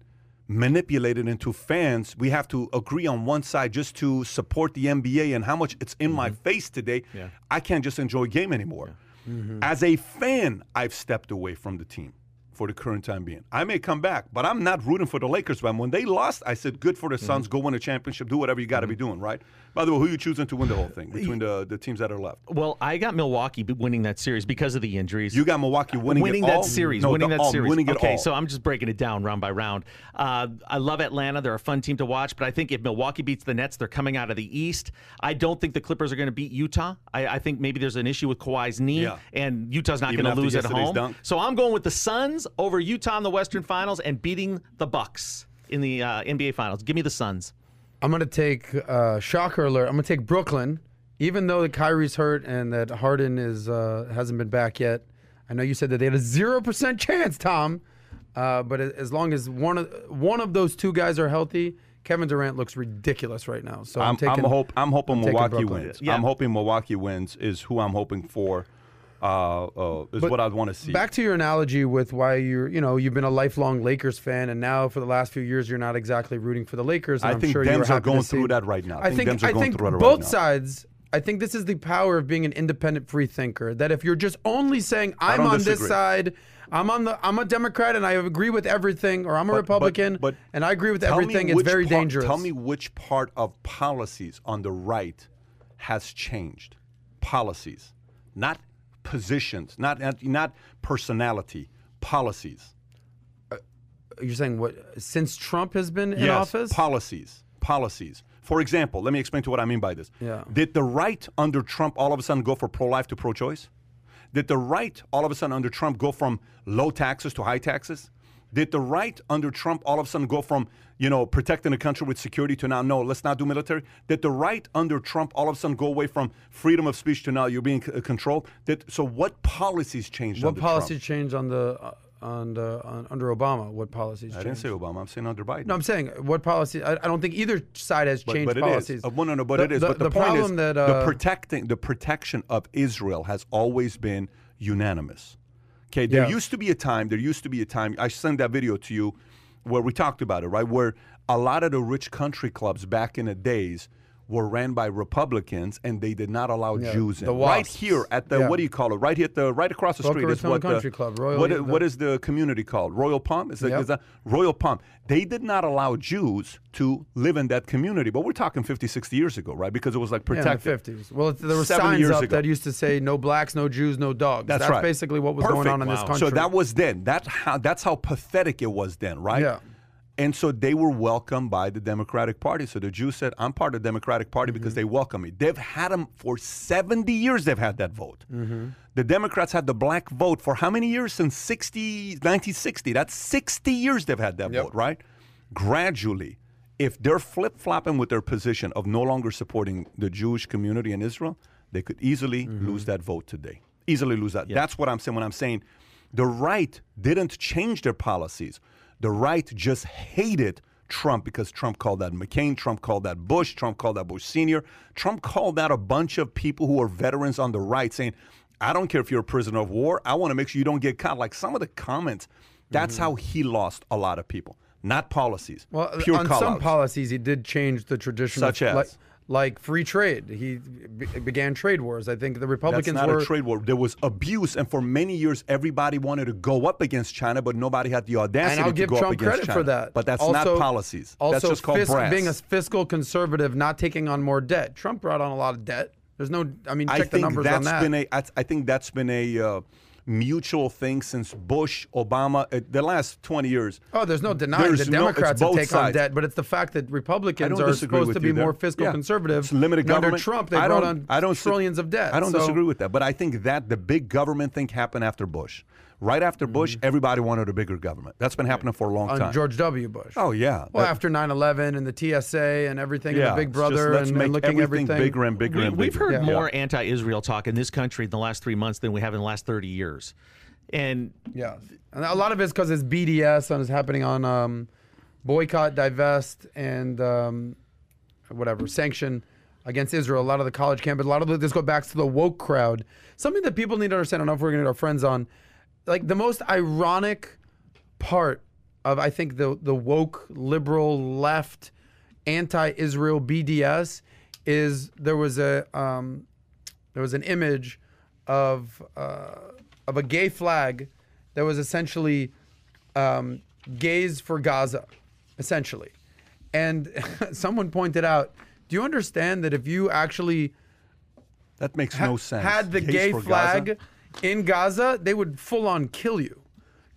manipulated into fans. We have to agree on one side just to support the NBA and how much it's in my mm-hmm. face today. Yeah. I can't just enjoy game anymore. Mm-hmm. As a fan, I've stepped away from the team for the current time being. I may come back, but I'm not rooting for the Lakers. But when they lost, I said, "Good for the Suns. Go win a championship. Do whatever you got to be doing." Right. By the way, who you choosing to win the whole thing between the, the teams that are left? Well, I got Milwaukee winning that series because of the injuries. You got Milwaukee winning, winning that all? series, No, winning the- that oh, series. winning it okay, all. so I'm just breaking it down round by round. Uh, I love Atlanta; they're a fun team to watch. But I think if Milwaukee beats the Nets, they're coming out of the East. I don't think the Clippers are going to beat Utah. I, I think maybe there's an issue with Kawhi's knee, Yeah. and Utah's not going to lose at home. dunk? So I'm going with the Suns over Utah in the Western Finals and beating the Bucks in the uh, NBA Finals. Give me the Suns. I'm gonna take uh, shocker alert. I'm gonna take Brooklyn, even though that Kyrie's hurt and that Harden is uh, hasn't been back yet. I know you said that they had a zero percent chance, Tom, uh, but as long as one of one of those two guys are healthy, Kevin Durant looks ridiculous right now. So I'm, I'm, taking. I'm, hope, I'm hoping taking Milwaukee wins. Yeah. I'm hoping Milwaukee wins is who I'm hoping for. Uh, uh, is But what I want to see. Back to your analogy with why you're, you know, you've been a lifelong Lakers fan, and now for the last few years you're not exactly rooting for the Lakers. And I think sure Dems are going through that right now. I I think think Dems are I going think through it right both sides. I think this is the power of being an independent free thinker. That if you're just only saying I'm on this side, I'm on the I'm a Democrat and I agree with everything, or I'm a But- but- Republican but and I agree with everything, it's very part- dangerous. Tell me which part of policies on the right has changed. Policies, not positions, not not, personality. Policies. Uh, you're saying what since Trump has been in yes, office? policies. Policies. For example, let me explain to what I mean by this. Yeah. Did the right under Trump all of a sudden go for pro-life to pro-choice? Did the right all of a sudden under Trump go from low taxes to high taxes? Did the right under Trump all of a sudden go from, you know, protecting the country with security to now, no, let's not do military? Did the right under Trump all of a sudden go away from freedom of speech to now you're being c- controlled? Did, so what policies changed what under policies Trump? changed on the uh, on the on, under Obama? What policies I changed? didn't say Obama. I'm saying under Biden. No, I'm saying what policy? I, I don't think either side has changed but, it policies. is. Uh, well, no, no, but The- it is. the- but the, the point is, problem that, the uh, protecting the protection of Israel has always been unanimous. Okay, there Yes. used to be a time. There used to be a time. I sent that video to you, where we talked about it, right? Where a lot of the rich country clubs back in the days were ran by Republicans, and they did not allow Yeah, Jews in. the right here at the Yeah. what do you call it? Right here, at the right across the Boca street is Raton what the Country Club, Royal- what, the, what is the community called? Royal Palm? Is, that, Yep. that Royal Palm? They did not allow Jews to live in that community, but we're talking 50, 60 years ago, right? Because it was like Yeah, in the 50s. Well, there were signs years up ago. that used to say "No blacks, no Jews, no dogs." That's, right. basically what was going on in this country. So that was then. That how that's how pathetic it was then, right? Yeah. And so they were welcomed by the Democratic Party. So the Jews said, "I'm part of the Democratic Party because Mm-hmm. they welcome me." They've had them for 70 years. They've had that vote. Mm-hmm. The Democrats had the black vote for how many years? Since 60, 1960. That's 60 years they've had that Yep. vote, right? Gradually, if they're flip flopping with their position of no longer supporting the Jewish community in Israel, they could easily Mm-hmm. lose that vote today. Easily lose that. That's what I'm saying when I'm saying the right didn't change their policies. The right just hated Trump because Trump called that McCain, Trump called that Bush, Trump called that Bush Sr., Trump called out a bunch of people who are veterans on the right saying, I don't care if you're a prisoner of war, I want to make sure you don't get caught. Like some of the comments, that's how he lost a lot of people, not policies. well, pure on some outs. policies, he did change the tradition. Such as? Like, free trade. He be- began trade wars. I think the Republicans That's not were a trade war. There was abuse, and for many years, everybody wanted to go up against China, but nobody had the audacity to and I'll to give go Trump up against credit China. for that. But that's also, not policies. Also, that's just called fisc- brass. being a fiscal conservative, not taking on more debt. Trump brought on a lot of debt. There's no, I mean, check I the numbers that's on that. been a. I I think that's been a uh, mutual thing since Bush, Obama, uh, the last 20 years. Oh, there's no denying There's that Democrats both take on debt, but it's the fact that Republicans are supposed to be more fiscal Yeah. conservative. It's limited And under. Trump, they I brought on I don't trillions of debt. I don't So- disagree with that, but I think that the big government thing happened after Bush. Right after Bush, everybody wanted a bigger government. That's been happening for a long on time. Mm-hmm. George W. Bush. oh yeah. Well, That- after 9/11 and the TSA and everything, yeah, and the Big it's just Brother, let's and, make and looking everything everything bigger and bigger We, and we've heard Yeah. more anti-Israel talk in this country in the last three months than we have in the last 30 years. And Yeah, and a lot of it's because it's BDS and it's happening on um, boycott, divest, and um, whatever sanction against Israel. A lot of the college campus, a lot of this go back to the woke crowd. Something that people need to understand. I don't know if we're going to get our friends on. Like the most ironic part of I think the the woke liberal left anti-Israel BDS is there was a um, there was an image of uh, of a gay flag that was essentially um, gays for Gaza, essentially. And someone pointed out, do you understand that if you actually that makes ha- no sense. had the Gays gay flag Gaza? In Gaza, they would full on kill you.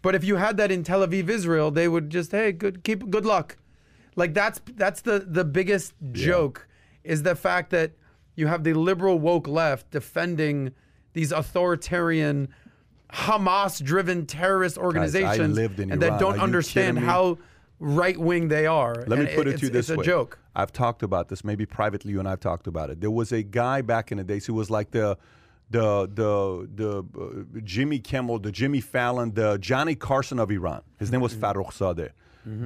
But if you had that in Tel Aviv, Israel, they would just hey, good keep good luck. Like that's that's the the biggest joke is the fact that you have the liberal woke left defending these authoritarian Hamas driven terrorist organizations lived in and Iran. that don't Are understand how right wing they are. Let me put it it's, to you this it's way. a joke. I've talked about this. Maybe privately, you and I've talked about it. There was a guy back in the days who was like the, the, the, the uh, Jimmy Kimmel, the Jimmy Fallon, the Johnny Carson of Iran. His name was Mm-hmm. Farouk Zadeh.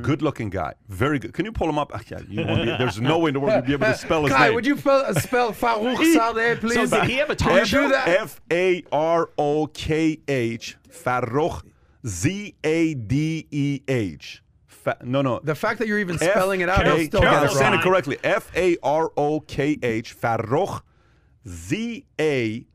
Good-looking guy, very good. Can you pull him up? Yeah, be, there's no way in the world you'd be able to spell his Kai, name. would you spell, spell Farouk Zadeh, please? so did he have a talk you show? do that? F A R O K H Farouk Z A D E H. Fa- No, no. The fact that you're even spelling it out, F- I'll still K- get I'm it saying wrong. it correctly. F A R O K H Farouk Z A.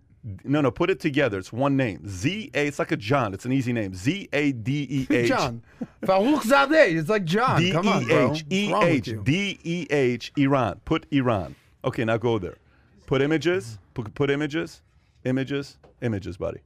No, no, put it together. It's one name. Z A. It's like a John. It's an easy name. Z A D E H. John. Farouk Zadeh. It's like John. D Come on, E bro. H E What's wrong with H? D E H Iran. Put Iran. Okay, now go there. Put images. Put, put images. Images. Images, buddy.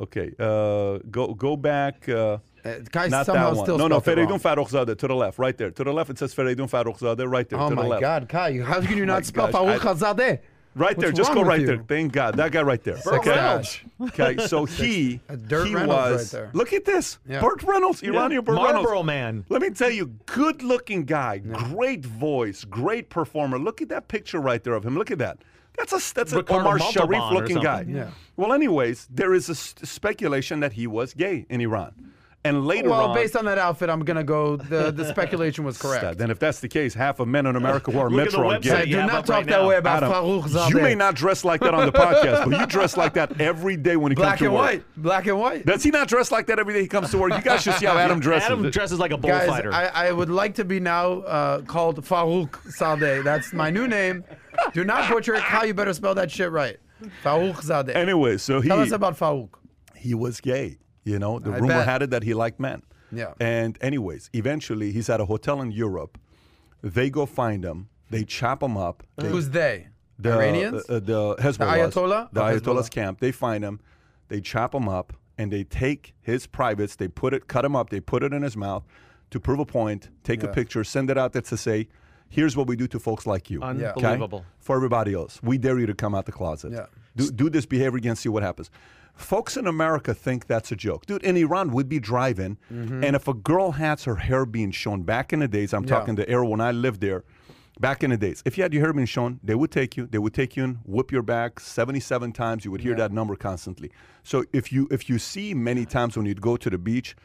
Okay. Uh, go go back. Uh, Uh, Kai not somehow that one. still No, no. it Fereidun to the left, right there. To the left, it says Fereidun Faroukzadeh. Right there. Oh to the my left. God, Kai! How can you not spell gosh, Farouk Zadeh? Right there. What's Just wrong go with right you? there. Thank God. That guy right there. Burt okay. Reynolds. Okay. So he A Dirt he Reynolds was. right there. Look at this. Yeah. Burt Reynolds. Iranian Burt Reynolds. Man. Let me tell you, good looking guy, great voice, great performer. Look at that picture right there of him. Look at that. That's a that's a Ricardo Omar Montalban Sharif looking guy. Yeah. Well, anyways, there is a s- speculation that he was gay in Iran, and later Well, on. based on that outfit, I'm gonna go. The the speculation was correct. then, if that's the case, half of men in America who are Look Metro are website do not talk right that now. way about Adam, Farouk Zadeh. you may not dress like that on the podcast, but you dress like that every day when he black comes to work. Black and white, black and white. Does he not dress like that every day he comes to work? You guys should see how Adam dresses. Adam dresses like a Guys, bullfighter. I, I would like to be now uh, called Farouk Zadeh. That's my new name. Do not butcher it. How you better spell that shit right. Farouk Zadeh. anyway, so he Tell us about Farouk. he was gay. You know, the I rumor bet. had it that he liked men. Yeah. And anyways, eventually he's at a hotel in Europe. They go find him. They chop him up. They, Who's they? the Iranians? Uh, the Hezbollah. The Ayatollah? The Ayatollah's Hezbollah. camp. They find him. They chop him up and they take his privates. They put it, cut him up. They put it in his mouth to prove a point. Take a picture, send it out there to say, "Here's what we do to folks like you." Yeah. Okay? Unbelievable. For everybody else, we dare you to come out the closet. Yeah. Do, do this behavior again, see what happens. Folks in America think that's a joke. Dude, in Iran, we'd be driving, and if a girl has her hair being shown back in the days, I'm Mm-hmm. Yeah. talking the era when I lived there, back in the days, if you had your hair being shown, they would take you, they would take you and whip your back 77 times. You would hear that number constantly. So if you if you see many times when you'd go to the beach,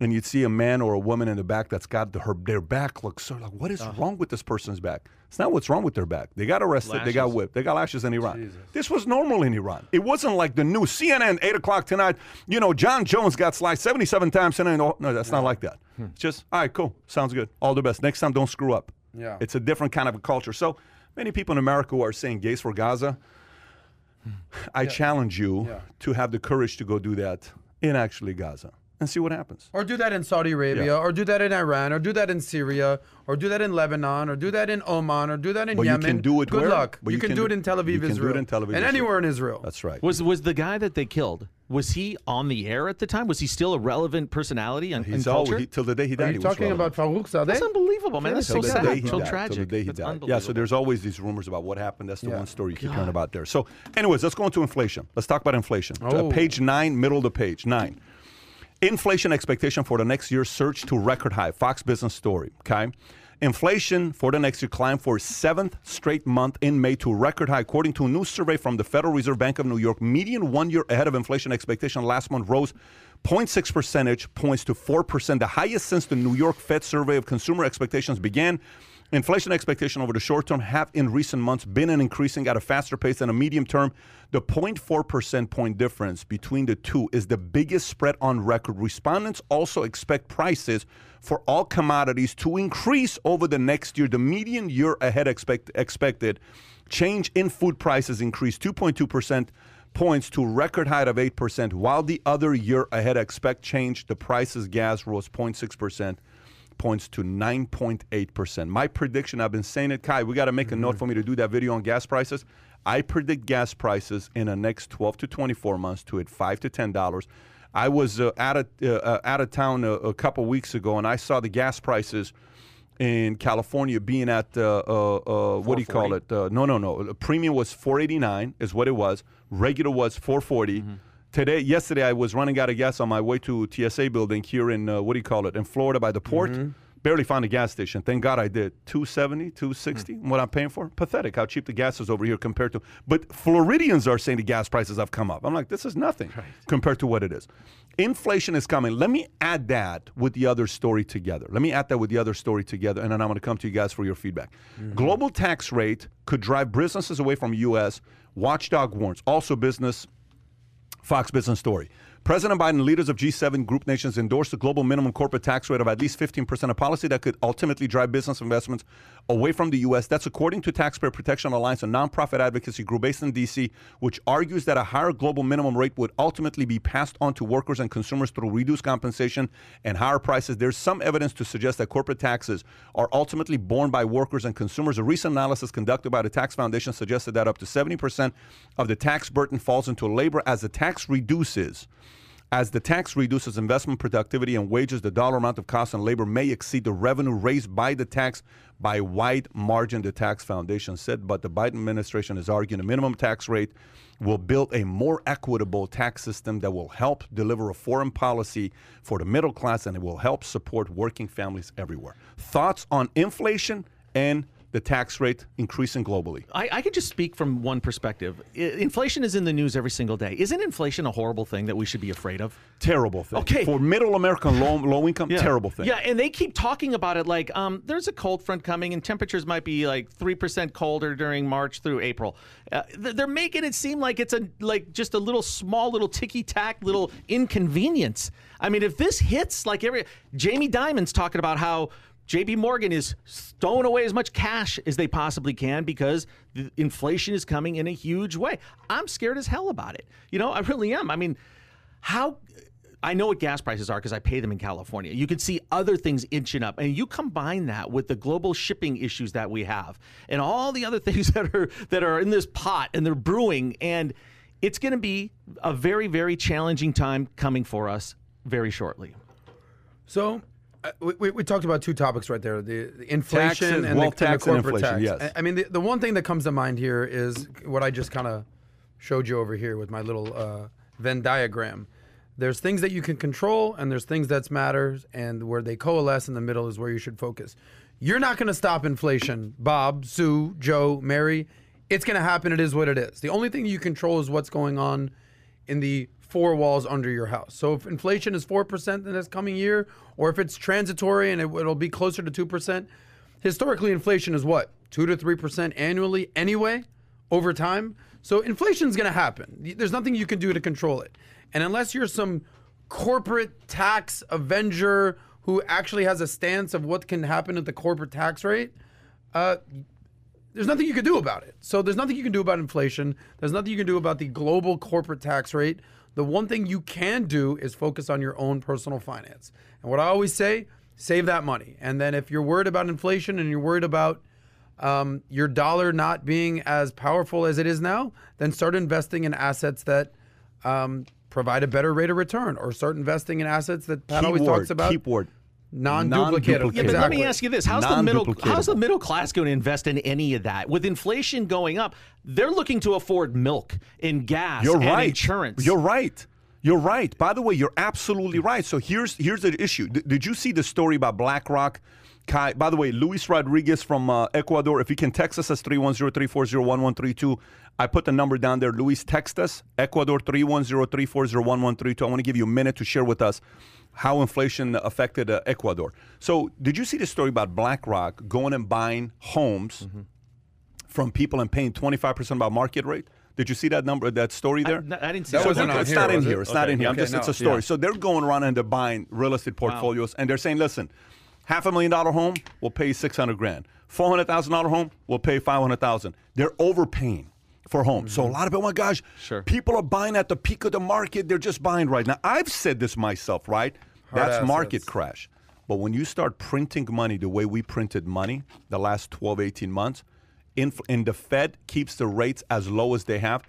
and you'd see a man or a woman in the back that's got the, her their back looks so like what is uh-huh. wrong with this person's back? It's not what's wrong with their back. They got arrested. They got whipped. They got lashes in Iran. This was normal in Iran. It wasn't like the new CNN eight o'clock tonight. You know, John Jones got sliced seventy-seven times tonight. No, no, that's not like that. Hmm. It's just all right, cool, sounds good. All the best. Next time, don't screw up. Yeah. it's a different kind of a culture. So many people in America who are saying gays for Gaza, hmm. I challenge you Yeah. to have the courage to go do that in actually Gaza and see what happens. Or do that in Saudi Arabia, Yeah. or do that in Iran, or do that in Syria, or do that in Lebanon, or do that in Oman, or do that in But you Yemen. can do it Good where? luck. But you, you can, can do do- it in Tel Aviv, you can do it Israel. in Tel Aviv, and Israel. anywhere in Israel. That's right. Was was the guy that they killed? Was he on the air at the time? Was he still a relevant personality and in He's culture? always, he, till the day he died. Are you was talking relevant. about Farouk Zadeh? That's unbelievable, man. That's so sad, so died, till tragic. the day he That's died. Yeah, so there's always these rumors about what happened. That's the Yeah. one story you keep hearing about there. So, anyways, let's go into inflation. Let's talk about inflation. Uh, Oh. page nine, middle of the page, nine. Inflation expectation for the next year surged to record high. Fox Business Story. Okay. Inflation for the next year climbed for seventh straight month in May to record high. According to a new survey from the Federal Reserve Bank of New York, median one year ahead of inflation expectation last month rose 0.6 percentage points to 4%, the highest since the New York Fed survey of consumer expectations began. Inflation expectation over the short term have in recent months been an increasing at a faster pace than a medium term. The 0.4 percent point difference between the two is the biggest spread on record. Respondents also expect prices for all commodities to increase over the next year. The median year ahead expect, expected change in food prices increased 2.2 percent points to record height of 8%, while the other year ahead expect change, the prices gas rose 0.6% points to 9.8%. My prediction, I've been saying it, Kai, we got to make a note for me to do that video on gas prices. I predict gas prices in the next 12 to 24 months to hit 5 to $10. I was uh, out, of, uh, uh, out of town a, a couple weeks ago and I saw the gas prices in California being at uh, uh, uh, what do you call it? Uh, no, no, no. A Premium was 489 is what it was. Regular was 440. Today, yesterday, I was running out of gas on my way to TSA building here in uh, what do you call it in Florida by the port. Mm-hmm. Barely found a gas station. Thank God I did. 270, 260, hmm. what I'm paying for? Pathetic how cheap the gas is over here compared to. But Floridians are saying the gas prices have come up. I'm like, this is nothing compared to what it is. Inflation is coming. Let me add that with the other story together. Let me add that with the other story together, and then I'm going to come to you guys for your feedback. Mm-hmm. Global tax rate could drive businesses away from U.S. Watchdog warns. Also, business Fox Business Story. President Biden and leaders of G7 group nations endorsed a global minimum corporate tax rate of at least 15%, a policy that could ultimately drive business investments away from the U.S. That's according to Taxpayer Protection Alliance, a nonprofit advocacy group based in D.C., which argues that a higher global minimum rate would ultimately be passed on to workers and consumers through reduced compensation and higher prices. There's some evidence to suggest that corporate taxes are ultimately borne by workers and consumers. A recent analysis conducted by the Tax Foundation suggested that up to 70% of the tax burden falls into labor as the tax reduces. As the tax reduces investment productivity and wages, the dollar amount of cost and labor may exceed the revenue raised by the tax by wide margin, the tax foundation said. But the Biden administration is arguing a minimum tax rate will build a more equitable tax system that will help deliver a foreign policy for the middle class and it will help support working families everywhere. Thoughts on inflation and the tax rate increasing globally? I, I could just speak from one perspective. I- inflation is in the news every single day. Isn't inflation a horrible thing that we should be afraid of? Terrible thing. Okay. For middle American low, low income, yeah. terrible thing. Yeah, and they keep talking about it like um, there's a cold front coming and temperatures might be like three percent colder during March through April. Uh, they're making it seem like it's a like just a little small little ticky tack little inconvenience. I mean, if this hits like every Jamie Dimon's talking about how. JP Morgan is stowing away as much cash as they possibly can because the inflation is coming in a huge way. I'm scared as hell about it. You know, I really am. I mean, how I know what gas prices are because I pay them in California. You can see other things inching up, and you combine that with the global shipping issues that we have, and all the other things that are that are in this pot and they're brewing, and it's going to be a very very challenging time coming for us very shortly. So we, we, talked about two topics right there: the, the inflation Taxes, and, wealth the, and tax the and corporate inflation, tax. yes. I, I mean, the, the one thing that comes to mind here is what I just kind of showed you over here with my little uh, Venn diagram. There's things that you can control, and there's things that matters, and where they coalesce in the middle is where you should focus. You're not going to stop inflation, Bob, Sue, Joe, Mary. It's going to happen. It is what it is. The only thing you control is what's going on in the four walls under your house. So if inflation is 4% in this coming year, or if it's transitory and it, it'll be closer to 2%, historically inflation is what? 2 to 3% annually anyway, over time. So inflation's going to happen. There's nothing you can do to control it. And unless you're some corporate tax avenger who actually has a stance of what can happen at the corporate tax rate, uh, there's nothing you can do about it. So there's nothing you can do about inflation. There's nothing you can do about the global corporate tax rate. The one thing you can do is focus on your own personal finance. And what I always say, save that money. And then if you're worried about inflation and you're worried about um, your dollar not being as powerful as it is now, then start investing in assets that um, provide a better rate of return, or start investing in assets that Pat always talks about keyword. Non-duplicative. Yeah, but let me ask you this: How's the middle How's the middle class going to invest in any of that? With inflation going up, they're looking to afford milk and gas You're and right. insurance. You're right. You're right. By the way, you're absolutely right. So here's here's the issue. D- did you see the story about BlackRock? Kai, by the way, Luis Rodriguez from uh, Ecuador. If you can text us as 310-340-1132. I put the number down there. Luis, text us. Ecuador 310-340-1132. I want to give you a minute to share with us how inflation affected uh, Ecuador. So did you see the story about BlackRock going and buying homes Mm-hmm. from people and paying 25% about market rate? Did you see that number, that story there? I, I didn't see That that. wasn't it's here, not in it? here. It's not in here. I'm okay, just it's a story. Yeah. So they're going around and they're buying real estate portfolios and they're saying, listen, half a million dollar home will pay six hundred grand. Four hundred thousand dollar home will pay five hundred thousand. They're overpaying for homes. So a lot of people, oh my gosh, Sure. people are buying at the peak of the market. They're just buying right now. I've said this myself, right? That's assets. market crash. But when you start printing money the way we printed money the last 12, 18 months, inf- and the Fed keeps the rates as low as they have,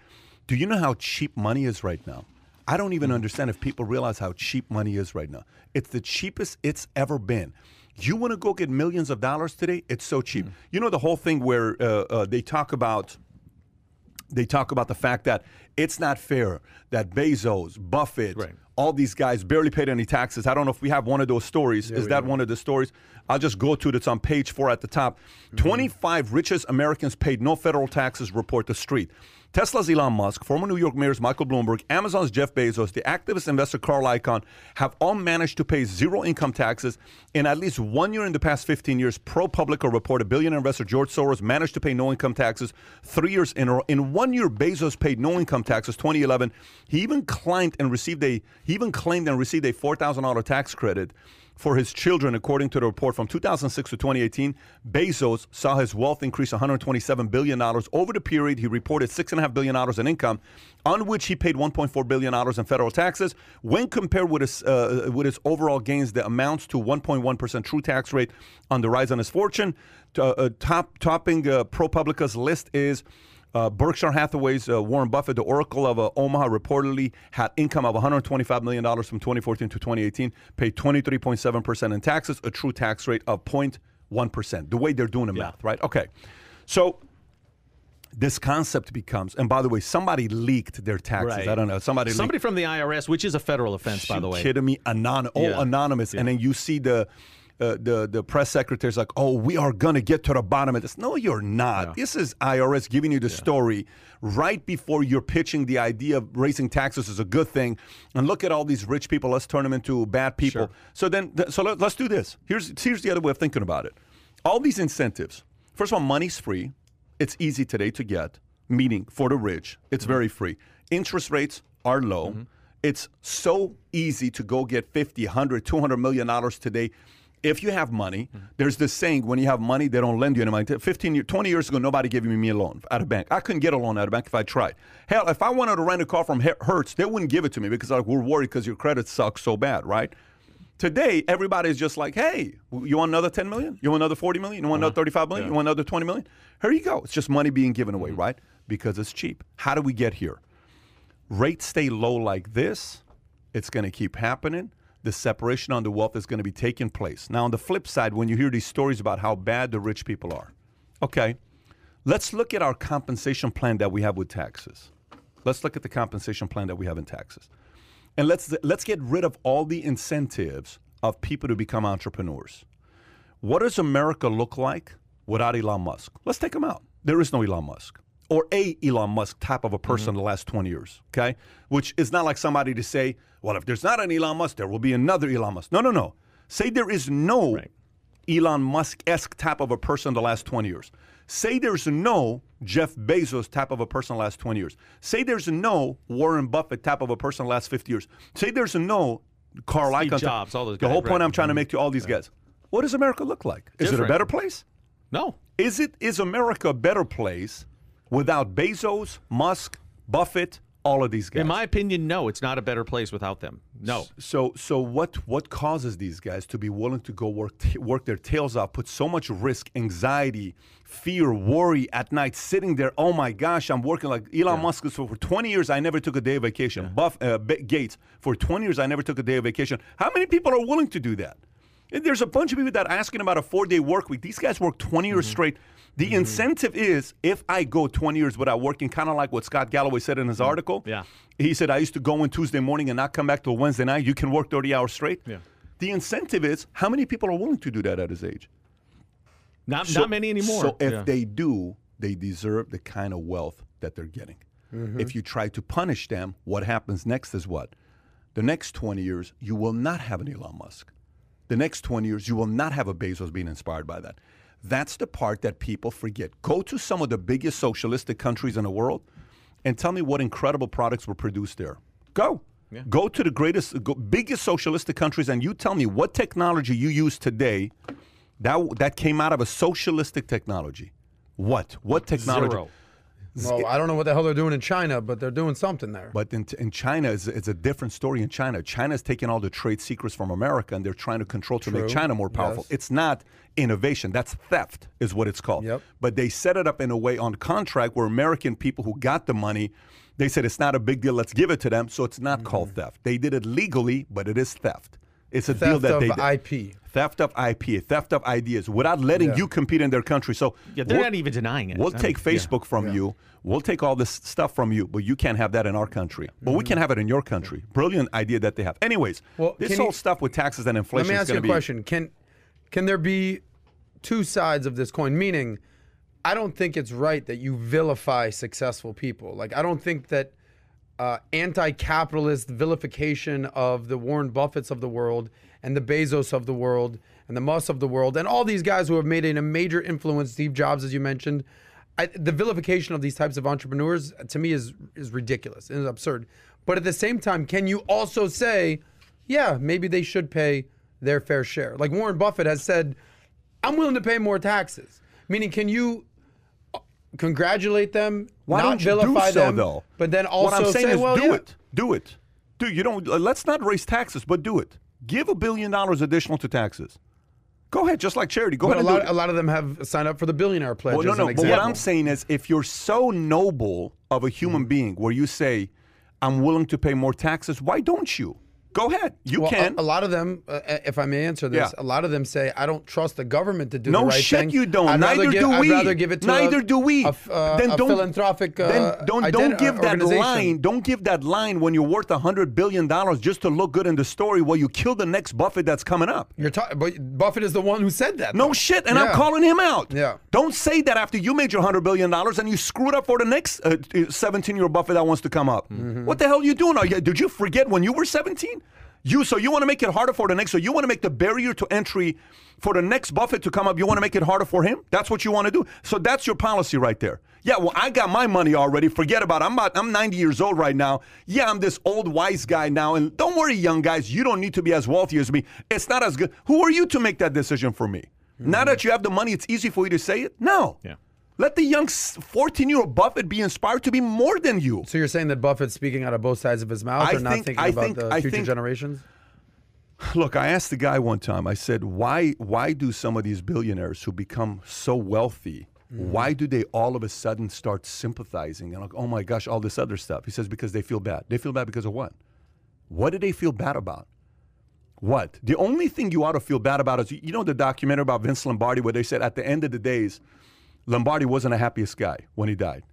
do you know how cheap money is right now? I don't even understand if people realize how cheap money is right now. It's the cheapest it's ever been. You want to go get millions of dollars today? It's so cheap. You know the whole thing where uh, uh, they talk about they talk about the fact that it's not fair that Bezos, Buffett, Right. all these guys barely paid any taxes. I don't know if we have one of those stories. Is that one of the stories? I'll just go to it. It's on page four at the top. Mm-hmm. 25 richest Americans paid no federal taxes, report the street. Tesla's Elon Musk, former New York Mayor's Michael Bloomberg, Amazon's Jeff Bezos, the activist investor Carl Icahn have all managed to pay zero income taxes. In at least one year in the past 15 years, ProPublica reported billionaire investor George Soros managed to pay no income taxes three years in a row. In one year, Bezos paid no income taxes. 2011, he even claimed and received a he even claimed and received a $4,000 tax credit for his children, according to the report from 2006 to 2018. Bezos saw his wealth increase 127 billion dollars over the period. He reported six and a half billion dollars in income, on which he paid 1.4 billion dollars in federal taxes. When compared with his uh, with his overall gains, that amounts to 1.1 percent true tax rate on the rise on his fortune. Uh, uh, top topping uh, ProPublica's list is. Uh, Berkshire Hathaway's uh, Warren Buffett, the Oracle of uh, Omaha, reportedly had income of $125 million from 2014 to 2018, paid 23.7% in taxes, a true tax rate of 0.1%. The way they're doing the math, right? Okay. So this concept becomes, and by the way, somebody leaked their taxes. Right. I don't know. Somebody, Somebody leaked. from the IRS, which is a federal offense, by the way. kidding me? Anon- oh, Yeah. anonymous. And then you see the uh, the the press secretary is like, "Oh, we are gonna get to the bottom of this." No, you're not. This is IRS giving you the story right before you're pitching the idea of raising taxes is a good thing. And look at all these rich people. Let's turn them into bad people. So then, th- so let, let's do this. Here's here's the other way of thinking about it. All these incentives. First of all, money's free. It's easy today to get. Meaning for the rich, it's very free. Interest rates are low. It's so easy to go get 50, 100, 200 million dollars today. If you have money, there's this saying when you have money, they don't lend you any money. 15 years, 20 years ago, nobody gave me a loan at a bank. I couldn't get a loan at a bank if I tried. Hell, if I wanted to rent a car from Hertz, they wouldn't give it to me because like, we're worried because your credit sucks so bad, right? Today, everybody's just like, hey, you want another 10 million? You want another 40 million? You want another uh-huh. 35 million? You want another 20 million? Here you go. It's just money being given away, mm-hmm. right? Because it's cheap. How do we get here? Rates stay low like this, it's going to keep happening. The separation on the wealth is going to be taking place. Now, on the flip side, when you hear these stories about how bad the rich people are, okay, let's look at our compensation plan that we have with taxes. Let's look at the compensation plan that we have in taxes. And let's let's get rid of all the incentives of people to become entrepreneurs. What does America look like without Elon Musk? Let's take him out. There is no Elon Musk or a Elon Musk type of a person in the last 20 years, okay? Which is not like somebody to say, well, if there's not an Elon Musk, there will be another Elon Musk. No, no, no. Say there is no Elon Musk esque type of a person in the last 20 years. Say there's no Jeff Bezos type of a person in the last 20 years. Say there's no Warren Buffett type of a person in the last 50 years. Say there's no Carl Steve Icahn. Jobs, all those guys, The whole point. I'm trying to mm-hmm. make to all these guys. What does America look like? Is it a better place? No. Is it is America a better place without Bezos, Musk, Buffett, all of these guys? In my opinion, no, it's not a better place without them. No. So so what what causes these guys to be willing to go work work their tails off, put so much risk, anxiety, fear, worry at night, sitting there? Oh my gosh, I'm working like Elon Musk. So for 20 years, I never took a day of vacation. Buff uh, Gates for 20 years, I never took a day of vacation. How many people are willing to do that? And there's a bunch of people that are asking about a four day work week. These guys work 20 years straight. The incentive is if I go 20 years without working, kind of like what Scott Galloway said in his article. Yeah. He said, I used to go in Tuesday morning and not come back till Wednesday night. You can work 30 hours straight. Yeah. The incentive is how many people are willing to do that at his age? Not, So- not many anymore. So if Yeah. they do, they deserve the kind of wealth that they're getting. Mm-hmm. If you try to punish them, what happens next is what? The next 20 years, you will not have an Elon Musk. The next 20 years, you will not have a Bezos being inspired by that. That's the part that people forget. Go to some of the biggest socialistic countries in the world and tell me what incredible products were produced there. Go. Go to the greatest, go, biggest socialistic countries and you tell me what technology you use today that, that came out of a socialistic technology. What? What technology? Zero. Well, I don't know what the hell they're doing in China, but they're doing something there. But in, in China, it's, it's a different story in China. China's taking all the trade secrets from America and they're trying to control to make China more powerful. Yes. It's not innovation. That's theft, is what it's called. Yep. But they set it up in a way on contract where American people who got the money, they said it's not a big deal, let's give it to them. So it's not mm-hmm. called theft. They did it legally, but it is theft. It's a deal Theft that of they did. IP. Theft of IP, theft of ideas, without letting Yeah. you compete in their country. So Yeah, they're we'll- not even denying it. We'll I mean, take yeah. Facebook from you. We'll take all this stuff from you, but you can't have that in our country. But we mm-hmm. can have it in your country. Brilliant idea that they have. Anyways, Well, this whole you- stuff with taxes and inflation. Let inflation me is ask you a to be. question. Can can there be two sides of this coin? Meaning, I don't think it's right that you vilify successful people. Like I don't think that uh, anti-capitalist vilification of the Warren Buffetts of the world and the Bezos of the world and the Musk of the world and all these guys who have made a major influence, Steve Jobs, as you mentioned. I, the vilification of these types of entrepreneurs to me is is ridiculous and absurd. But at the same time, can you also say, yeah, maybe they should pay their fair share? Like Warren Buffett has said, I'm willing to pay more taxes. Meaning, can you uh, congratulate them, Why not don't you vilify do so, them, though? but then what also I'm saying say, is well, do yeah. it. Do it. Do you don't. uh, let's not raise taxes, but do it. Give a billion dollars additional to taxes. Go ahead, just like charity. Go But a ahead and lot, a lot of them have signed up for the billionaire pledge. Well, no, no. But what. I'm saying is, if you're so noble of a human Mm-hmm. being, where you say, "I'm willing to pay more taxes," why don't you? Go ahead. You Well, can. A, a lot of them, uh, if I may answer this, Yeah. a lot of them say, "I don't trust the government to do no the right shit, thing." you don't. I'd Neither give, do I'd we. rather give it to Neither a, do we. A, uh, then don't, philanthropic. Uh, then don't don't give that line. Don't give that line when you're worth a hundred billion dollars just to look good in the story. While you kill the next Buffett that's coming up. You're ta- but Buffett is the one who said that. No shit, and I'm calling him out. Yeah. Don't say that after you made your hundred billion dollars and you screwed up for the next uh, 17 year old Buffett that wants to come up. Mm-hmm. What the hell are you doing? Are you, did you forget when you were 17? You so you want to make it harder for the next. So you want to make the barrier to entry for the next Buffett to come up. You want to make it harder for him. That's what you want to do. So that's your policy right there. Yeah. Well, I got my money already. Forget about. It. I'm about. I'm 90 years old right now. Yeah, I'm this old wise guy now. And don't worry, young guys. You don't need to be as wealthy as me. It's not as good. Who are you to make that decision for me? Mm-hmm. Now that you have the money, it's easy for you to say it. No. Yeah. Let the young 14 year old Buffett be inspired to be more than you. So you're saying that Buffett's speaking out of both sides of his mouth, I or not thinking I about think- the future think- generations? Look, I asked the guy one time, I said, why, why do some of these billionaires who become so wealthy, mm. why do they all of a sudden start sympathizing and like, oh my gosh, all this other stuff? He says, because they feel bad. They feel bad because of what? What do they feel bad about? What? The only thing you ought to feel bad about is, you know, the documentary about Vince Lombardi where they said at the end of the days, Lombardi wasn't the happiest guy when he died.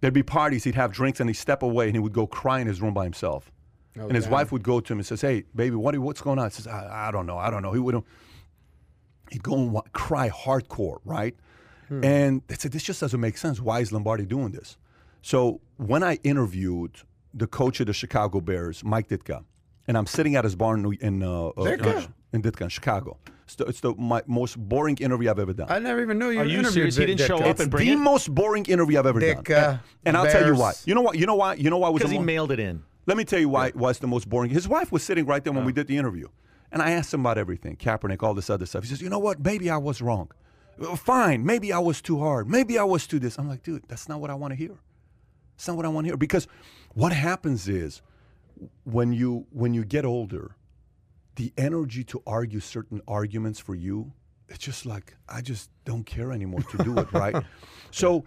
There'd be parties, he'd have drinks, and he'd step away and he would go cry in his room by himself. and his damn. wife would go to him and says, "Hey, baby, what what's going on?" He says, "I, I don't know, I don't know." He would he'd go and cry hardcore, right? And they said, "This just doesn't make sense. Why is Lombardi doing this?" So when I interviewed the coach of the Chicago Bears, Mike Ditka, and I'm sitting at his bar in in, uh, uh, Ditka? In Ditka, in Chicago. It's the, it's the my most boring interview I've ever done. I never even knew you. Are you serious? He didn't show Ditka. up and bring the it? most boring interview I've ever Dick, done. uh, and I'll tell you why. You know what? You know why? You know why was Because the he mo- mailed it in. let me tell you why it was the most boring. His wife was sitting right there when we did the interview. And I asked him about everything Kaepernick, all this other stuff. He says, You know what? Maybe I was wrong. "Uh, Fine, maybe I was too hard. Maybe I was too this. I'm like, dude, that's not what I want to hear. It's not what I want to hear. Because what happens is when you when you get older, the energy to argue certain arguments for you, it's just like I just don't care anymore to do it, right? So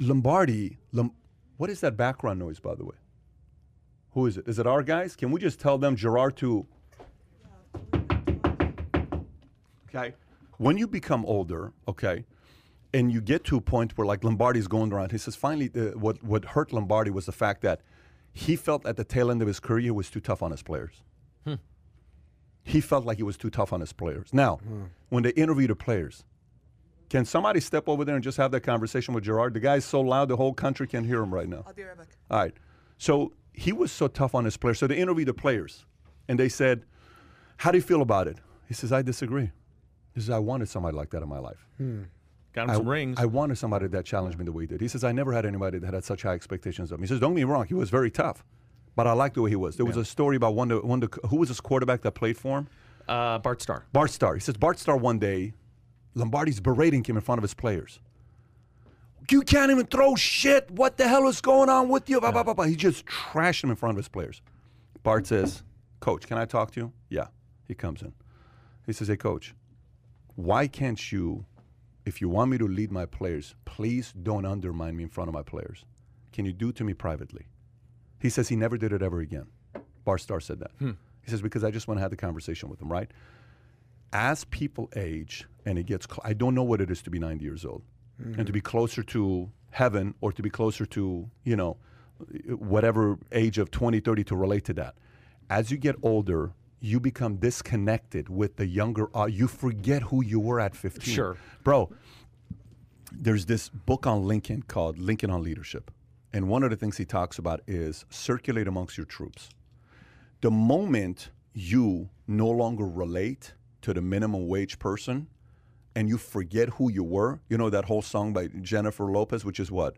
Lombardi, Lom- what is that background noise, by the way? Who is it? Is it our guys? Can we just tell them Gerard to? Okay. When you become older, okay, and you get to a point where like Lombardi's going around, he says finally the, what what hurt Lombardi was the fact that he felt at the tail end of his career was too tough on his players. Hmm. He felt like he was too tough on his players. Now, hmm. when they interview the players, can somebody step over there and just have that conversation with Gerard? The guy's so loud the whole country can hear him right now. I'll be right back. All right. So he was so tough on his players. So they interviewed the players, and they said, "How do you feel about it?" He says, "I disagree." He says, "I wanted somebody like that in my life. Hmm. Got him I, some rings. I wanted somebody that challenged me the way he did." He says, "I never had anybody that had such high expectations of me." He says, "Don't get me wrong, he was very tough, but I liked the way he was." There was a story about one, of the- one who was his quarterback that played for him. uh, Bart Starr. Bart Starr. He says Bart Starr one day, Lombardi's berating him in front of his players. You can't even throw shit. What the hell is going on with you? Blah, blah, blah, blah. He just trashed him in front of his players. Bart says, Coach, can I talk to you? Yeah. He comes in. He says, Hey, coach, why can't you, if you want me to lead my players, please don't undermine me in front of my players? Can you do it to me privately? He says he never did it ever again. Bart Starr said that. He says, because I just want to have the conversation with him, right? As people age and it gets, cl- I don't know what it is to be 90 years old and to be closer to heaven or to be closer to, you know, whatever age of 20, 30 to relate to that. As you get older, you become disconnected with the younger, uh, you forget who you were at 15. Sure. Bro, there's this book on Lincoln called Lincoln on Leadership. And one of the things he talks about is circulate amongst your troops. The moment you no longer relate to the minimum wage person and you forget who you were, you know that whole song by Jennifer Lopez, which is what?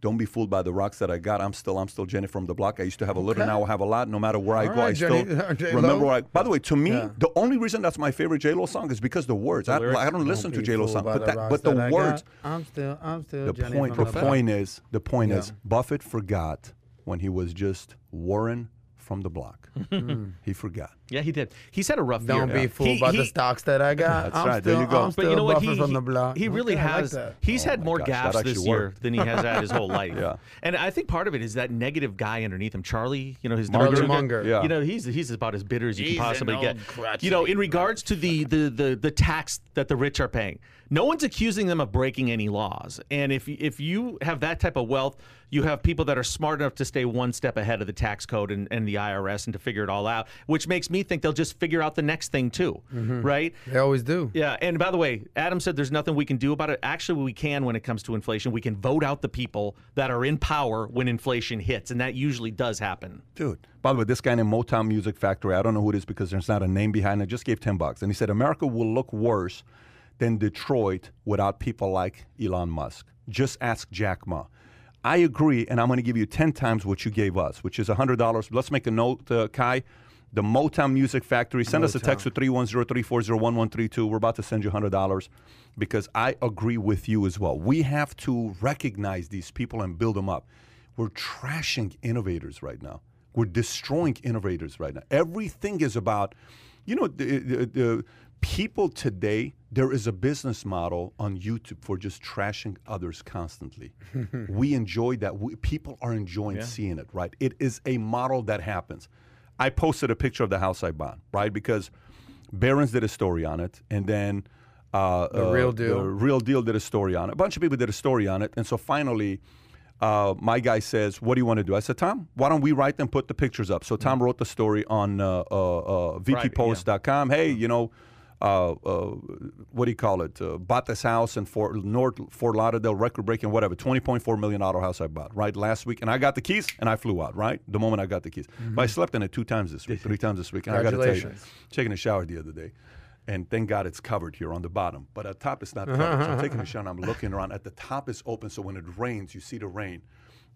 Don't be fooled by the rocks that I got. I'm still, I'm still Jenny from the block. I used to have a little, now I have a lot. No matter where I All go, I right, still Jenny- J-Lo. remember. Where I, by the way, to me, Yeah. the only reason that's my favorite J Lo song is because the words. I, lyrics? I don't listen to Be J Lo song, but the that, but the that words. I'm still, I'm still. The Jenny point, from the point is, the point Yeah. is, Buffett forgot when he was just Warren from the block. Hmm. he forgot. Yeah, he did. He's had a rough Don't year. be fooled He- by the stocks that I got. That's I'm right, there Still, you go. I'm But But still you know what? He, from he- the block. he really Okay, I like has. he's Oh had more gosh, gaps this actually year than he has had his whole life. Yeah. And I think part of it is that negative guy underneath him, Charlie. You know his Charlie Tortuga. Munger. Yeah. You know he's he's about as bitter as you He's can possibly get. old crotchety You know, in regards to the, the the the tax that the rich are paying, no one's accusing them of breaking any laws. And if if you have that type of wealth, you have people that are smart enough to stay one step ahead of the tax code and, and the IRS and to figure it all out, which makes me think they'll just figure out the next thing too, right? They always do. Yeah, and by the way, Adam said there's nothing we can do about it. Actually, we can when it comes to inflation. We can vote out the people that are in power when inflation hits, and that usually does happen. Dude. By the way, this guy named Motown Music Factory, I don't know who it is because there's not a name behind it, just gave 10 bucks. And he said, America will look worse than Detroit without people like Elon Musk. Just ask Jack Ma. I agree, and I'm going to give you 10 times what you gave us, which is $100. Let's make a note, uh, Kai. The Motown Music Factory. Send us a text to 310-340-1132. We're about to send you $100 because I agree with you as well. We have to recognize these people and build them up. We're trashing innovators right now. We're destroying innovators right now. Everything is about, you know, the, the, the people today. There is a business model on YouTube for just trashing others constantly. we enjoy that. We, people are enjoying seeing it. Right? It is a model that happens. I posted a picture of the house I bought. Right? Because Barron's did a story on it, and then uh, The uh, Real Deal. the Real Deal did a story on it. A bunch of people did a story on it, and so finally, uh, my guy says, "What do you want to do?" I said, "Tom, why don't we write them, put the pictures up?" So Tom wrote the story on uh, uh, uh, VPPost.com. Hey, you know. Uh, uh, what do you call it? Uh, bought this house in Fort North Fort Lauderdale, record breaking, whatever. Twenty point four million dollar house I bought right last week, and I got the keys and I flew out right the moment I got the keys. But I slept in it two times this week, three times this week, and I got to tell you, taking a shower the other day, and thank God it's covered here on the bottom, but at top it's not covered. so I'm taking a shower and I'm looking around. At the top is open, so when it rains, you see the rain.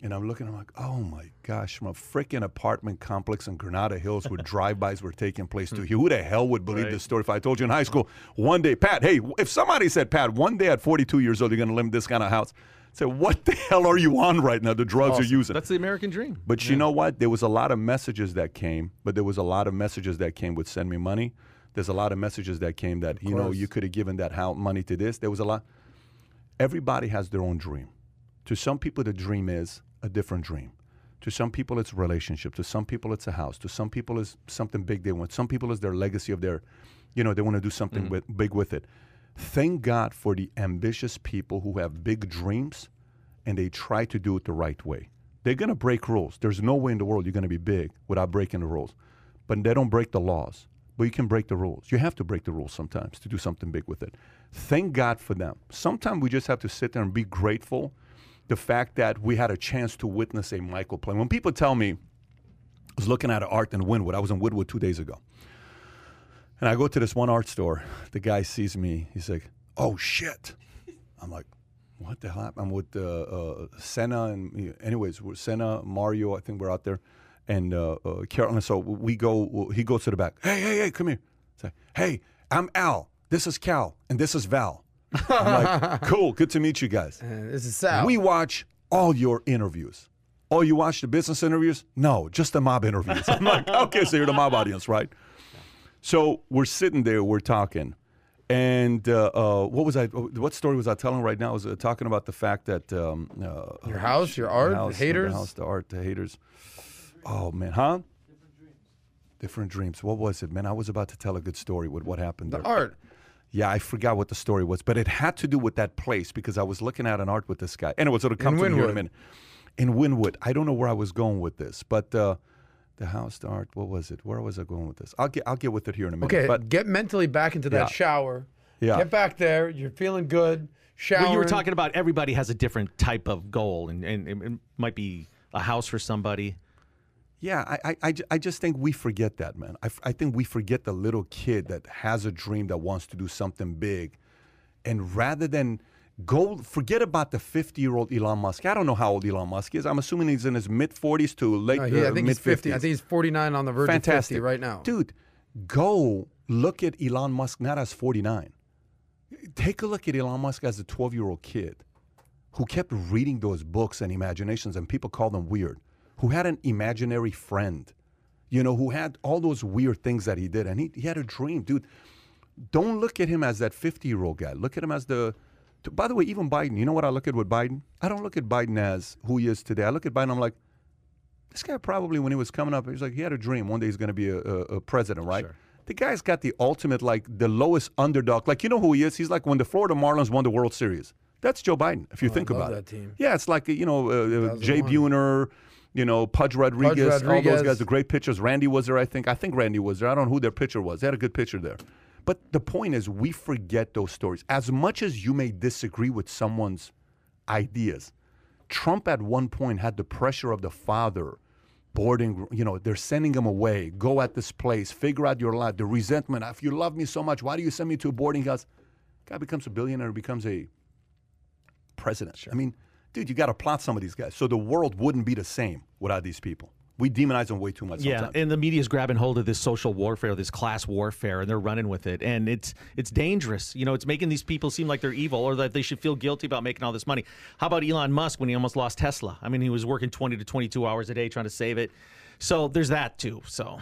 And I'm looking, I'm like, oh my gosh, from a freaking apartment complex in Granada Hills where drive-bys were taking place to here. Who the hell would believe this story if I told you in high school one day, Pat, hey, if somebody said, Pat, one day at 42 years old, you're going to live in this kind of house, I said, what the hell are you on right now? The drugs you're using. That's the American dream. But you know what? There was a lot of messages that came, but there was a lot of messages that came with send me money. There's a lot of messages that came that, you know, you could have given that how money to this. There was a lot. Everybody has their own dream. To some people, the dream is a different dream. To some people, it's relationship. To some people, it's a house. To some people, it's something big they want. Some people, it's their legacy of their, you know, they want to do something mm. with, big with it. Thank God for the ambitious people who have big dreams and they try to do it the right way. They're going to break rules. There's no way in the world you're going to be big without breaking the rules. But they don't break the laws. But you can break the rules. You have to break the rules sometimes to do something big with it. Thank God for them. Sometimes we just have to sit there and be grateful the fact that we had a chance to witness a Michael play. When people tell me, I was looking at art in Wynwood. I was in Wynwood two days ago. And I go to this one art store. The guy sees me. He's like, oh, shit. I'm like, what the hell? I'm with uh, uh, Senna and anyways, we're Senna, Mario. I think we're out there, and uh, uh, Carolyn. So we go. He goes to the back. Hey, hey, hey, come here. Say, hey, I'm Al. This is Cal, and this is Val. I'm like, cool. Good to meet you guys. And this is Sal. We watch all your interviews. Oh, you watch the business interviews? No, just the mob interviews. I'm like, okay, so you're the mob audience, right? So we're sitting there, we're talking, and uh, uh, what was I? What story was I telling right now? I was uh, talking about the fact that um, uh, Your house, your art, house, haters? the house, the art, the haters. Oh man, huh? Different dreams. What was it, man? I was about to tell a good story with what happened the there. art. Yeah, I forgot what the story was, but it had to do with that place because I was looking at an art with this guy. Anyways, it'll come In to me here in a minute. In Wynwood, I don't know where I was going with this, but uh, the house, the art. What was it? Where was I going with this? I'll get I'll get with it here in a minute. Okay, but get mentally back into that Yeah. shower. Yeah. Get back there. You're feeling good. Shower. Well, you were talking about everybody has a different type of goal, and, and it might be a house for somebody. Yeah, I, I, I, just think we forget that, man. I, I think we forget the little kid that has a dream that wants to do something big. And rather than go, forget about the 50 year old Elon Musk. I don't know how old Elon Musk is. I'm assuming he's in his mid 40s to late No, I uh, think mid he's 50. I think he's 49 on the verge Fantastic. of 50 right now. Dude, go look at Elon Musk not as 49. Take a look at Elon Musk as a 12 year old kid who kept reading those books and imaginations, and people call them weird, who had an imaginary friend, you know, who had all those weird things that he did. And he, he had a dream, dude. Don't look at him as that 50 year old guy. Look at him as the. t- By the way, even Biden, you know what I look at with Biden? I don't look at Biden as who he is today. I look at Biden, I'm like, this guy probably, when he was coming up, he was like, he had a dream. One day he's going to be a, a, a president, right? Sure. The guy's got the ultimate, like the lowest underdog. Like, you know who he is? He's like when the Florida Marlins won the World Series. That's Joe Biden, if you think Oh, love about that it. team. Yeah, it's like, you know, uh, uh, Jay 2001. Buhner, you know, Pudge Rodriguez, all those guys, the great pitchers. Randy was there, I think. I think Randy was there. I don't know who their pitcher was. They had a good pitcher there. But the point is, we forget those stories. As much as you may disagree with someone's ideas, Trump at one point had the pressure of the father boarding, you know, they're sending him away. Go at this place, figure out your life. The resentment. If you love me so much, why do you send me to a boarding house? Guy becomes a billionaire, becomes a president. I mean, dude, you got to plot some of these guys. So the world wouldn't be the same without these people. We demonize them way too much Yeah, sometimes. and the media's grabbing hold of this social warfare, this class warfare, and they're running with it, and it's it's dangerous. You know, it's making these people seem like they're evil or that they should feel guilty about making all this money. How about Elon Musk when he almost lost Tesla? I mean, he was working twenty to twenty two hours a day trying to save it. So there's that too. So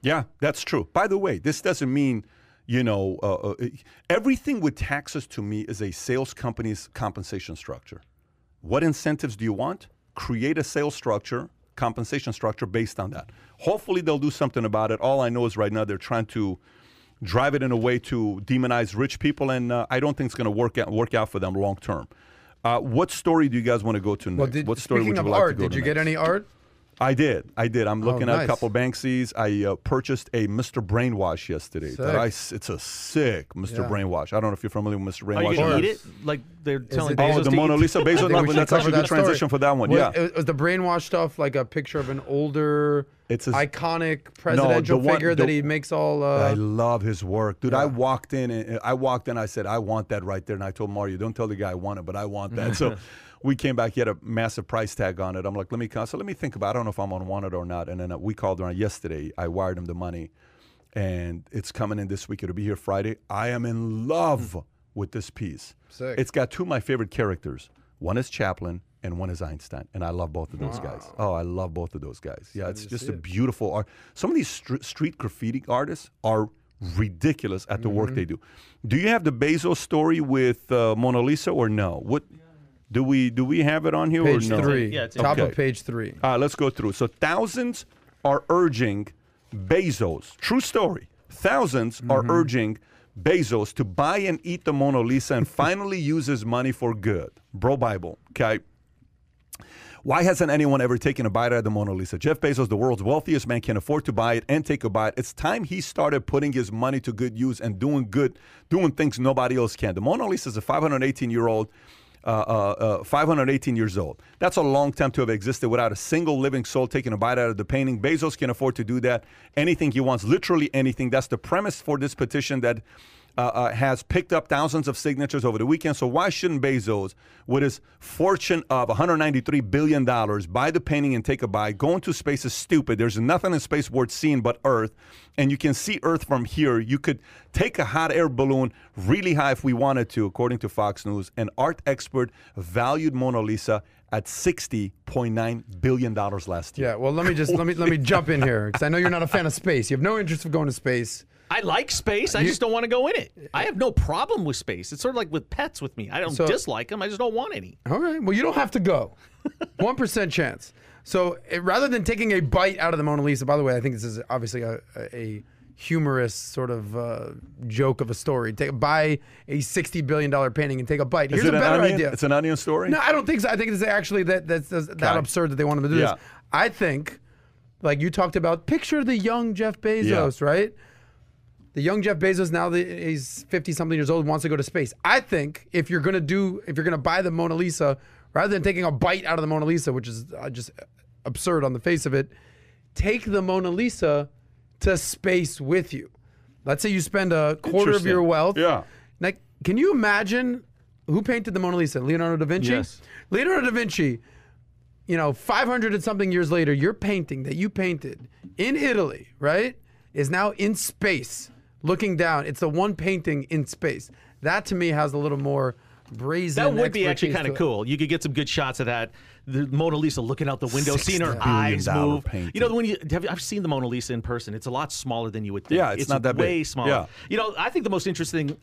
Yeah, that's true. By the way, this doesn't mean, you know, uh, uh, everything with taxes to me is a sales company's compensation structure. What incentives do you want? Create a sales structure, compensation structure based on that. Hopefully, they'll do something about it. All I know is right now they're trying to drive it in a way to demonize rich people, and uh, I don't think it's going to work out work out for them long term. Uh, what story do you guys want to go to next? Well, did, what story would you like art, to go did to you get any art? I did. I did. I'm looking at nice. a couple Banksies. I uh, purchased a Mr. Brainwash yesterday. That Sick. I s it's a sick Mr. Yeah. Brainwash. I don't know if you're familiar with Mr. Brainwash. are you going to eat it? Like they're telling it- Oh, the Mona? Lisa Bezos. No, that's cover actually a that good transition story. for that one. Was, yeah. it- was the brainwash stuff like a picture of an older It's his, iconic presidential one- figure the- that he makes all. I Uh, love his work, dude. I walked in and I walked in. I said, I want that right there. And I told Mario, don't tell the guy I want it, but I want that. so we came back. He had a massive price tag on it. I'm like, let me. So let me think about. it. I don't know if I'm on want it or not. And then uh, we called around yesterday. I wired him the money, and it's coming in this week. It'll be here Friday. I am in love with this piece. Sick. It's got two of my favorite characters. One is Chaplin and one is Einstein, and I love both of those guys. Oh, I love both of those guys. Yeah, it's just a beautiful art. Some of these str- street graffiti artists are ridiculous at the work Mm-hmm. they do. Do you have the Bezos story with uh, Mona Lisa or no? What do we do? We have it on here page or no? three. Yeah, it's in- top of page three. All right, let's go through. So thousands are urging Bezos. True story. 1000s are mm-hmm. urging Bezos to buy and eat the Mona Lisa and finally use his money for good. Bro Bible. Okay. Why hasn't anyone ever taken a bite out of the Mona Lisa? Jeff Bezos, the world's wealthiest man, can afford to buy it and take a bite. It's time he started putting his money to good use and doing good, doing things nobody else can. The Mona Lisa is a 518 year old, Uh, uh, uh, 518 years old. That's a long time to have existed without a single living soul taking a bite out of the painting. Bezos can afford to do that. Anything he wants, literally anything. That's the premise for this petition that uh, uh, has picked up thousands of signatures over the weekend. So why shouldn't Bezos, with his fortune of 193 billion dollars, buy the painting and take a bite? Going to space is stupid. There's nothing in space worth seeing but Earth, and you can see Earth from here. You could take a hot air balloon really high if we wanted to, according to Fox News. An art expert valued Mona Lisa at 60.9 billion dollars last year. Yeah. Well, let me just let me let me jump in here because I know you're not a fan of space. You have no interest of going to space. I like space. I just don't want to go in it. I have no problem with space. It's sort of like with pets with me. I don't So- dislike them. I just don't want any. All right. Well, you don't have to go. One percent chance. So eh, rather than taking a bite out of the Mona Lisa, by the way, I think this is obviously a, a- a humorous sort of uh, joke of a story. Take buy a sixty billion dollar painting and take a bite. Is Here's it a better onion? idea. It's an onion story. No, I don't think so. I think it's actually that that's, that's that absurd that they want him to do Yeah. this. I think, like you talked about, picture the young Jeff Bezos, right? The young Jeff Bezos now that he's fifty something years old wants to go to space. I think if you're gonna do if you're gonna buy the Mona Lisa, rather than taking a bite out of the Mona Lisa, which is uh, just absurd on the face of it, take the Mona Lisa to space with you. Let's say you spend a quarter of your wealth. Yeah. Like, can you imagine who painted the Mona Lisa? Leonardo da Vinci. Yes. Leonardo da Vinci. You know, 500 and something years later, your painting that you painted in Italy, right, is now in space, looking down. It's the one painting in space. That to me has a little more brazen. That would be actually kind of cool. You could get some good shots of that. The Mona Lisa looking out the window, seeing her $60 billion eyes move. You know, when you have, I've seen the Mona Lisa in person. It's a lot smaller than you would think. Yeah, it's not that big. way smaller. Yeah. You know, I think the most interesting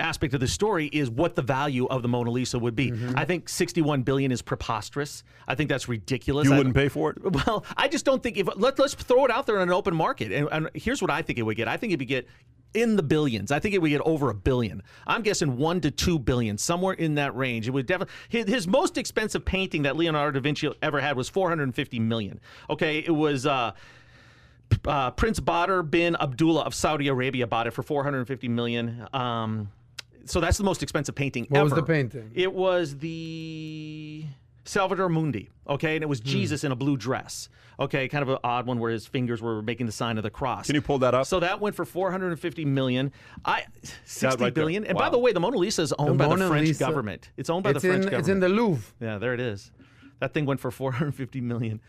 aspect of this story is what the value of the Mona Lisa would be. Mm-hmm. I think 61 billion is preposterous. I think that's ridiculous. You I- wouldn't pay for it? Well, I just don't think if let, let's throw it out there in an open market. And, and here's what I think it would get. I think it would get in the billions. I think it would get over a billion. I'm guessing one to two billion, somewhere in that range. It would definitely his, his most expensive painting that Leonardo da Vinci ever had was 450 million. Okay, it was. Uh, uh, Prince Badr bin Abdullah of Saudi Arabia bought it for 450 million. Um, so that's the most expensive painting What ever. was the painting? It was the Salvator Mundi, okay, and it Hmm. was Jesus in a blue dress, okay, kind of an odd one where his fingers were making the sign of the cross. Can you pull that up? So that went for 450 million. I 60 right there. billion. And by Wow. the way, the Mona Lisa is owned by the Mona French Lisa- government. It's owned by It's the French in, government. it's in the Louvre. yeah, there it is. That thing went for 450 million.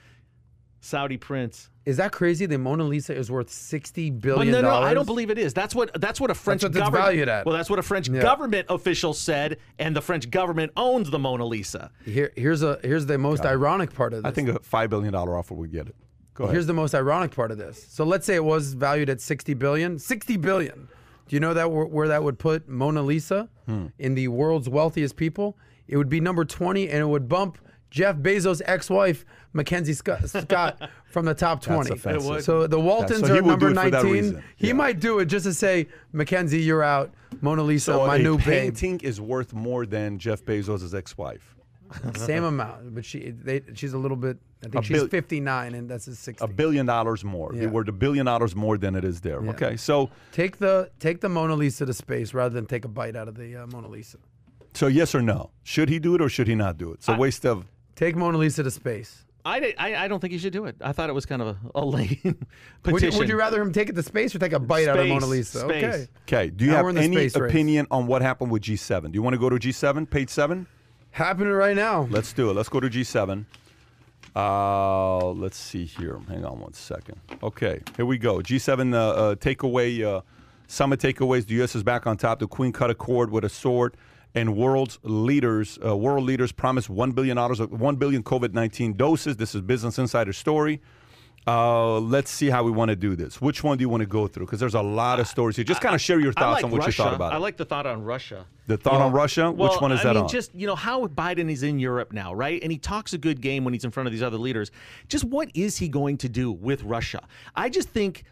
Saudi prince. Is that crazy? The Mona Lisa is worth 60 Well, billion no, no. I don't believe it is. That's what that's what a French what it's government. valued at. Well, that's what a French Yeah. government official said, and the French government owns the Mona Lisa. Here, here's a here's the most ironic part of this. I think a five billion dollar offer would get it. Go ahead. Here's the most ironic part of this. So let's say it was valued at 60 billion. 60 billion. Do you know that where, where that would put Mona Lisa Hmm. in the world's wealthiest people? It would be number 20 and it would bump Jeff Bezos' ex-wife Mackenzie Scott, Scott from the top 20. offensive. Would. So the Waltons Yeah, so he are would do number it for that 19. reason. He Yeah. might do it just to say, Mackenzie, you're out. Mona Lisa, so my a new babe. painting is worth more than Jeff Bezos' ex-wife. Same amount, but she they, she's a little bit. I think A she's bil- 59 and that's his 60. A billion dollars more. Yeah. It worth a billion dollars more than it is there. Okay, so Take the take the Mona Lisa to space rather than take a bite out of the uh, Mona Lisa. so yes or no? Should he do it or should he not do it? It's a waste of. Take Mona Lisa to space. I, di- I, I don't think he should do it. I thought it was kind of a, a lame Would you, would you rather him take it to space or take a bite out of Space, Mona Lisa? space. Okay. Okay. Do you Now we're have the any space race. opinion on what happened with G7? Do you want to go to G7, page seven? Happening right now. Let's do it. Let's go to G7. Uh, let's see here. Hang on one second. Okay, here we go. G7 uh, uh, takeaway, uh, summit takeaways. The U.S. is back on top. The Queen cut a cord with a sword, and world's leaders, uh, world leaders, promised one billion dollars, one billion COVID nineteen doses. This is Business Insider story. Uh, let's see how we want to do this. Which one do you want to go through? Because there's a lot of stories here. Just kind of share your thoughts like on what Russia. you thought about it. I like the thought on Russia. the thought on Russia. Well, Which one is I that mean, on? just you know how Biden is in Europe now, right? And he talks a good game when he's in front of these other leaders. Just what is he going to do with Russia? I just think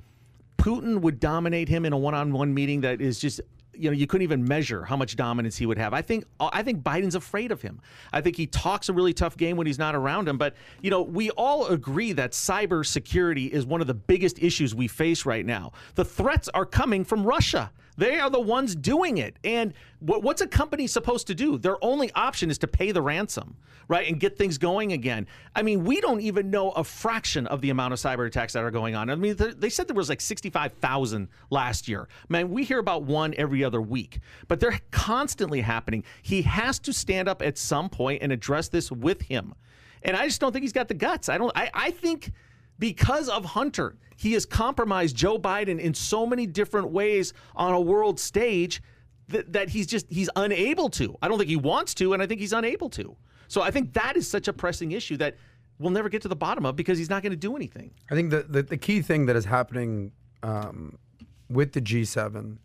Putin would dominate him in a one-on-one meeting that is just you know you couldn't even measure how much dominance he would have. I think I think Biden's afraid of him. I think he talks a really tough game when he's not around him. But you know we all agree that cybersecurity is one of the biggest issues we face right now. The threats are coming from Russia. They are the ones doing it. And what, what's a company supposed to do? Their only option is to pay the ransom, right, and get things going again. I mean, we don't even know a fraction of the amount of cyber attacks that are going on. I mean, th- they said there was like 65,000 last year. Man, we hear about one every other week, but they're constantly happening. He has to stand up at some point and address this with him. And I just don't think he's got the guts. I don't. I, I think because of Hunter, he has compromised Joe Biden in so many different ways on a world stage that, that he's just he's unable to. I don't think he wants to, and I think he's unable to. So I think that is such a pressing issue that we'll never get to the bottom of because he's not going to do anything. I think the, the, the key thing that is happening um, with the G7,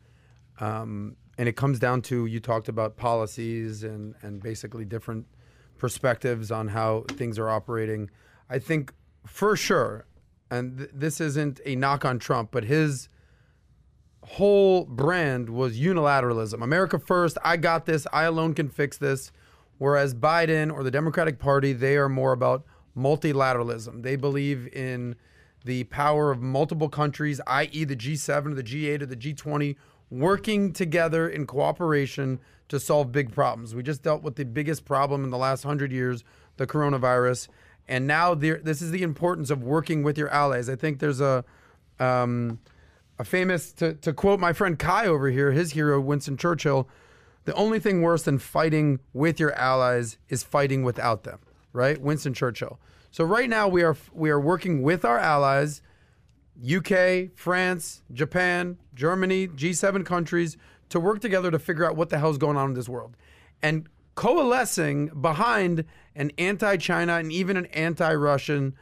um, and it comes down to you talked about policies and, and basically different perspectives on how things are operating. I think for sure, and th- this isn't a knock on Trump, but his whole brand was unilateralism. America first, I got this, I alone can fix this. Whereas Biden or the Democratic Party, they are more about multilateralism. They believe in the power of multiple countries, i.e., the G7 or the G8 or the G20, working together in cooperation to solve big problems. We just dealt with the biggest problem in the last hundred years, the coronavirus. And now this is the importance of working with your allies. I think there's a. Um, a famous to, to quote my friend Kai over here, his hero Winston Churchill, the only thing worse than fighting with your allies is fighting without them, right? Winston Churchill. So right now we are we are working with our allies, UK, France, Japan, Germany, G7 countries to work together to figure out what the hell's going on in this world. And coalescing behind an anti-China and even an anti-Russian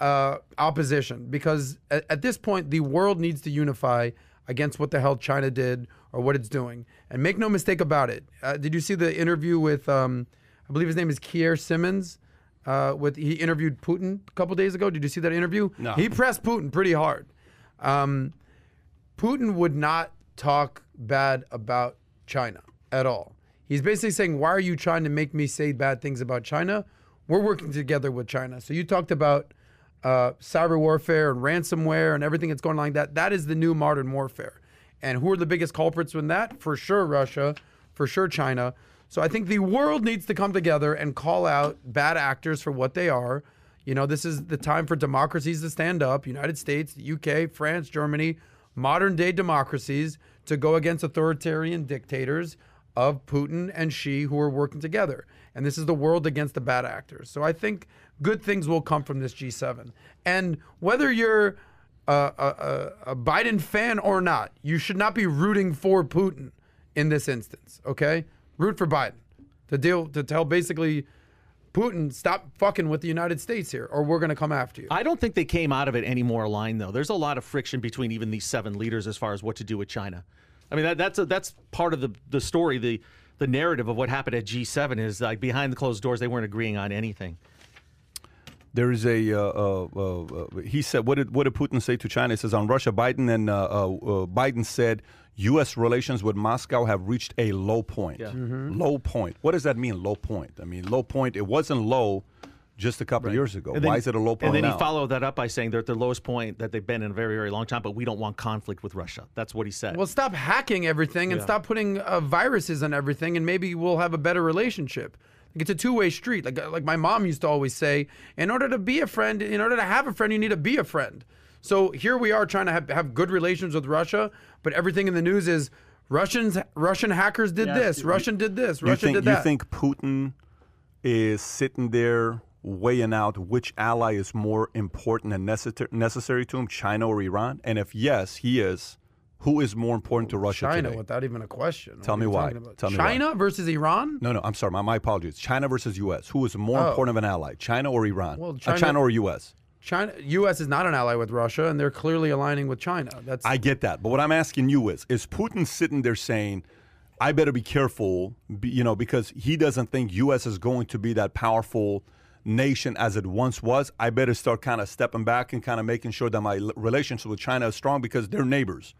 uh, opposition because at, at this point the world needs to unify against what the hell China did or what it's doing. And make no mistake about it. Uh, did you see the interview with um, I believe his name is Keir Simmons? Uh, with he interviewed Putin a couple days ago. Did you see that interview? No. He pressed Putin pretty hard. Um, Putin would not talk bad about China at all. He's basically saying, Why are you trying to make me say bad things about China? We're working together with China. So you talked about uh, cyber warfare and ransomware and everything that's going on like that. That is the new modern warfare. And who are the biggest culprits in that? For sure, Russia. For sure, China. So I think the world needs to come together and call out bad actors for what they are. You know, this is the time for democracies to stand up. United States, UK, France, Germany, modern day democracies to go against authoritarian dictators of Putin and Xi who are working together. And this is the world against the bad actors. So I think good things will come from this G7. And whether you're a, a, a, Biden fan or not, you should not be rooting for Putin in this instance. Okay, root for Biden to deal to tell basically Putin stop fucking with the United States here, or we're going to come after you. I don't think they came out of it any more aligned, though. There's a lot of friction between even these seven leaders as far as what to do with China. I mean, that, that's a, that's part of the the story. The the narrative of what happened at G7 is like behind the closed doors, they weren't agreeing on anything. There is a. Uh, uh, uh, uh, he said, "What did what did Putin say to China?" He says on Russia, Biden and uh, uh, uh, Biden said, "U.S. relations with Moscow have reached a low point. Low point. What does that mean? Low point. I mean, low point. It wasn't low just a couple years ago. Then- Why is it a low point? point And then now? he followed that up by saying they're at their lowest point that they've been in a very, very long time, but we don't want conflict with Russia. That's what he said. Well, stop hacking everything and stop putting uh, viruses on everything, and maybe we'll have a better relationship. Like it's a two-way street. Like like my mom used to always say, in order to be a friend, in order to have a friend, you need to be a friend. So here we are trying to have, have good relations with Russia, but everything in the news is Russians Russian hackers did this, Russian did this, You Russian think did you that. think Putin is sitting there weighing out which ally is more important and necessary necessary to him, China or Iran? And if yes, he is, who is more important to Russia China today? without even a question. Tell me why. Tell me why. China versus Iran? No, no, I'm sorry. My, my apologies. China versus U.S. Who is more Oh. important of an ally, China or Iran? Well, Uh, China- China or U.S. China U.S. is not an ally with Russia, and they're clearly aligning with China. That's I get that, but what I'm asking you is: Is Putin sitting there saying, "I better be careful," you know, because he doesn't think U.S. is going to be that powerful nation as it once was? I better start kind of stepping back and kind of making sure that my l- relationship with China is strong because they're neighbors.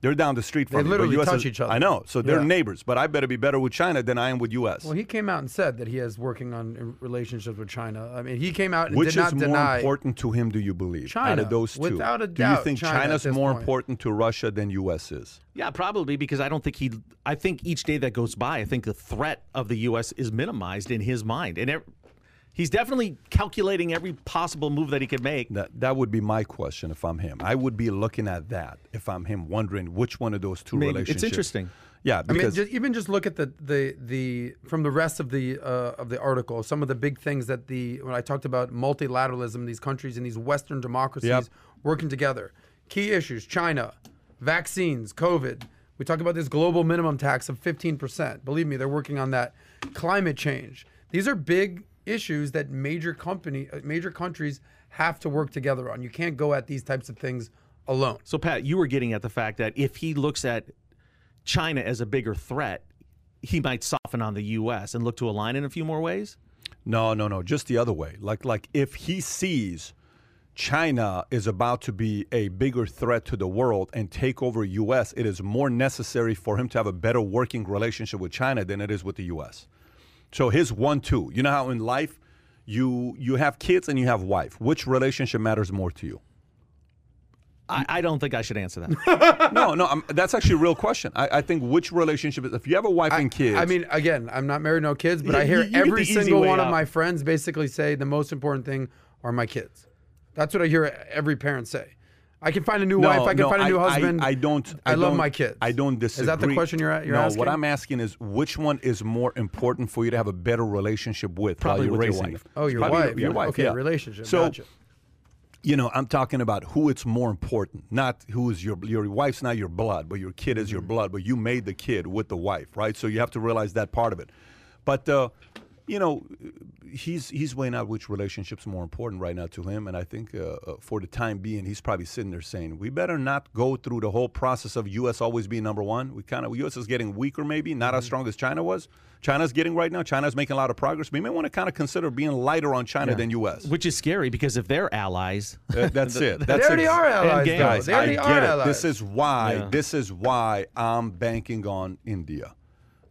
They're down the street from me, literally US touch is- each other. I know, so they're Yeah. neighbors. But I better be better with China than I am with U.S. Well, he came out and said that he is working on uh, relationships with China. I mean, he came out and Which did not deny. Which is more important to him? Do you believe? Out China, of those two, without a doubt, do you think China at China's more point. important to Russia than U.S. is? Yeah, probably because I don't think he. I think each day that goes by, I think the threat of the U.S. is minimized in his mind, and ev- he's definitely calculating every possible move that he could make. That that would be my question if I'm him. I would be looking at that if I'm him, wondering which one of those two Maybe. relationships. It's interesting. Yeah, I mean, just, even just look at the, the the from the rest of the uh, of the article. Some of the big things that the when I talked about multilateralism, these countries in these Western democracies Yep. working together. Key issues: China, vaccines, COVID. We talk about this global minimum tax of fifteen percent. Believe me, they're working on that. Climate change. These are big issues that major company, uh, major countries have to work together on. You can't go at these types of things alone. So, Pat, you were getting at the fact that if he looks at China as a bigger threat, he might soften on the U.S. and look to align in a few more ways. no, no, no, just the other way. Like like if he sees China is about to be a bigger threat to the world and take over U.S., it is more necessary for him to have a better working relationship with China than it is with the U.S. So his one-two. You know how in life you you have kids and you have wife. Which relationship matters more to you? I, I don't think I should answer that. no, no, i that's actually a real question. I, I think which relationship is if you have a wife and kids. I mean, again, I'm not married, no kids, but Yeah, I hear you- you every single way one of my friends basically say the most important thing are my kids. That's what I hear every parent say. I can find a new No, wife. I can no, find a new I- I- husband. I, don't. I, love don't- my kids. I don't disagree. Is that the question you're, you're no, asking? what I'm asking is which one is more important for you to have a better relationship with Probably while you're with your wife. them? Oh, your Probably wife. Your wife. Okay, yeah. relationship. So, gotcha. you know, I'm talking about who it's more important, not who is your your wife's not your blood, but your kid is Mm-hmm. your blood, but you made the kid with the wife, right? So you have to realize that part of it. But uh, you know, he's he's weighing out which relationship's more important right now to him, and I think uh, uh, for the time being, he's probably sitting there saying, "We better not go through the whole process of U.S. always being number one. We kind of U.S. is getting weaker, maybe not Mm-hmm. as strong as China was. China's getting right now. China's making a lot of progress. We may want to kind of consider being lighter on China than U.S. Which is scary because if they're allies, Uh, that's it. they already ex- are allies, Guys, They I already get are it. allies. This is why. Yeah. This is why I'm banking on India.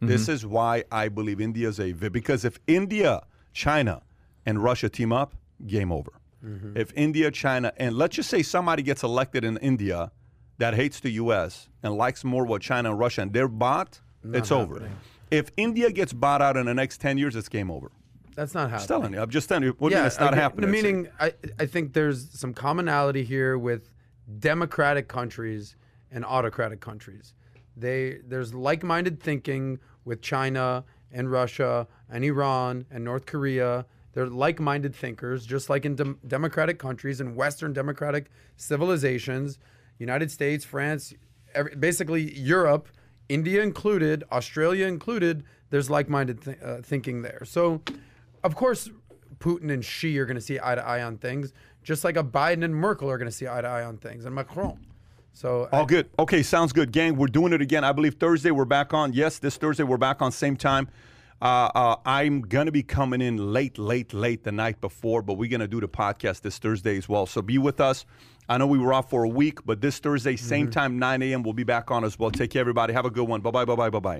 This Mm-hmm. is why I believe India is a vi- because if India, China, and Russia team up, game over. Mm-hmm. If India, China, and let's just say somebody gets elected in India that hates the U.S. and likes more what China and Russia and they're bought, it's over. If India gets bought out in the next ten years, it's game over. That's not happening. Just telling you. I'm just telling you. What do you mean it's not okay. happening? Meaning, I, I think there's some commonality here with democratic countries and autocratic countries. They there's like-minded thinking with China and Russia and Iran and North Korea. They're like-minded thinkers, just like in dem- democratic countries and Western democratic civilizations, United States, France, every, basically Europe, India included, Australia included. There's like-minded th- uh, thinking there. So, of course, Putin and Xi are going to see eye to eye on things, just like a Biden and Merkel are going to see eye to eye on things, and Macron. So, All good. Okay, sounds good, gang. We're doing it again. I believe Thursday we're back on. Yes, this Thursday we're back on same time. Uh, uh, I'm gonna be coming in late, late, late the night before, but we're gonna do the podcast this Thursday as well. So be with us. I know we were off for a week, but this Thursday, same time, 9 a.m. We'll be back on as well. Take care, everybody. Have a good one. Bye bye. Bye bye. Bye bye.